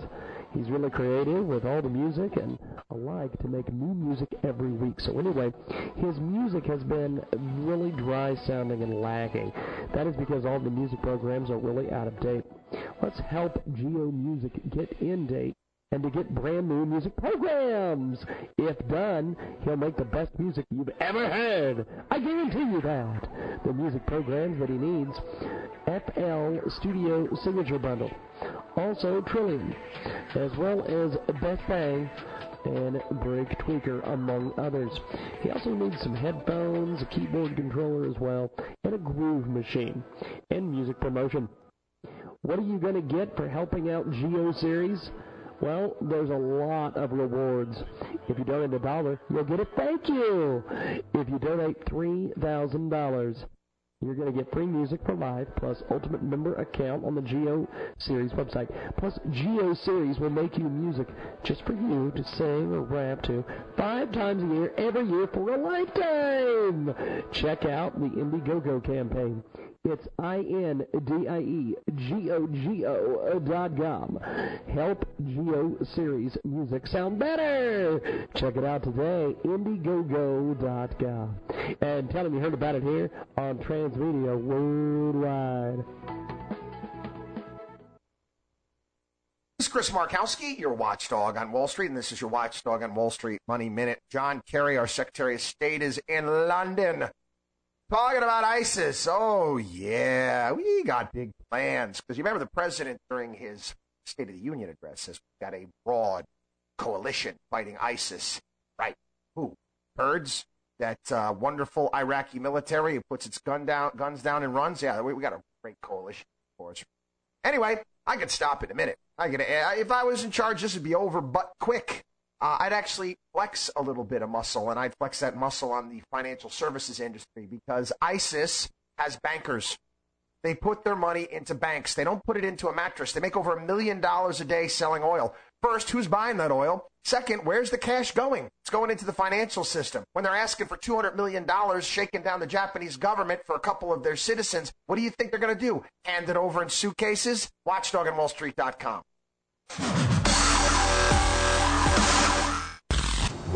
He's really creative with all the music and alike to make new music every week. So anyway, his music has been really dry sounding and lagging. That is because all the music programs are really out of date. Let's help Geo Music get in date and to get brand new music programs. If done, he'll make the best music you've ever heard. I guarantee you that. The music programs that he needs FL Studio Signature Bundle, also Trilian, as well as Best Bang and Break Tweaker, among others. He also needs some headphones, a keyboard controller as well, and a groove machine, and music promotion. What are you going to get for helping out Geo Series? Well, there's a lot of rewards. If you donate a dollar, you'll get a thank you. If you donate $3,000, you're going to get free music for life, plus ultimate member account on the Geo Series website. Plus, Geo Series will make you music just for you to sing or rap to five times a year, every year for a lifetime. Check out the Indiegogo campaign. It's I-N-D-I-E-G-O-G-O dot com. Help Geo Series music sound better. Check it out today, Indiegogo dot com. And tell them you heard about it here on Transmedia Worldwide. This is Chris Markowski, your watchdog on Wall Street, and this is your watchdog on Wall Street Money Minute. John Kerry, our Secretary of State, is in London. Talking about ISIS. Oh, yeah. We got big plans. Because you remember the president during his State of the Union address says we've got a broad coalition fighting ISIS. Right. Who? Kurds? That uh, wonderful Iraqi military who puts its gun down, guns down and runs? Yeah, we, we got a great coalition for us. Anyway, I could stop in a minute. I could, if I was in charge, this would be over but quick uh, I'd actually flex a little bit of muscle, and I'd flex that muscle on the financial services industry because ISIS has bankers. They put their money into banks. They don't put it into a mattress. They make over a million dollars a day selling oil. First, who's buying that oil? Second, where's the cash going? It's going into the financial system. When they're asking for $200 million shaking down the Japanese government for a couple of their citizens, what do you think they're going to do? Hand it over in suitcases? Watchdog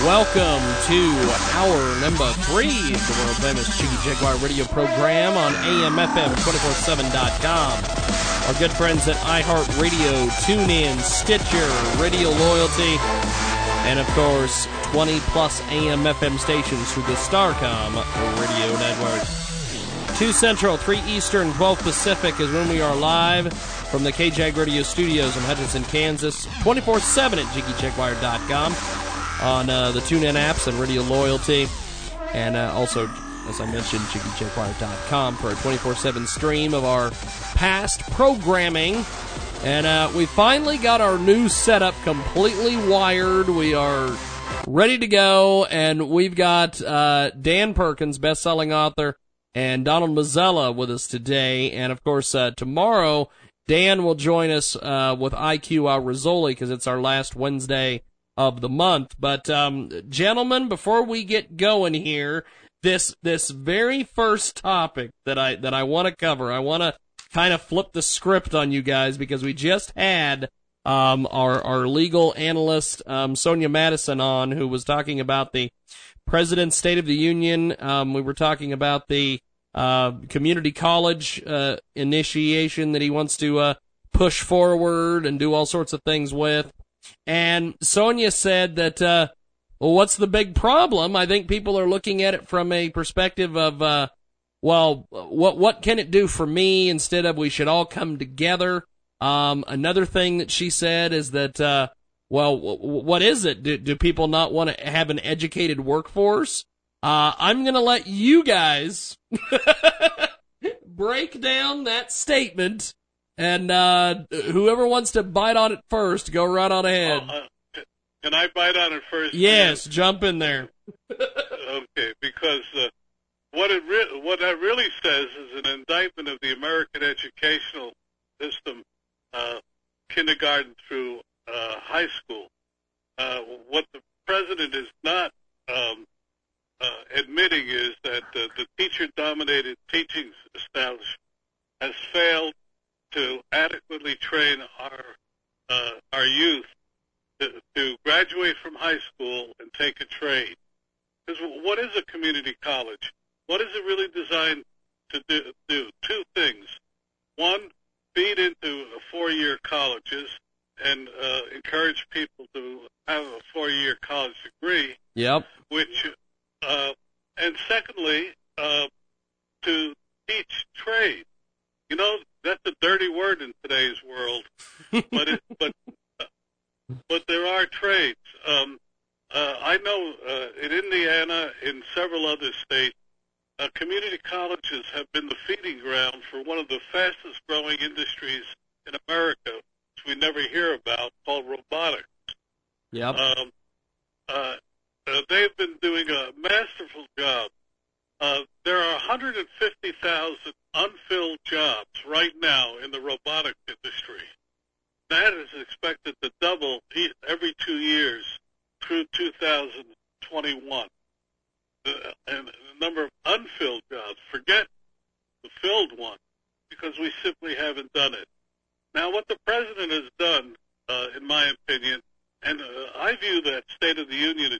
Welcome to hour number three of the world famous Jiggy Jaguar radio program on AMFM247.com. Our good friends at iHeartRadio, TuneIn, Stitcher, Radio Loyalty, and of course, 20 plus AMFM stations through the Starcom radio network. 2 Central, 3 Eastern, 12 Pacific is when we are live from the KJAG Radio Studios in Hutchinson, Kansas. 24 7 at JiggyJaguar.com on uh, the TuneIn apps and Radio Loyalty. And uh, also, as I mentioned, JiggyJaguar.com for a 24 7 stream of our past programming. And uh, we finally got our new setup completely wired. We are ready to go. And we've got uh, Dan Perkins, best selling author, and Donald Mazzella with us today. And of course, uh, tomorrow, Dan will join us uh, with IQ Al Rassooli because it's our last Wednesday of the month. But um, gentlemen, before we get going here, this this very first topic that I that I want to cover, I want to kind of flip the script on you guys because we just had um, our our legal analyst um, Sonia Madison on, who was talking about the President's State of the Union. Um, we were talking about the uh, community college uh, initiation that he wants to uh, push forward and do all sorts of things with. And Sonia said that, uh, well, what's the big problem? I think people are looking at it from a perspective of, uh, well, what what can it do for me instead of we should all come together. Um, another thing that she said is that, uh, well, what is it? Do, do people not want to have an educated workforce? Uh, I'm going to let you guys break down that statement, and uh, whoever wants to bite on it first, go right on ahead. Uh, can I bite on it first? yes, jump in there. okay, because uh, what it re- what that really says is an indictment of the American educational system, uh, kindergarten through uh, high school. Uh, what the president is not um, uh, admitting is that uh, the teacher-dominated teaching establishment has failed to adequately train our uh, our youth to, to graduate from high school and take a trade. Because what is a community college? What is it really designed to do? do? Two things. One, feed into four-year colleges and uh, encourage people to have a four-year college degree. Yep. Which, uh, and secondly, uh, to teach trade. You know, that's a dirty word in today's world, but it, but but there are trades. Um, uh, I know uh, in Indiana, in several other states, uh, community colleges have been the feeding ground for one of the fastest growing industries in America, which we never hear about, called robotics. Yep. Um, uh, uh, they've been doing a masterful job. Uh, there are 150,000 unfilled jobs right now in the robotic industry. That is expected to double every two years through 2021. Uh, and the number of unfilled jobs, forget the filled one, because we simply haven't done it. Now, what the president has done, uh, in my opinion, and uh, I view that State of the Union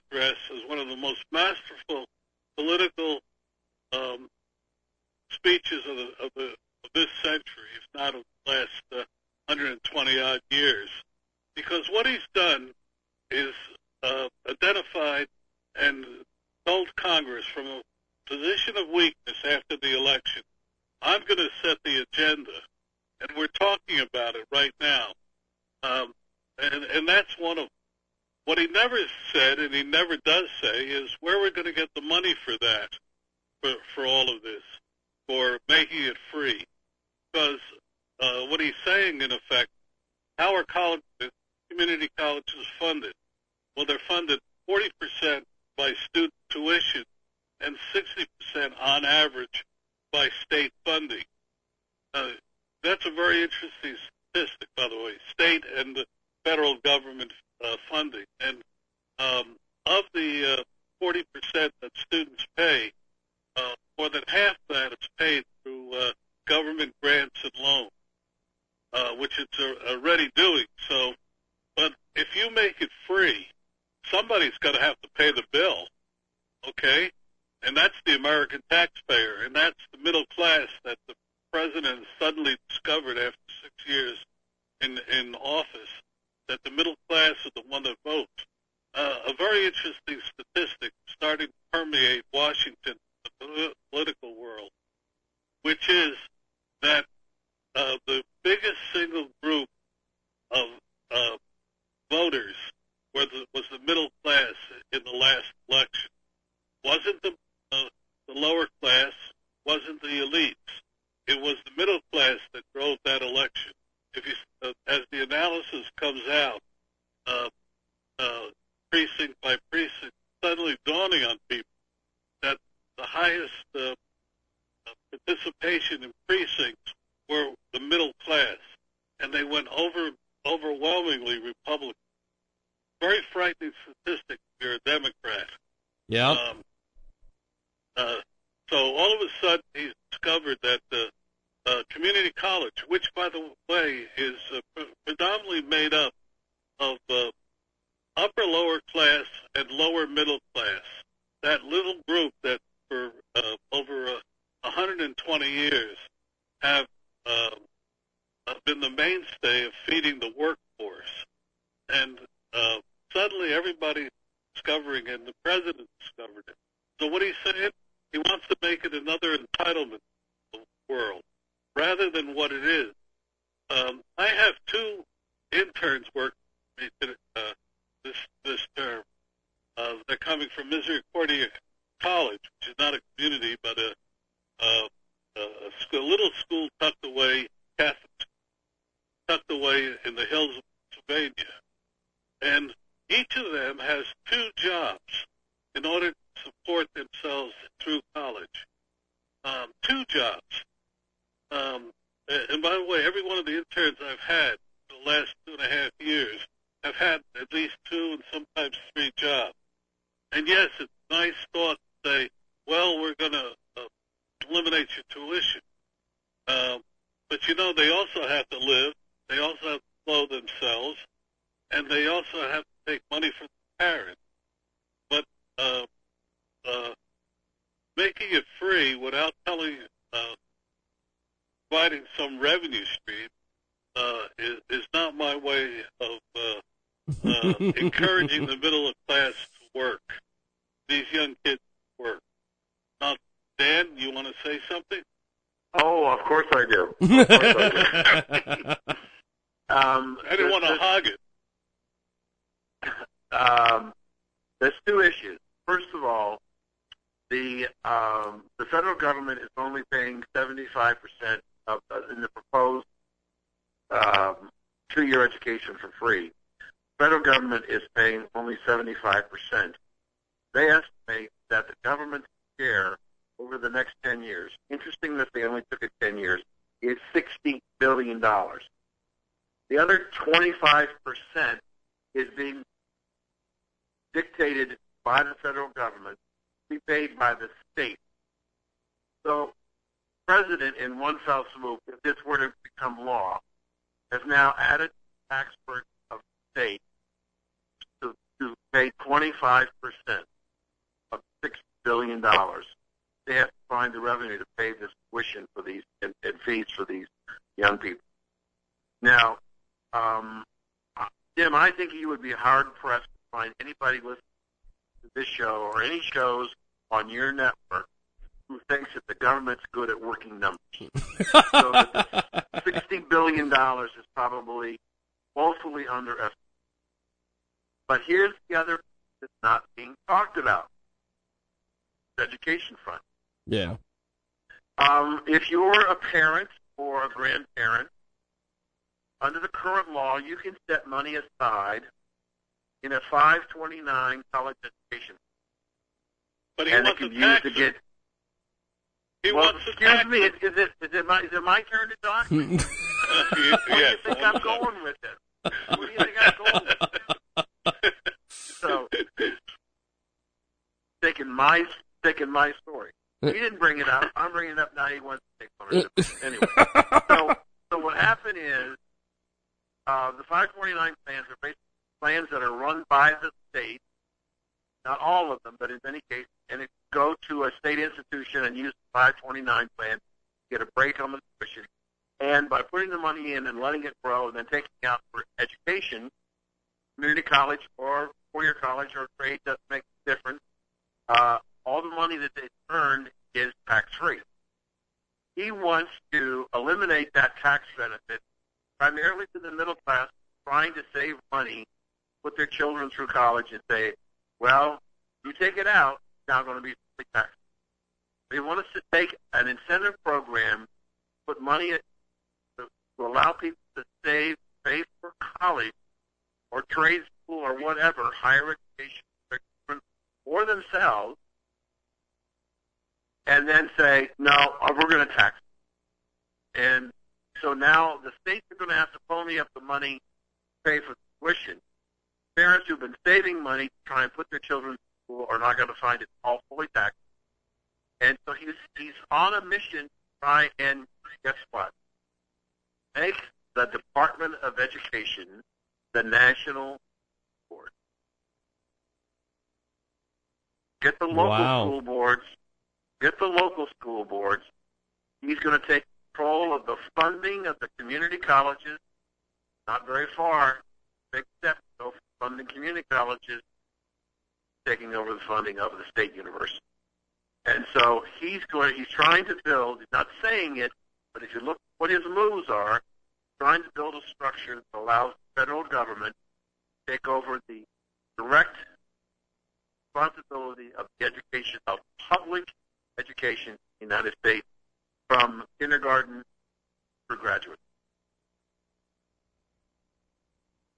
if you're a parent or a grandparent, under the current law, you can set money aside in a 529 college education. But he and wants it to can use tax to it. get. He well, wants excuse tax me, is, is it is it my is it my turn to talk? Where do you think I'm going with this? Where do you think I'm going with this? So, taking my taking my story. He didn't bring it up. I'm bringing it up now. He wants to take ownership. anyway, so so what happened is uh, the 549 plans are basically plans that are run by the state. Not all of them, but in many cases, and if you go to a state institution and use the 529 plan, you get a break on the tuition. And by putting the money in and letting it grow, and then taking it out for education, community college or four-year college or trade doesn't make a difference. Uh, all the money that they earned is tax-free. He wants to eliminate that tax benefit primarily to the middle class trying to save money, put their children through college and say, well, you take it out, it's now going to be taxed. They want us to take an incentive program, put money to, to allow people to save, pay for college or trade school or whatever, higher education for or themselves, and then say, no, uh, we're going to tax. And so now the states are going to have to pony up the money to pay for tuition. Parents who've been saving money to try and put their children to school are not going to find it all fully taxed. And so he's he's on a mission to try and guess what? Make the Department of Education the national board. Get the local Wow. school boards. Get the local school boards. He's going to take control of the funding of the community colleges. Not very far. Big step though, from funding community colleges, taking over the funding of the state university. And so he's going. He's trying to build. He's not saying it, but if you look what his moves are, trying to build a structure that allows the federal government to take over the direct responsibility of the education of public education in the United States from kindergarten through graduate.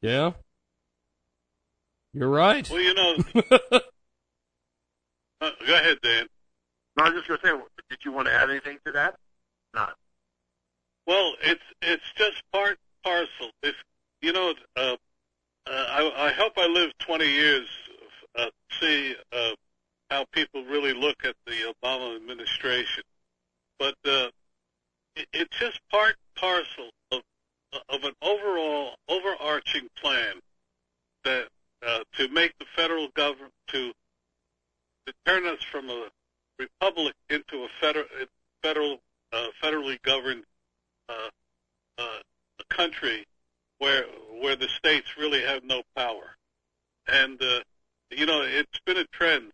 Yeah. You're right. Well, you know. uh, go ahead, Dan. No, I was just going to say, did you want to add anything to that? Not. Well, it's it's just part parcel. If you know, uh, uh, I, I hope I live 20 years uh, to see uh, how people really look at the Obama administration. But uh, it, it's just part parcel of of an overall overarching plan that uh, to make the federal government to to turn us from a republic into a federal federal uh, federally governed uh, uh, country where where the states really have no power. And uh, you know, it's been a trend.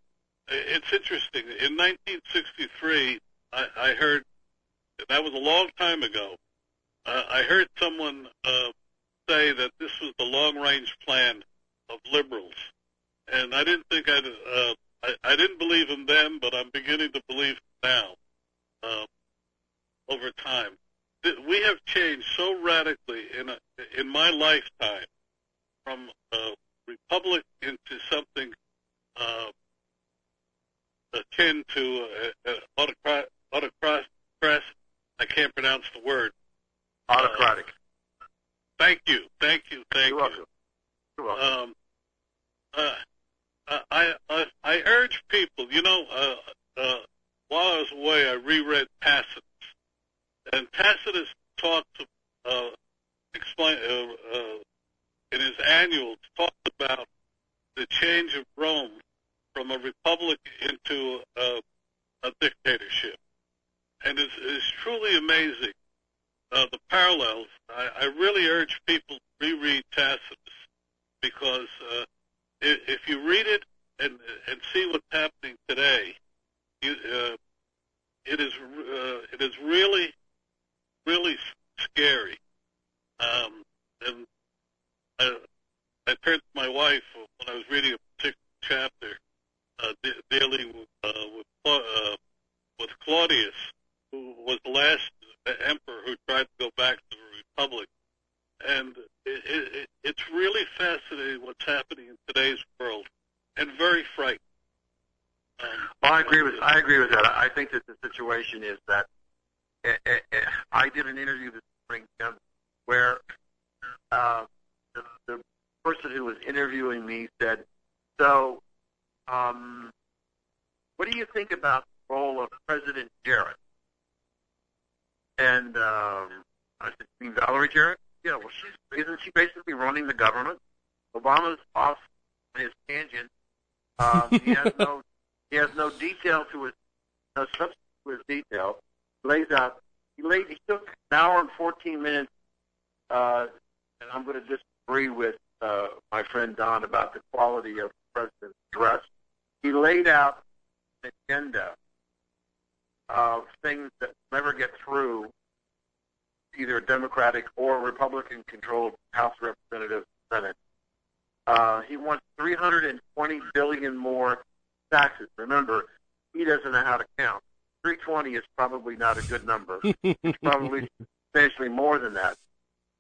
It's interesting. In 1963, I, I heard that was a long time ago. Uh, I heard someone uh, say that this was the long-range plan of liberals, and I didn't think I'd. Uh, I, I didn't believe in them, but I'm beginning to believe now. Uh, over time, we have changed so radically in a, in my lifetime from a republic into something uh, akin to uh, autocrat, autocrat, I can't pronounce the word. Autocratic. Uh, thank you, thank you, thank You're you. welcome. You're welcome. Um, uh, I, I I urge people. You know, uh, uh, while I was away, I reread Tacitus, and Tacitus talked, uh, explain uh, uh, in his Annals talked about the change of Rome from a republic into a, a dictatorship, and it's, it's truly amazing uh, the parallels. I, I really urge people to reread Tacitus because uh, if, if you read it and and see what's happening today, you, uh, it is uh, it is really really scary. Um, and I, I turned to my wife when I was reading a particular chapter uh, de- dealing with uh, with, uh, with Claudius, who was the last emperor who tried to go back to the republic. And it, it, it's really fascinating what's happening in today's world, and very frightening. Um, Well, I agree with I agree with that. I think that the situation is that eh, eh, eh, I did an interview this spring um, where uh, the, the person who was interviewing me said, "So, um, what do you think about the role of President Jarrett?" And um, I said, "You mean Valerie Jarrett?" Yeah. Well, she's isn't she basically running the government? Obama's off on his tangent. Um, he has no he has no detail to his no substance to his detail. Lays out he laid he took an hour and fourteen minutes uh and I'm gonna disagree with uh my friend Don about the quality of president's address. He laid out an agenda of things that never get through either a Democratic or Republican controlled House of Representatives and Senate. Uh, he wants 320 billion more taxes. Remember, he doesn't know how to count. 320 is probably not a good number. it's probably substantially more than that.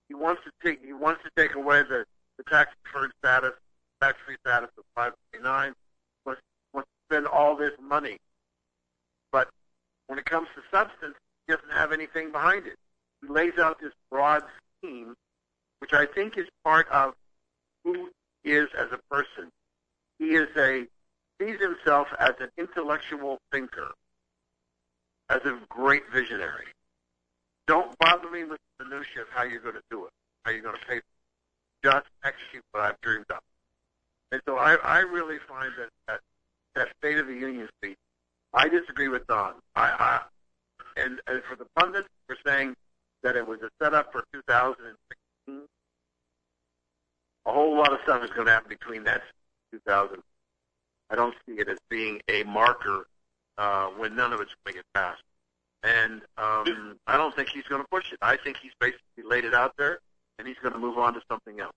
He wants to take he wants to take away the, the tax deferred status, tax free status of 529. Wants, wants to spend all this money, but when it comes to substance, he doesn't have anything behind it. He lays out this broad scheme, which I think is part of who he is as a person. He is a sees himself as an intellectual thinker, as a great visionary. Don't bother me with the minutia of how you're going to do it, how you're going to pay. For it. Just execute what I've dreamed up. And so I, I really find that, that that State of the Union speech, I disagree with Don. I, I and, and for the pundits, we're saying that it was a setup for 2016. A whole lot of stuff is going to happen between that 2000. I don't see it as being a marker uh, when none of it's going to get passed. And um, I don't think he's going to push it. I think he's basically laid it out there, and he's going to move on to something else.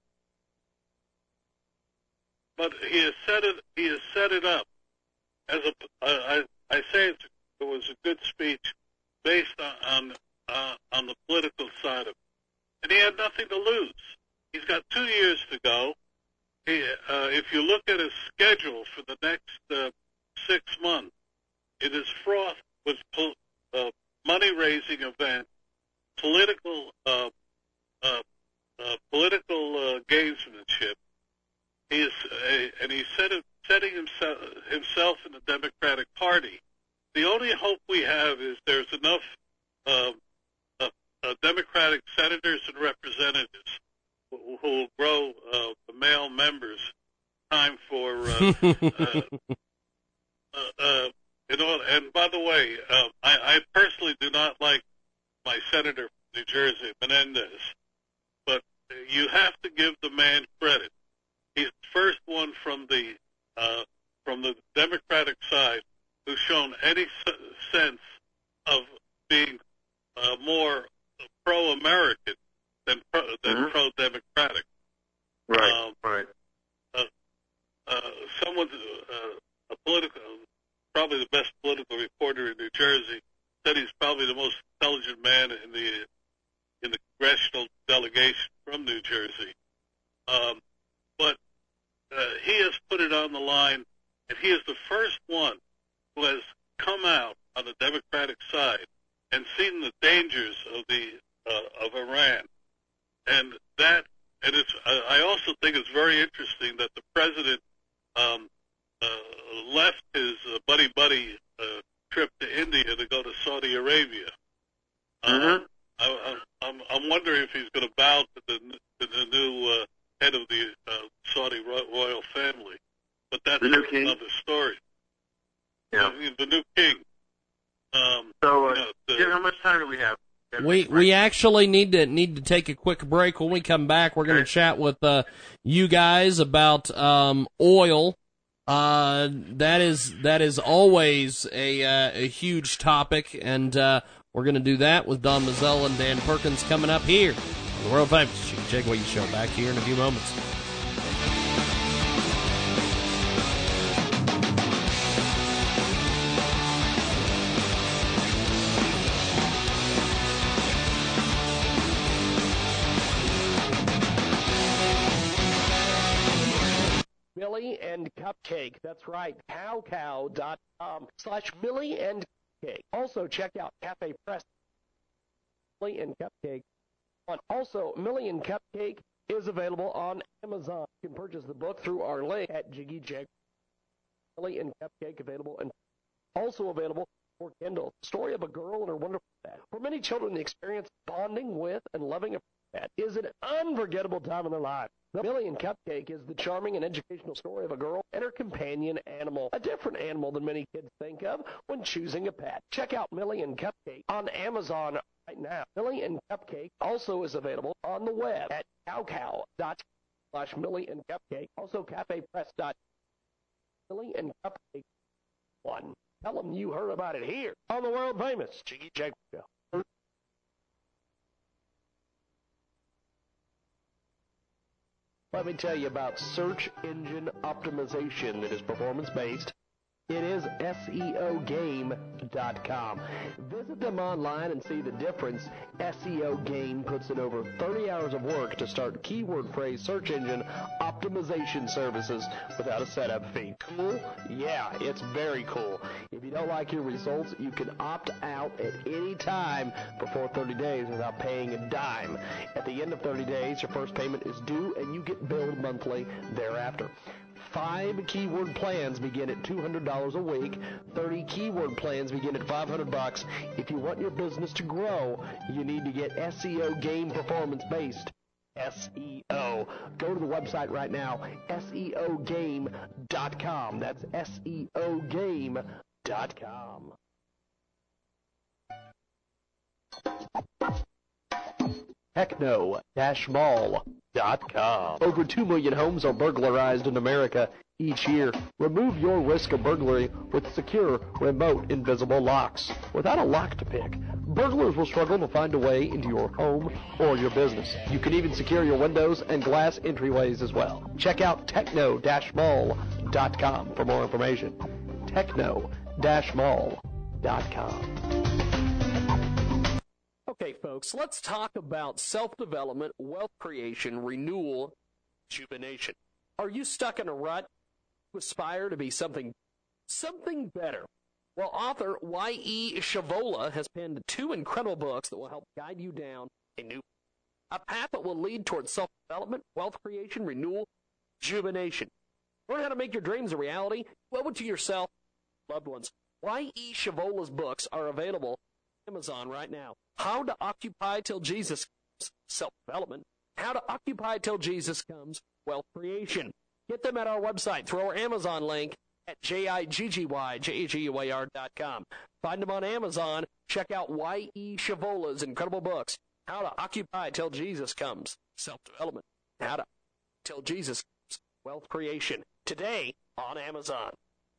But he has set it. He has set it up as a. I, I say it was a good speech based on on, uh, on the political side of it, and he had nothing to lose. He's got two years to go. He, uh, if you look at his schedule for the next uh, six months, it is fraught with pol- uh, money-raising events, political uh, uh, uh, political uh, gamesmanship. He is, uh, and he's set setting himself himself in the Democratic Party. The only hope we have is there's enough uh, uh, uh, Democratic senators and representatives who will grow uh, the male members time for uh, uh, uh, uh, you know, and by the way, uh, I, I personally do not like my senator from New Jersey, Menendez, but you have to give the man credit. He's the first one from the uh, from the Democratic side who's shown any s- sense of being uh, more pro-American than pro, than pro-democratic. Right. Um, right. Uh, uh, someone, uh, a political, probably the best political reporter in New Jersey, said he's probably the most intelligent man in the in the congressional delegation from New Jersey. Um, but uh, he has put it on the line, and he is the first one who has come out on the Democratic side and seen the dangers of the uh, of Iran, and that and it's. I I also think it's very interesting that the president um, uh, left his uh, buddy buddy uh, trip to India to go to Saudi Arabia. Uh, I, I, I'm I'm wondering if he's going to bow to the to the new uh, head of the uh, Saudi royal family, but that's The new king? another story. Yeah. The, the new king. Um, So, uh, you know, the- Jim, how much time do we have? We we actually need to need to take a quick break. When we come back, we're going to chat with uh, you guys about um, oil. Uh, that is that is always a uh, a huge topic, and uh, we're going to do that with Don Mazzella and Dan Perkins coming up here on the World Famous Jiggy Jaguar Show. Back here in a few moments. Millie and Cupcake. That's right. Cowcow.com slash Millie and Cupcake. Also, check out Cafe Press. Millie and Cupcake. Also, Millie and Cupcake is available on Amazon. You can purchase the book through our link at Jiggy Jag. Millie and Cupcake available and also available for Kindle. Story of a girl and her wonderful pet. For many children, the experience bonding with and loving a pet is an unforgettable time in their life. The and Cupcake is the charming and educational story of a girl and her companion animal, a different animal than many kids think of when choosing a pet. Check out Millie and Cupcake on Amazon right now. Millie and Cupcake also is available on the web at cowcow.com slash Millie and Cupcake. Also cafepress.com. Millie and Cupcake one. Tell them you heard about it here on the world famous Jiggy Jag Show. Let me tell you about search engine optimization that is performance based. It is SEOgame.com. Visit them online and see the difference. SEO Game puts in over 30 hours of work to start keyword phrase search engine optimization services without a setup fee. Cool? Yeah, it's very cool. If you don't like your results, you can opt out at any time before 30 days without paying a dime. At the end of 30 days, your first payment is due and you get billed monthly thereafter. Five keyword plans begin at $200 a week. 30 keyword plans begin at 500 bucks. If you want your business to grow, you need to get SEO game performance based. SEO. Go to the website right now, SEOgame.com. That's SEOgame.com. Techno-mall.com. Over 2 million homes are burglarized in America each year. Remove your risk of burglary with secure, remote, invisible locks. Without a lock to pick, burglars will struggle to find a way into your home or your business. You can even secure your windows and glass entryways as well. Check out techno-mall.com for more information. techno-mall.com. Okay, folks, let's talk about self-development, wealth creation, renewal, rejuvenation. Are you stuck in a rut? You aspire to be something, something better. Well, author Y.E. Shavola has penned two incredible books that will help guide you down a new a path that will lead towards self-development, wealth creation, renewal, rejuvenation. Learn how to make your dreams a reality. It to yourself, loved ones. Y.E. Shavola's books are available Amazon right now. How to Occupy Till Jesus Comes, Self-Development. How to Occupy Till Jesus Comes, Wealth Creation. Get them at our website through our Amazon link at J-I-G-G-Y-J-A-G-U-A-R.com. Find them on Amazon. Check out Y.E. Shavola's incredible books. How to Occupy Till Jesus Comes, Self-Development. How to Till Jesus Comes, Wealth Creation. Today on Amazon.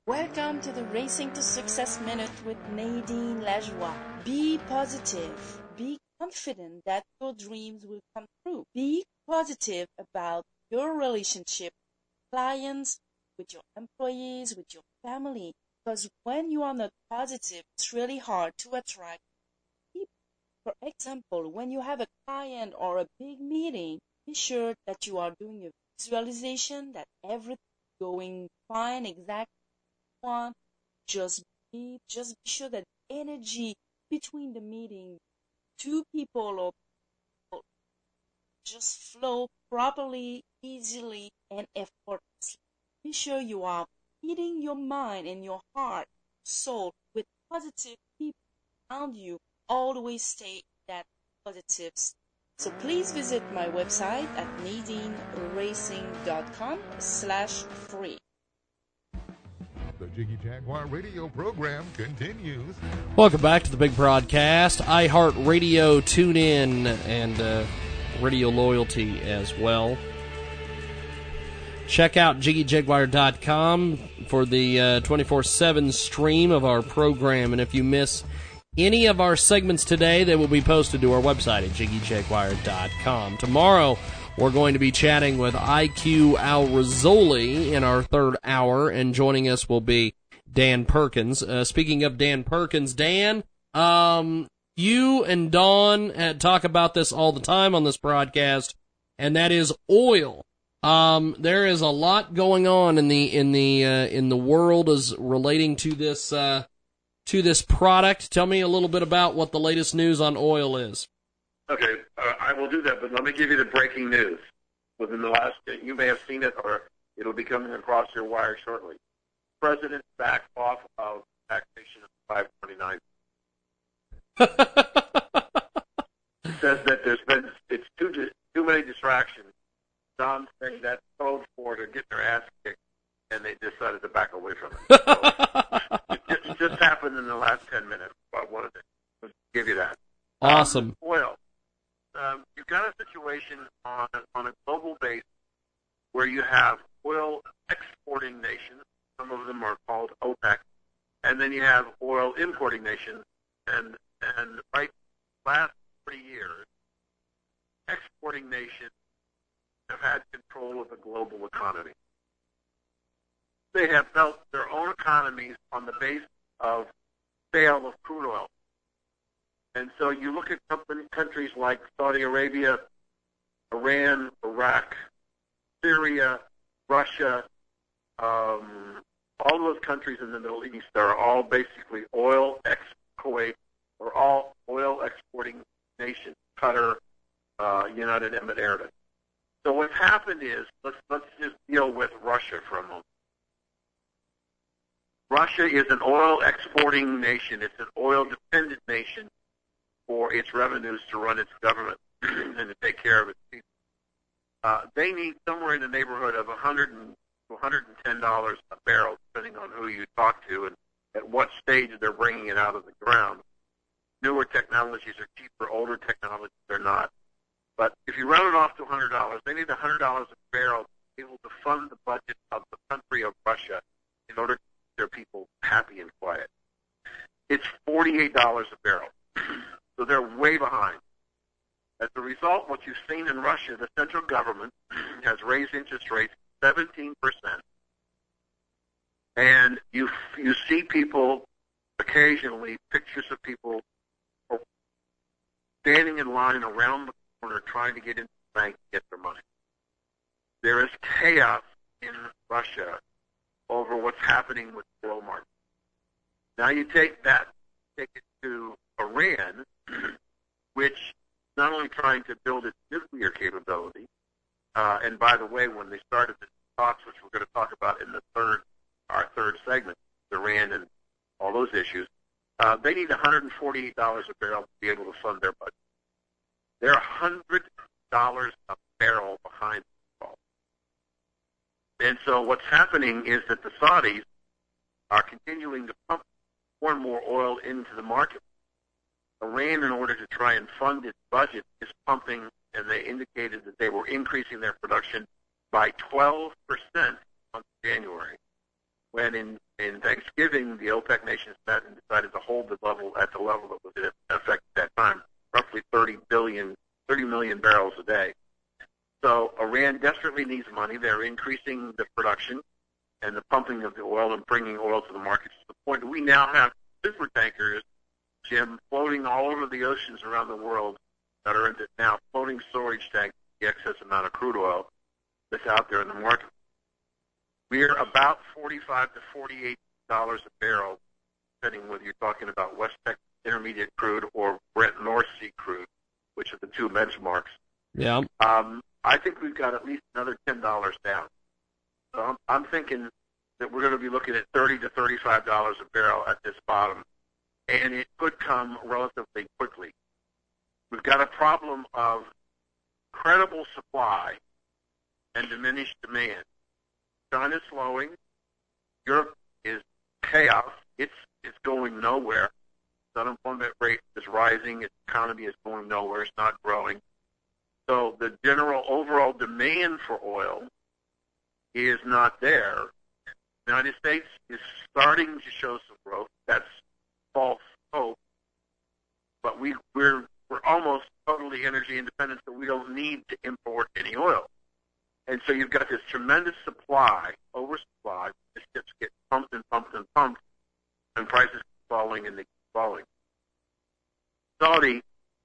Welcome to the Racing to Success Minute with Nadine Lajoie. Be positive. Be confident that your dreams will come true. Be positive about your relationship with clients, with your employees, with your family. Because when you are not positive, it's really hard to attract people. For example, when you have a client or a big meeting, be sure that you are doing a visualization, that everything is going fine, exactly Just be, just be sure that energy between the meeting, two people or people just flow properly, easily, and effortlessly. Be sure you are feeding your mind and your heart, soul with positive people around you. Always stay that positive. So please visit my website at nadineracing.com slash free. The Jiggy Jaguar radio program continues. Welcome back to the big broadcast. iHeartRadio, tune in, and uh, radio loyalty as well. Check out JiggyJaguar.com for the 24 uh, 7 stream of our program. And if you miss any of our segments today, they will be posted to our website at JiggyJaguar.com. Tomorrow, we're going to be chatting with IQ Al Rassooli in our third hour, and joining us will be Dan Perkins. Uh, speaking of Dan Perkins, Dan, um, you and Don uh, talk about this all the time on this broadcast, and that is oil. Um, there is a lot going on in the in the uh, in the world as relating to this uh, to this product. Tell me a little bit about what the latest news on oil is. Okay, uh, I will do that, but let me give you the breaking news. Within the last, you may have seen it, or it'll be coming across your wire shortly. President backed off of taxation of 529. Says that there's been it's too too many distractions Don saying that's code for to get their ass kicked, and they decided to back away from it. So it, just, it just happened in the last 10 minutes. I wanted to give you that. Awesome. Um, oil. Um, you've got a situation on, on a global basis where you have oil exporting nations. Some of them are called OPEC. And then you have oil importing nations. And, and right last 40 years, exporting nations have had control of the global economy. They have built their own economies on the base of sale of crude oil. And so you look at countries like Saudi Arabia, Iran, Iraq, Syria, Russia, um, all those countries in the Middle East are all basically oil ex Kuwait or all oil exporting nations. Qatar, uh, United Emirates. So what's happened is, let's, let's just deal with Russia for a moment. Russia is an oil exporting nation. It's an oil dependent nation for its revenues to run its government and to take care of its people. Uh, they need somewhere in the neighborhood of 100 and 110 dollars a barrel, depending on who you talk to and at what stage they're bringing it out of the ground. Newer technologies are cheaper, older technologies are not. But if you round it off to $100, they need $100 a barrel to able to fund the budget of the country of Russia in order to keep their people happy and quiet. It's $48 a barrel. so they're way behind. As a result, what you've seen in Russia, the central government has raised interest rates 17%. And you, you see people occasionally, pictures of people standing in line around the corner trying to get into the bank to get their money. There is chaos in Russia over what's happening with the oil market. Now you take that, take it to Iran, which not only trying to build its nuclear capability, uh, and by the way, when they started the talks, which we're going to talk about in the third, our third segment, Iran and all those issues, uh, they need $148 a barrel to be able to fund their budget. They're $100 a barrel behind the ball. And so what's happening is that the Saudis are continuing to pump more and more oil into the market. Iran, in order to try and fund its budget, is pumping, and they indicated that they were increasing their production by 12% on January, when in, in Thanksgiving, the OPEC nations met and decided to hold the level at the level that was in effect at that time, roughly 30 billion, 30 million barrels a day. So Iran desperately needs money. They're increasing the production and the pumping of the oil and bringing oil to the markets to the point that we now have super tankers, Jim, floating all over the oceans around the world that are into now floating storage tanks, the excess amount of crude oil that's out there in the market. We're about 45 to 48 dollars a barrel, depending whether you're talking about West Texas Intermediate crude or Brent North Sea crude, which are the two benchmarks. Yeah. Um, I think we've got at least another ten dollars down. So I'm, I'm thinking that we're going to be looking at thirty to thirty-five dollars a barrel at this bottom, and it could come relatively quickly. We've got a problem of credible supply and diminished demand. China's slowing. Europe is chaos. It's it's going nowhere. The unemployment rate is rising. Its economy is going nowhere. It's not growing. So the general overall demand for oil is not there. The United States is starting to show some growth. That's false hope. But we, we're, we're almost totally energy independent, so we don't need to import any oil. And so you've got this tremendous supply, oversupply. The ships get pumped and pumped and pumped, and prices keep falling and they keep falling. Saudi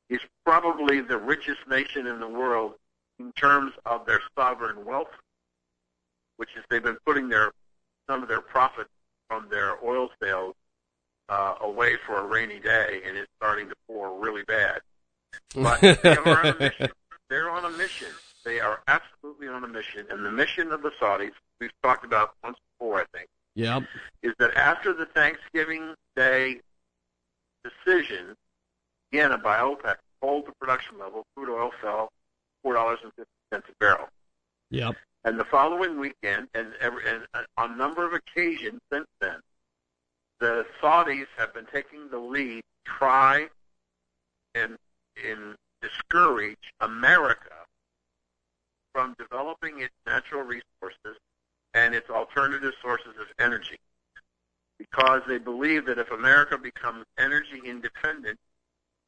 is probably the richest nation in the world in terms of their sovereign wealth, which is they've been putting their some of their profit from their oil sales uh, away for a rainy day, and it's starting to pour really bad. But they're on a mission. They're on a mission. They are absolutely on a mission, and the mission of the Saudis, we've talked about once before, I think, Yep. is that after the Thanksgiving Day decision, again by OPEC, hold the production level, crude oil fell four dollars and fifty cents a barrel. Yep. And the following weekend, and, every, and on a number of occasions since then, the Saudis have been taking the lead, try and, and discourage America from developing its natural resources and its alternative sources of energy. Because they believe that if America becomes energy independent,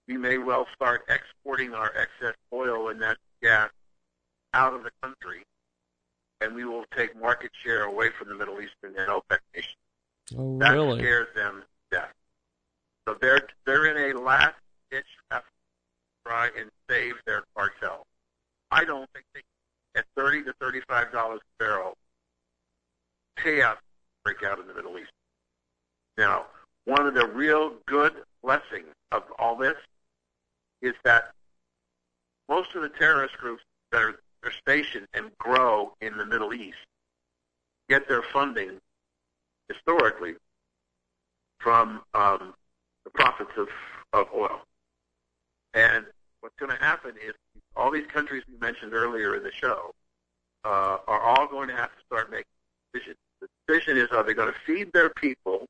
we may well start exporting our excess oil and natural gas out of the country, and we will take market share away from the Middle Eastern and OPEC nations. Oh, That really? scares them to death. So they're they're in a last ditch effort to try and save their cartel. I don't think they at thirty to thirty five dollars a barrel chaos break out in the Middle East. Now, one of the real good blessings of all this is that most of the terrorist groups that are, are stationed and grow in the Middle East get their funding historically from um, the profits of, of oil. And what's going to happen is all these countries we mentioned earlier in the show uh, are all going to have to start making decisions. The decision is are they going to feed their people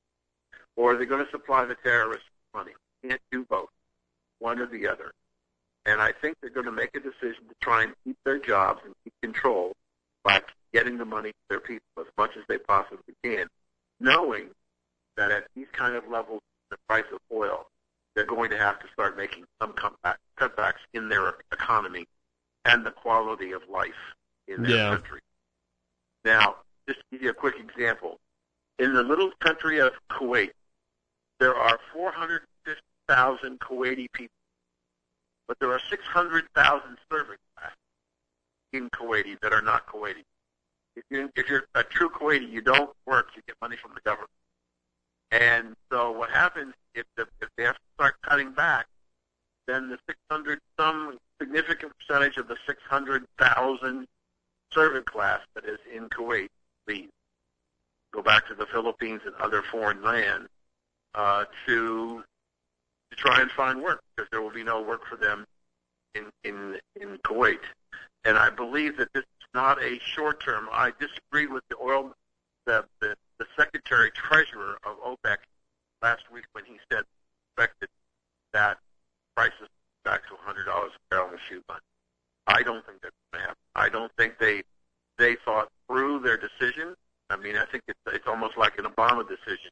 or are they going to supply the terrorists money? Can't do both, one or the other. And I think they're going to make a decision to try and keep their jobs and keep control by getting the money to their people as much as they possibly can, knowing that at these kind of levels, the price of oil, they're going to have to start making some cutback, cutbacks in their economy and the quality of life in their Yeah. country. Now, just to give you a quick example, in the little country of Kuwait, there are 450,000 Kuwaiti people, but there are 600,000 servant class in Kuwaiti that are not Kuwaiti. If you're, if you're a true Kuwaiti, you don't work, you get money from the government. And so what happens if, the, if they have to start cutting back, then the 600, some significant percentage of the 600,000 servant class that is in Kuwait leave, go back to the Philippines and other foreign lands uh, to to try and find work because there will be no work for them in in in Kuwait. And I believe that this is not a short term. I disagree with the oil the the, the Secretary Treasurer of OPEC last week when he said expected that prices back to $100 a barrel in a few. I don't think that's going to happen. I don't think they they thought through their decision. I mean, I think it's it's almost like an Obama decision.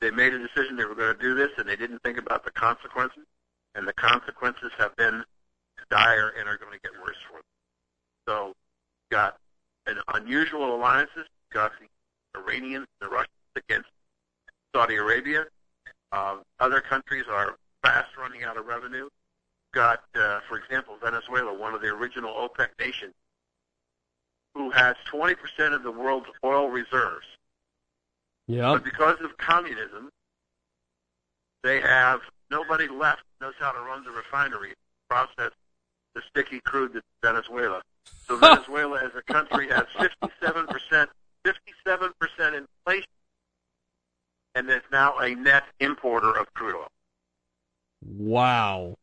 They made a decision they were going to do this, and they didn't think about the consequences, and the consequences have been dire and are going to get worse for them. So, got an unusual alliances. You've got the Iranians and the Russians against Saudi Arabia. Uh, other countries are fast running out of revenue. You've got, uh, for example, Venezuela, one of the original OPEC nations, who has 20% of the world's oil reserves. Yeah. But because of communism, they have nobody left knows how to run the refinery, process the sticky crude that's Venezuela. So Venezuela as a country has 57%, 57% inflation, and is now a net importer of crude oil. Wow.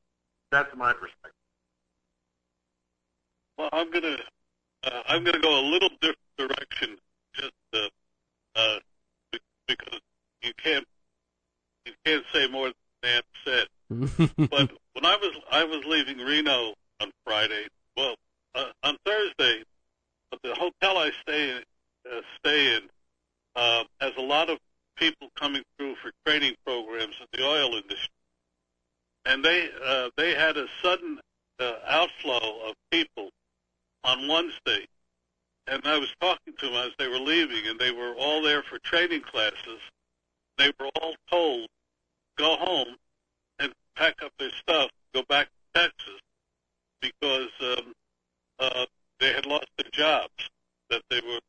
That's my perspective. Well, I'm gonna uh, I'm gonna go a little different direction, just uh, uh, because you can't you can't say more than that said. but when I was I was leaving Reno on Friday, well, uh, on Thursday, the hotel I stay uh, stay in uh, has a lot of people coming through for training programs in the oil industry, and they uh, they had a sudden uh, outflow of people on Wednesday, and I was talking to them as they were leaving, and they were all there for training classes. They were all told go home and pack up their stuff, go back to Texas, because um, uh, they had lost their jobs, that they were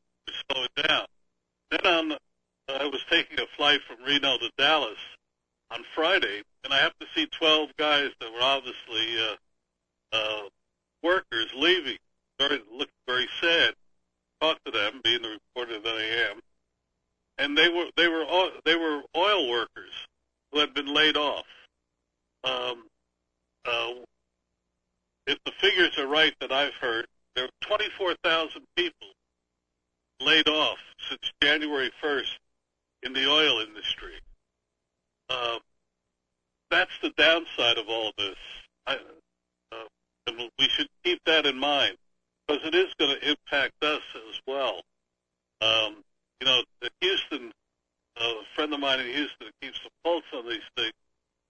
slowing down. Then on, I was taking a flight from Reno to Dallas on Friday, and I happened to see 12 guys that were obviously uh, uh, workers leaving, very looked very sad. Talked to them, being the reporter that I am, and they were they were oil, they were oil workers who had been laid off. Um, uh, if the figures are right that I've heard, there are 24,000 people laid off since January 1st in the oil industry. Uh, that's the downside of all this. I, uh, and we should keep that in mind because it is going to impact us as well. Um, you know, Houston, uh, a friend of mine in Houston that keeps the pulse on these things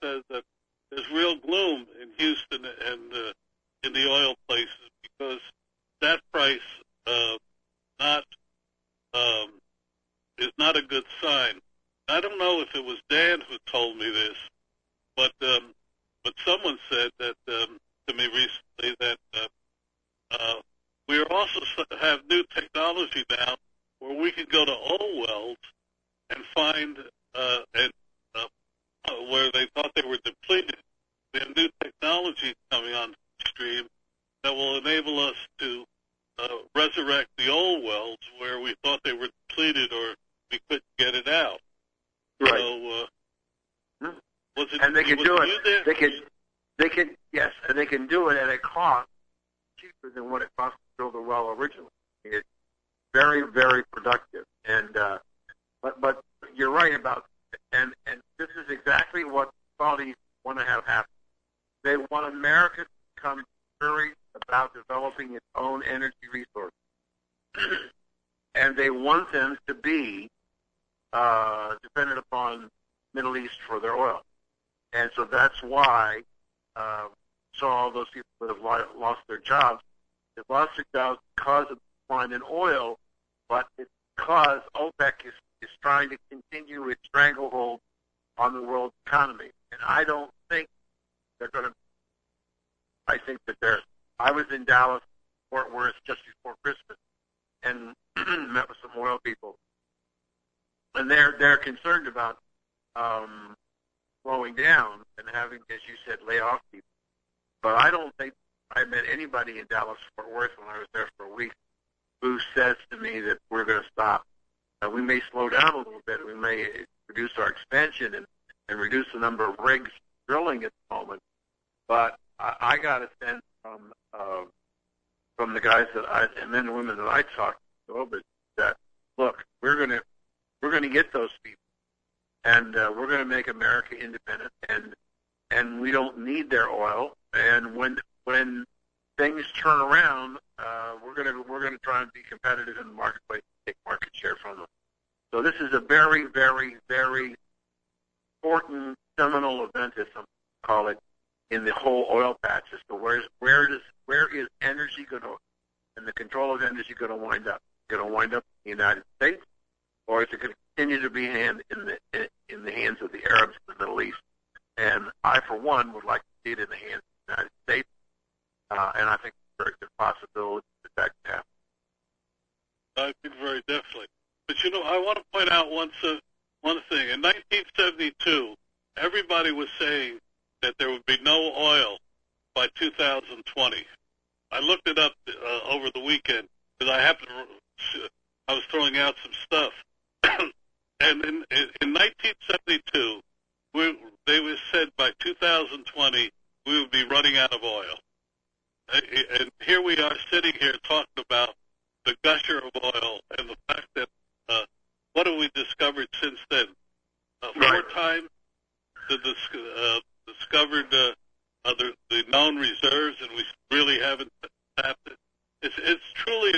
says that there's real gloom in Houston and uh, in the oil places because that price uh, not um, is not a good sign. I don't know if it was Dan who told me this, but um, but someone said that um, to me recently that uh, uh, we also have new technology now where we can go to oil wells and find uh, and uh, where they thought they were depleted. We have new technology coming on stream that will enable us to uh, resurrect the old wells where we thought they were depleted or we couldn't get it out. Right. So, uh, was it, and they can do it. They can, they can, yes, and they can do it at a cost cheaper than what it cost to build a well originally. It's very, very productive. And uh, but but you're right about, and and this is exactly what Saudis want to have happen. They want America to become serious about developing its own energy resources. and they want them to be uh, dependent upon Middle East for their oil, and so that's why uh, saw all those people that have lo- lost their jobs. They've lost their jobs because of the decline in oil, but it's because OPEC is, is trying to continue its stranglehold on the world economy. And I don't think they're going to. I think that they're. I was in Dallas, Fort Worth just before Christmas, and met with some oil people, and they're they're concerned about um, slowing down and having, as you said, lay off people. But I don't think I met anybody in Dallas Fort Worth when I was there for a week who says to me that we're going to stop. Uh, we may slow down a little bit. We may reduce our expansion and, and reduce the number of rigs drilling at the moment. But I, I got a sense from uh, from the guys that I and men and women that I talked to bit that look, we're to we're to get those people, and uh, we're to make America independent, and and we don't need their oil. And when when things turn around, uh, we're to we're to try and be competitive in the marketplace, and take market share from them. So this is a very, very, very important seminal event, as some call it, in the whole oil patch. As to where's where does where is energy going to and the control of energy going to wind up? Going to wind up in the United States, or is it going to continue to be hand in the in the hands of the Arabs in the Middle East? And I, for one, would like to see it in the hands of the United States. Uh, and I think it's a possibility that that can happen. I think very definitely. But you know, I want to point out one uh, one thing. In 1972, everybody was saying that there would be no oil by 2020. I looked it up uh, over the weekend because I happened to, I was throwing out some stuff. and in, in 1972, we, they was said by 2020 we would be running out of oil. And here we are sitting here talking about the gusher of oil and the fact that uh, what have we discovered since then? Uh, four Right. times the uh, discovered uh, uh, the, the known reserves, and we really haven't tapped it. It's, it's truly,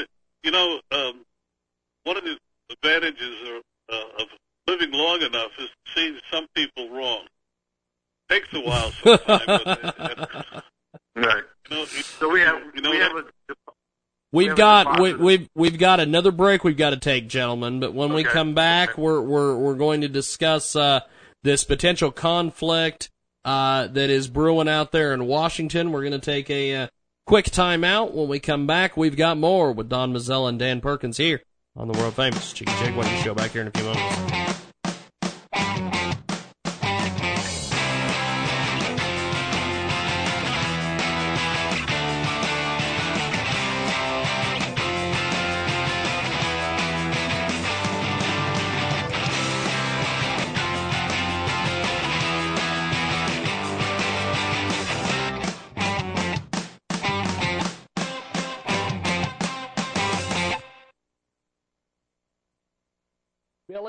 you know, um, one of the advantages of, uh, of living long enough is seeing some people wrong. It Takes a while sometimes. but, Right. you know, So we have you know we have a We've have got we, deposit. we've we've got another break we've got to take, gentlemen. But when we come back, we're we're we're going to discuss uh, this potential conflict uh, that is brewing out there in Washington. We're going to take a uh, quick time out. When we come back, we've got more with Don Mazzella and Dan Perkins here on the world famous Jiggy Jaguar Show. Back here in a few moments.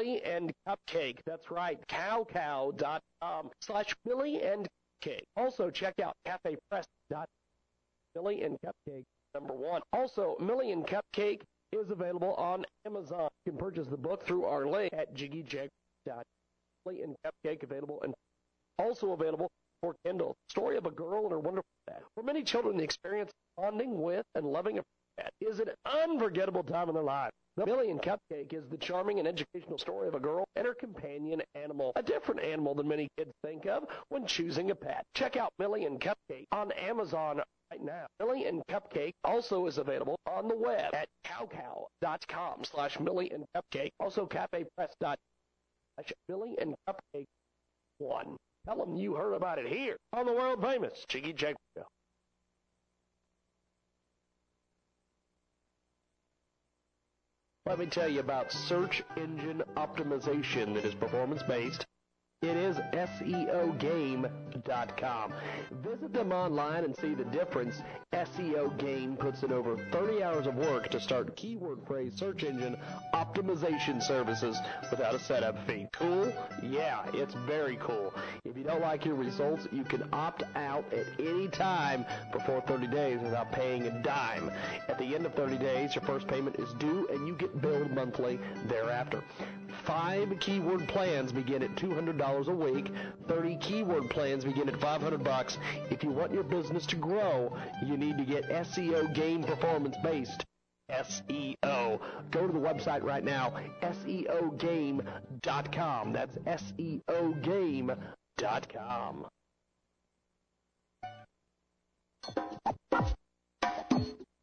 Millie and Cupcake. That's right, cowcow.com slash Millie and Cupcake. Also, check out cafepress.com. Millie and Cupcake, number one. Also, Millie and Cupcake is available on Amazon. You can purchase the book through our link at jiggyjag.com. Millie and Cupcake available and also available for Kindle. Story of a girl and her wonderful dad. For many children, the experience bonding with and loving a is an unforgettable time in their lives. The Millie and Cupcake is the charming and educational story of a girl and her companion animal. A different animal than many kids think of when choosing a pet. Check out Millie and Cupcake on Amazon right now. Millie and Cupcake also is available on the web at cowcow.com slash Millie and Cupcake. Also cafepress.com slash Millie and Cupcake one. Tell them you heard about it here on the world famous Jiggy Jag Show. Let me tell you about search engine optimization that is performance based. It is SEOgame.com. Visit them online and see the difference SEO Game puts in over 30 hours of work to start keyword phrase search engine optimization services without a setup fee. Cool? Yeah, it's very cool. If you don't like your results, you can opt out at any time before 30 days without paying a dime. At the end of 30 days, your first payment is due and you get billed monthly thereafter. Five keyword plans begin at $200 a week. 30 keyword plans begin at 500 bucks. If you want your business to grow, you need to get SEO game performance based. SEO. Go to the website right now, SEOgame.com. That's SEOgame.com.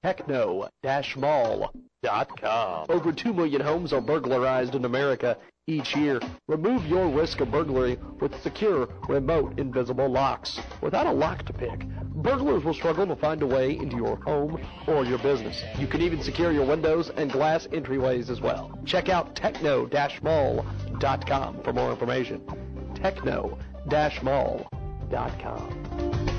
Techno-mall.com. Over 2 million homes are burglarized in America each year. Remove your risk of burglary with secure, remote, invisible locks. Without a lock to pick, burglars will struggle to find a way into your home or your business. You can even secure your windows and glass entryways as well. Check out techno-mall.com for more information. techno-mall.com.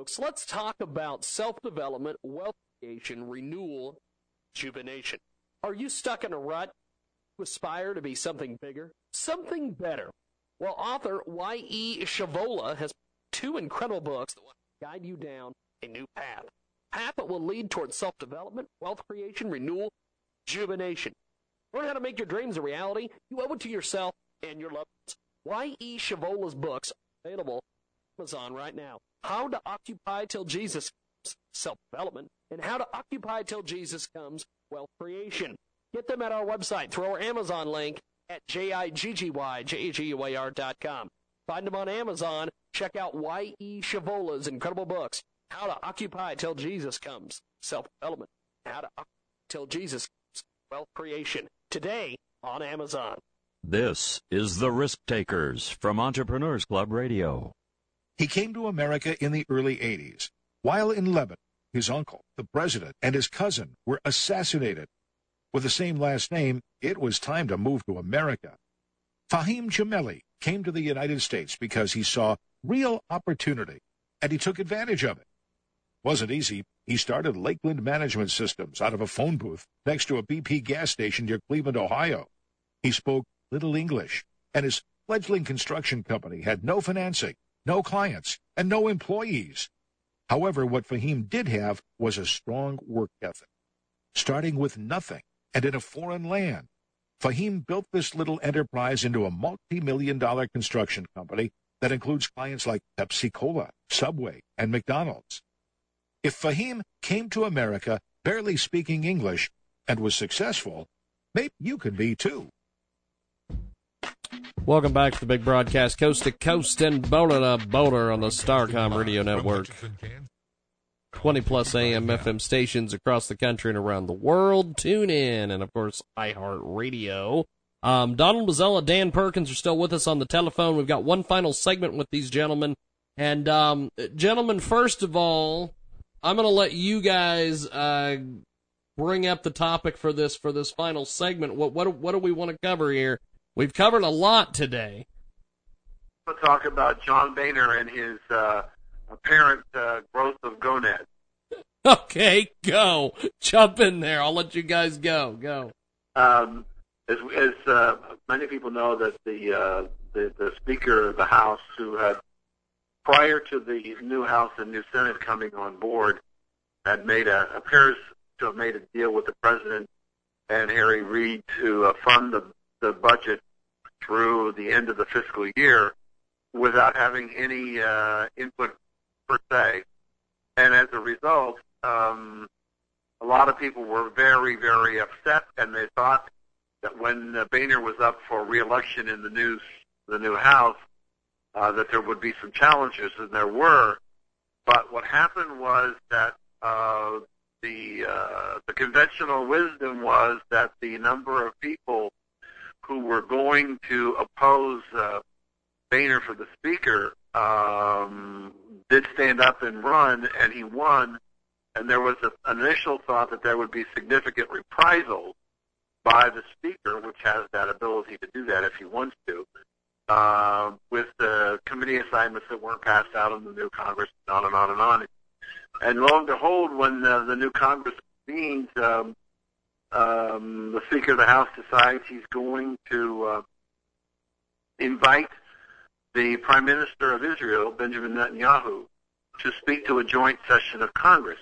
Folks, let's talk about self development, wealth creation, renewal, rejuvenation. Are you stuck in a rut? You aspire to be something bigger, something better. Well, author Y.E. Shavola has two incredible books that will guide you down a new path. Path that will lead towards self development, wealth creation, renewal, rejuvenation. Learn how to make your dreams a reality. You owe it to yourself and your loved ones. Y.E. Shavola's books are available on Amazon right now. How to Occupy Till Jesus Comes, Self Development, and How to Occupy Till Jesus Comes, Wealth Creation. Get them at our website through our Amazon link at J-I-G-G-Y-J-A-G-U-A-R.com. Find them on Amazon. Check out Y.E. Shavola's incredible books, How to Occupy Till Jesus Comes, Self Development, How to Occupy Till Jesus Comes, Wealth Creation. Today on Amazon. This is The Risk Takers from Entrepreneurs Club Radio. He came to America in the early 80s. While in Lebanon, his uncle, the president, and his cousin were assassinated. With the same last name, it was time to move to America. Fahim Jameli came to the United States because he saw real opportunity, and he took advantage of it. Wasn't easy. He started Lakeland Management Systems out of a phone booth next to a BP gas station near Cleveland, Ohio. He spoke little English, and his fledgling construction company had no financing, no clients, and no employees. However, what Fahim did have was a strong work ethic. Starting with nothing and in a foreign land, Fahim built this little enterprise into a multi-million dollar construction company that includes clients like Pepsi Cola, Subway, and McDonald's. If Fahim came to America barely speaking English and was successful, maybe you can be too. Welcome back to the big broadcast, coast to coast and boulder to boulder on the Starcom Radio Network. 20 plus AM FM stations across the country and around the world. Tune in, and of course, iHeartRadio. Um, Donald Mazzella, Dan Perkins are still with us on the telephone. We've got one final segment with these gentlemen. And, um, gentlemen, first of all, I'm going to let you guys, uh, bring up the topic for this, for this final segment. What, what, what do we want to cover here? We've covered a lot today. We'll talk about John Boehner and his uh, apparent uh, growth of gonads. Okay, go. Jump in there. I'll let you guys go. Go. Um, as as uh, many people know, that the, uh, the the Speaker of the House, who had prior to the new House and new Senate coming on board, had made a appears to have made a deal with the President and Harry Reid to uh, fund the the budget through the end of the fiscal year without having any uh, input per se. And as a result, um, a lot of people were very, very upset, and they thought that when uh, Boehner was up for reelection in the new the new House, uh, that there would be some challenges, and there were. But what happened was that uh, the uh, the conventional wisdom was that the number of people who were going to oppose uh, Boehner for the Speaker um, did stand up and run, and he won. And there was an initial thought that there would be significant reprisals by the Speaker, which has that ability to do that if he wants to, uh, with the committee assignments that weren't passed out in the new Congress, and on and on and on. And lo and behold, when uh, the new Congress convenes, um, um, the Speaker of the House decides he's going to uh, invite the Prime Minister of Israel, Benjamin Netanyahu, to speak to a joint session of Congress.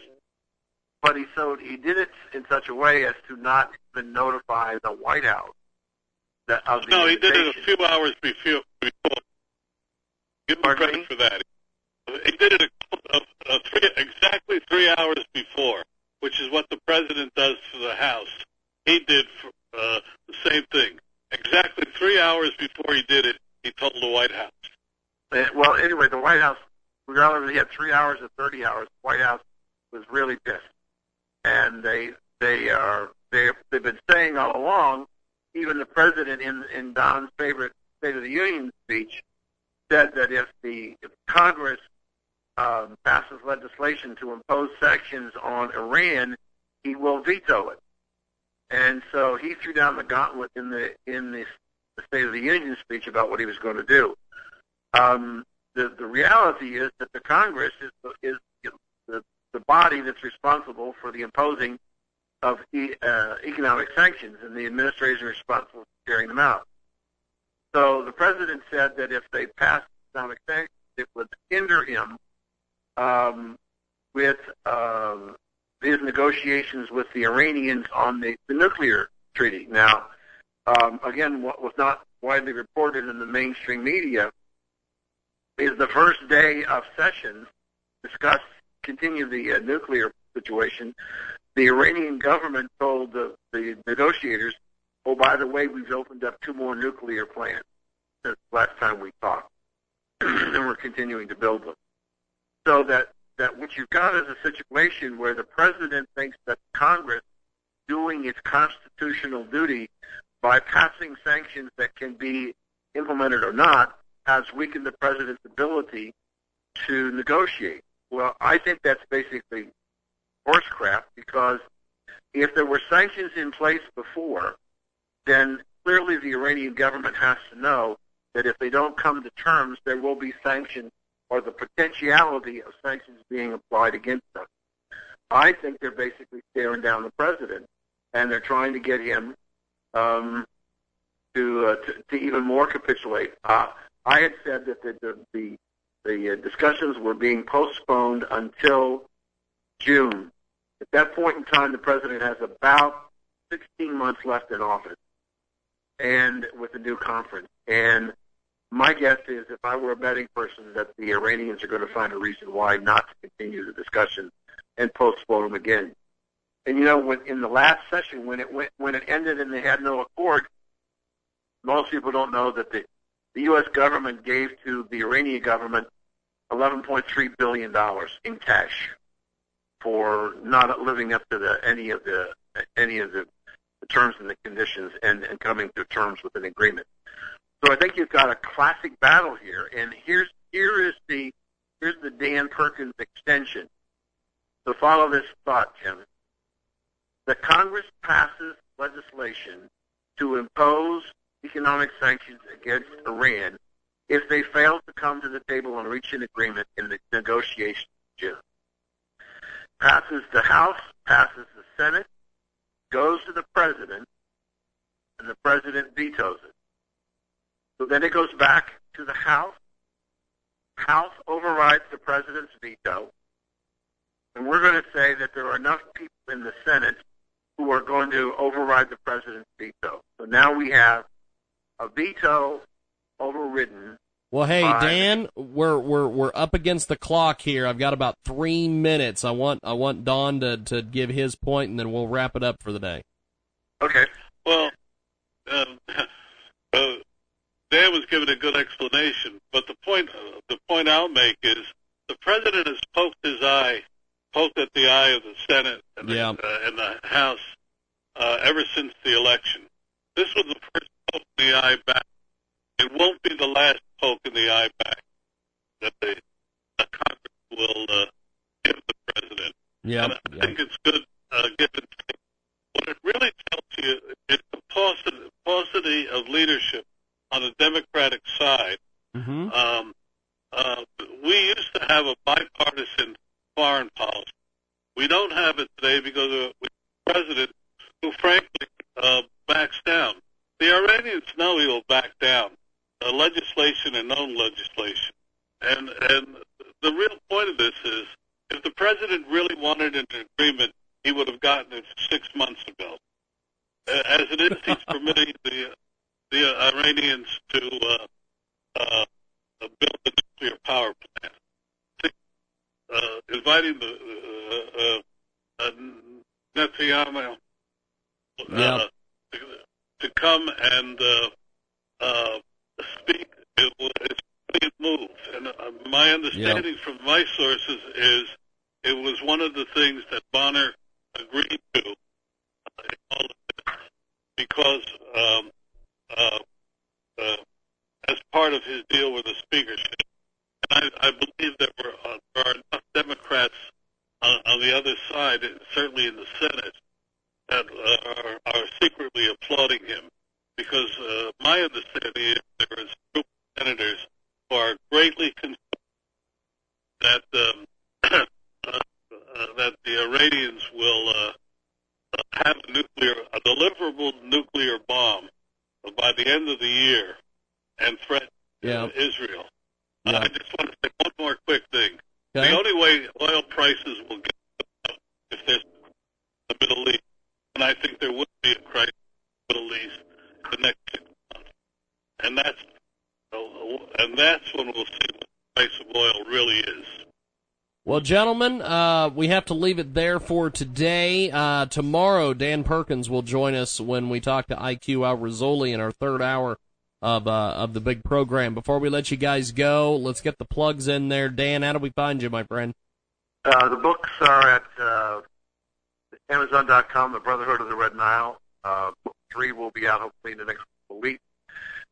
But he so he did it in such a way as to not even notify the White House that of the No, he did it a few hours before. before. Give him Pardon credit for that. He did it a, a, a three, exactly three hours before, which is what the president does for the House. He did for, uh, the same thing. Exactly three hours before he did it, he told the White House. Uh, well, anyway, the White House, regardless if he had three hours or thirty hours, the White House was really pissed, and they they are they they've been saying all along. Even the president in in Don's favorite State of the Union speech said that if the if Congress um, passes legislation to impose sanctions on Iran, he will veto it. And so he threw down the gauntlet in the in the, the State of the Union speech about what he was going to do. Um, the the reality is that the Congress is the, is the the body that's responsible for the imposing of e, uh, economic sanctions, and the administration is responsible for carrying them out. So the president said that if they passed economic sanctions, it would hinder him um, with um, his negotiations with the Iranians on the, the nuclear treaty. Now, um, again, what was not widely reported in the mainstream media is the first day of sessions discuss continue the uh, nuclear situation. The Iranian government told the, the negotiators, "Oh, by the way, we've opened up two more nuclear plants since last time we talked, and we're continuing to build them." So that that what you've got is a situation where the president thinks that Congress doing its constitutional duty by passing sanctions that can be implemented or not has weakened the president's ability to negotiate. Well, I think that's basically horsecrap because if there were sanctions in place before, then clearly the Iranian government has to know that if they don't come to terms, there will be sanctions or the potentiality of sanctions being applied against them. I think they're basically staring down the president, and they're trying to get him um, to, uh, to to even more capitulate. Uh, I had said that the the, the, the uh, discussions were being postponed until June. At that point in time, the president has about 16 months left in office, and with the new conference. And my guess is, if I were a betting person, that the Iranians are going to find a reason why not to continue the discussion and postpone them again. And you know, when in the last session, when it went, when it ended and they had no accord, most people don't know that the the U.S. government gave to the Iranian government 11.3 billion dollars in cash for not living up to the any of the any of the, the terms and the conditions and, and coming to terms with an agreement. So I think you've got a classic battle here, and here's here is the here's the Dan Perkins extension. So follow this thought, Tim. The Congress passes legislation to impose economic sanctions against Iran if they fail to come to the table and reach an agreement in the negotiations. Passes the House, passes the Senate, goes to the President, and the President vetoes it. So then it goes back to the House. House overrides the President's veto. And we're going to say that there are enough people in the Senate who are going to override the President's veto. So now we have a veto overridden. Well, hey by- Dan, we're we're we're up against the clock here. I've got about three minutes. I want I want Don to to give his point, and then we'll wrap it up for the day. Okay. Well, um, uh, Dan was giving a good explanation, but the point uh, the point I'll make is the president has poked his eye, poked at the eye of the Senate and, Yeah. the, uh, and the House uh, ever since the election. This was the first poke in the eye back. It won't be the last poke in the eye back that the, the Congress will uh, give the president. Yeah, And I think it's good uh, give and take. What it really tells you is the paucity, paucity of leadership on the Democratic side. Mm-hmm. Um, uh, we used to have a bipartisan foreign policy. We don't have it today because of a president who, frankly, uh, backs down. The Iranians know he will back down, uh, legislation and known legislation. And and the real point of this is, if the president really wanted an agreement, he would have gotten it six months ago. As it is, he's permitting the the Iranians to uh, uh, build a nuclear power plant. Uh, inviting the uh, uh, uh, Netanyahu uh, Yeah. to, to come and uh, uh, speak it really a move. And uh, my understanding from my sources is it was one of the things that Boehner agreed to uh, in all of this because um, uh, uh, as part of his deal with the speakership. And I, I believe that we're, uh, there are enough Democrats on, on the other side, certainly in the Senate, that uh, are, are secretly applauding him. Because uh, my understanding is there is a group of senators who are greatly concerned that um, uh, uh, that the Iranians will uh, uh, have a nuclear, a deliverable nuclear bomb by the end of the year and threaten Yeah. Israel. Yeah. I just want to say one more quick thing. Okay. The only way oil prices will get up if there's the Middle East, and I think there would be a crisis in the Middle East the next six months, and that's and that's when we'll see what the price of oil really is. Well, gentlemen, uh, we have to leave it there for today. Uh, tomorrow, Dan Perkins will join us when we talk to IQ Al Rassooli in our third hour of uh, of the big program. Before we let you guys go, let's get the plugs in there. Dan, how do we find you, my friend? Uh, the books are at uh, Amazon.com, The Brotherhood of the Red Nile. Uh, book three will be out hopefully in the next weeks.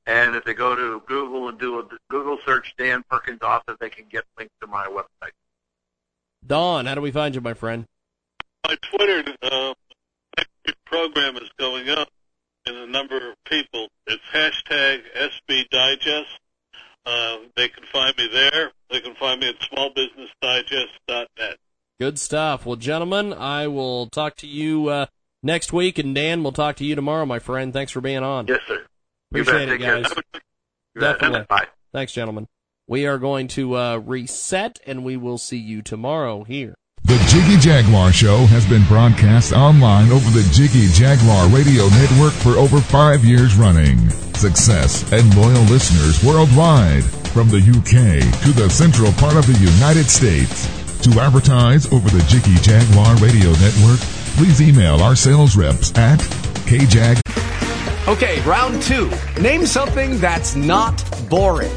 And if they go to Google and do a Google search Dan Perkins author, they can get links to my website. Don, how do we find you, my friend? My Twitter uh, program is going up in a number of people. It's hashtag SB Digest. Uh, they can find me there. They can find me at smallbusinessdigest.net. Good stuff. Well, gentlemen, I will talk to you uh, next week, and Dan, we'll talk to you tomorrow, my friend. Thanks for being on. Yes, sir. Appreciate bet. it, Take care. guys. Definitely. Bye. Thanks, gentlemen. We are going to uh, reset, and we will see you tomorrow here. The Jiggy Jaguar Show has been broadcast online over the Jiggy Jaguar Radio Network for over five years running. Success and loyal listeners worldwide, from the UK to the central part of the United States. To advertise over the Jiggy Jaguar Radio Network, please email our sales reps at kjag. Okay, round two. Name something that's not boring.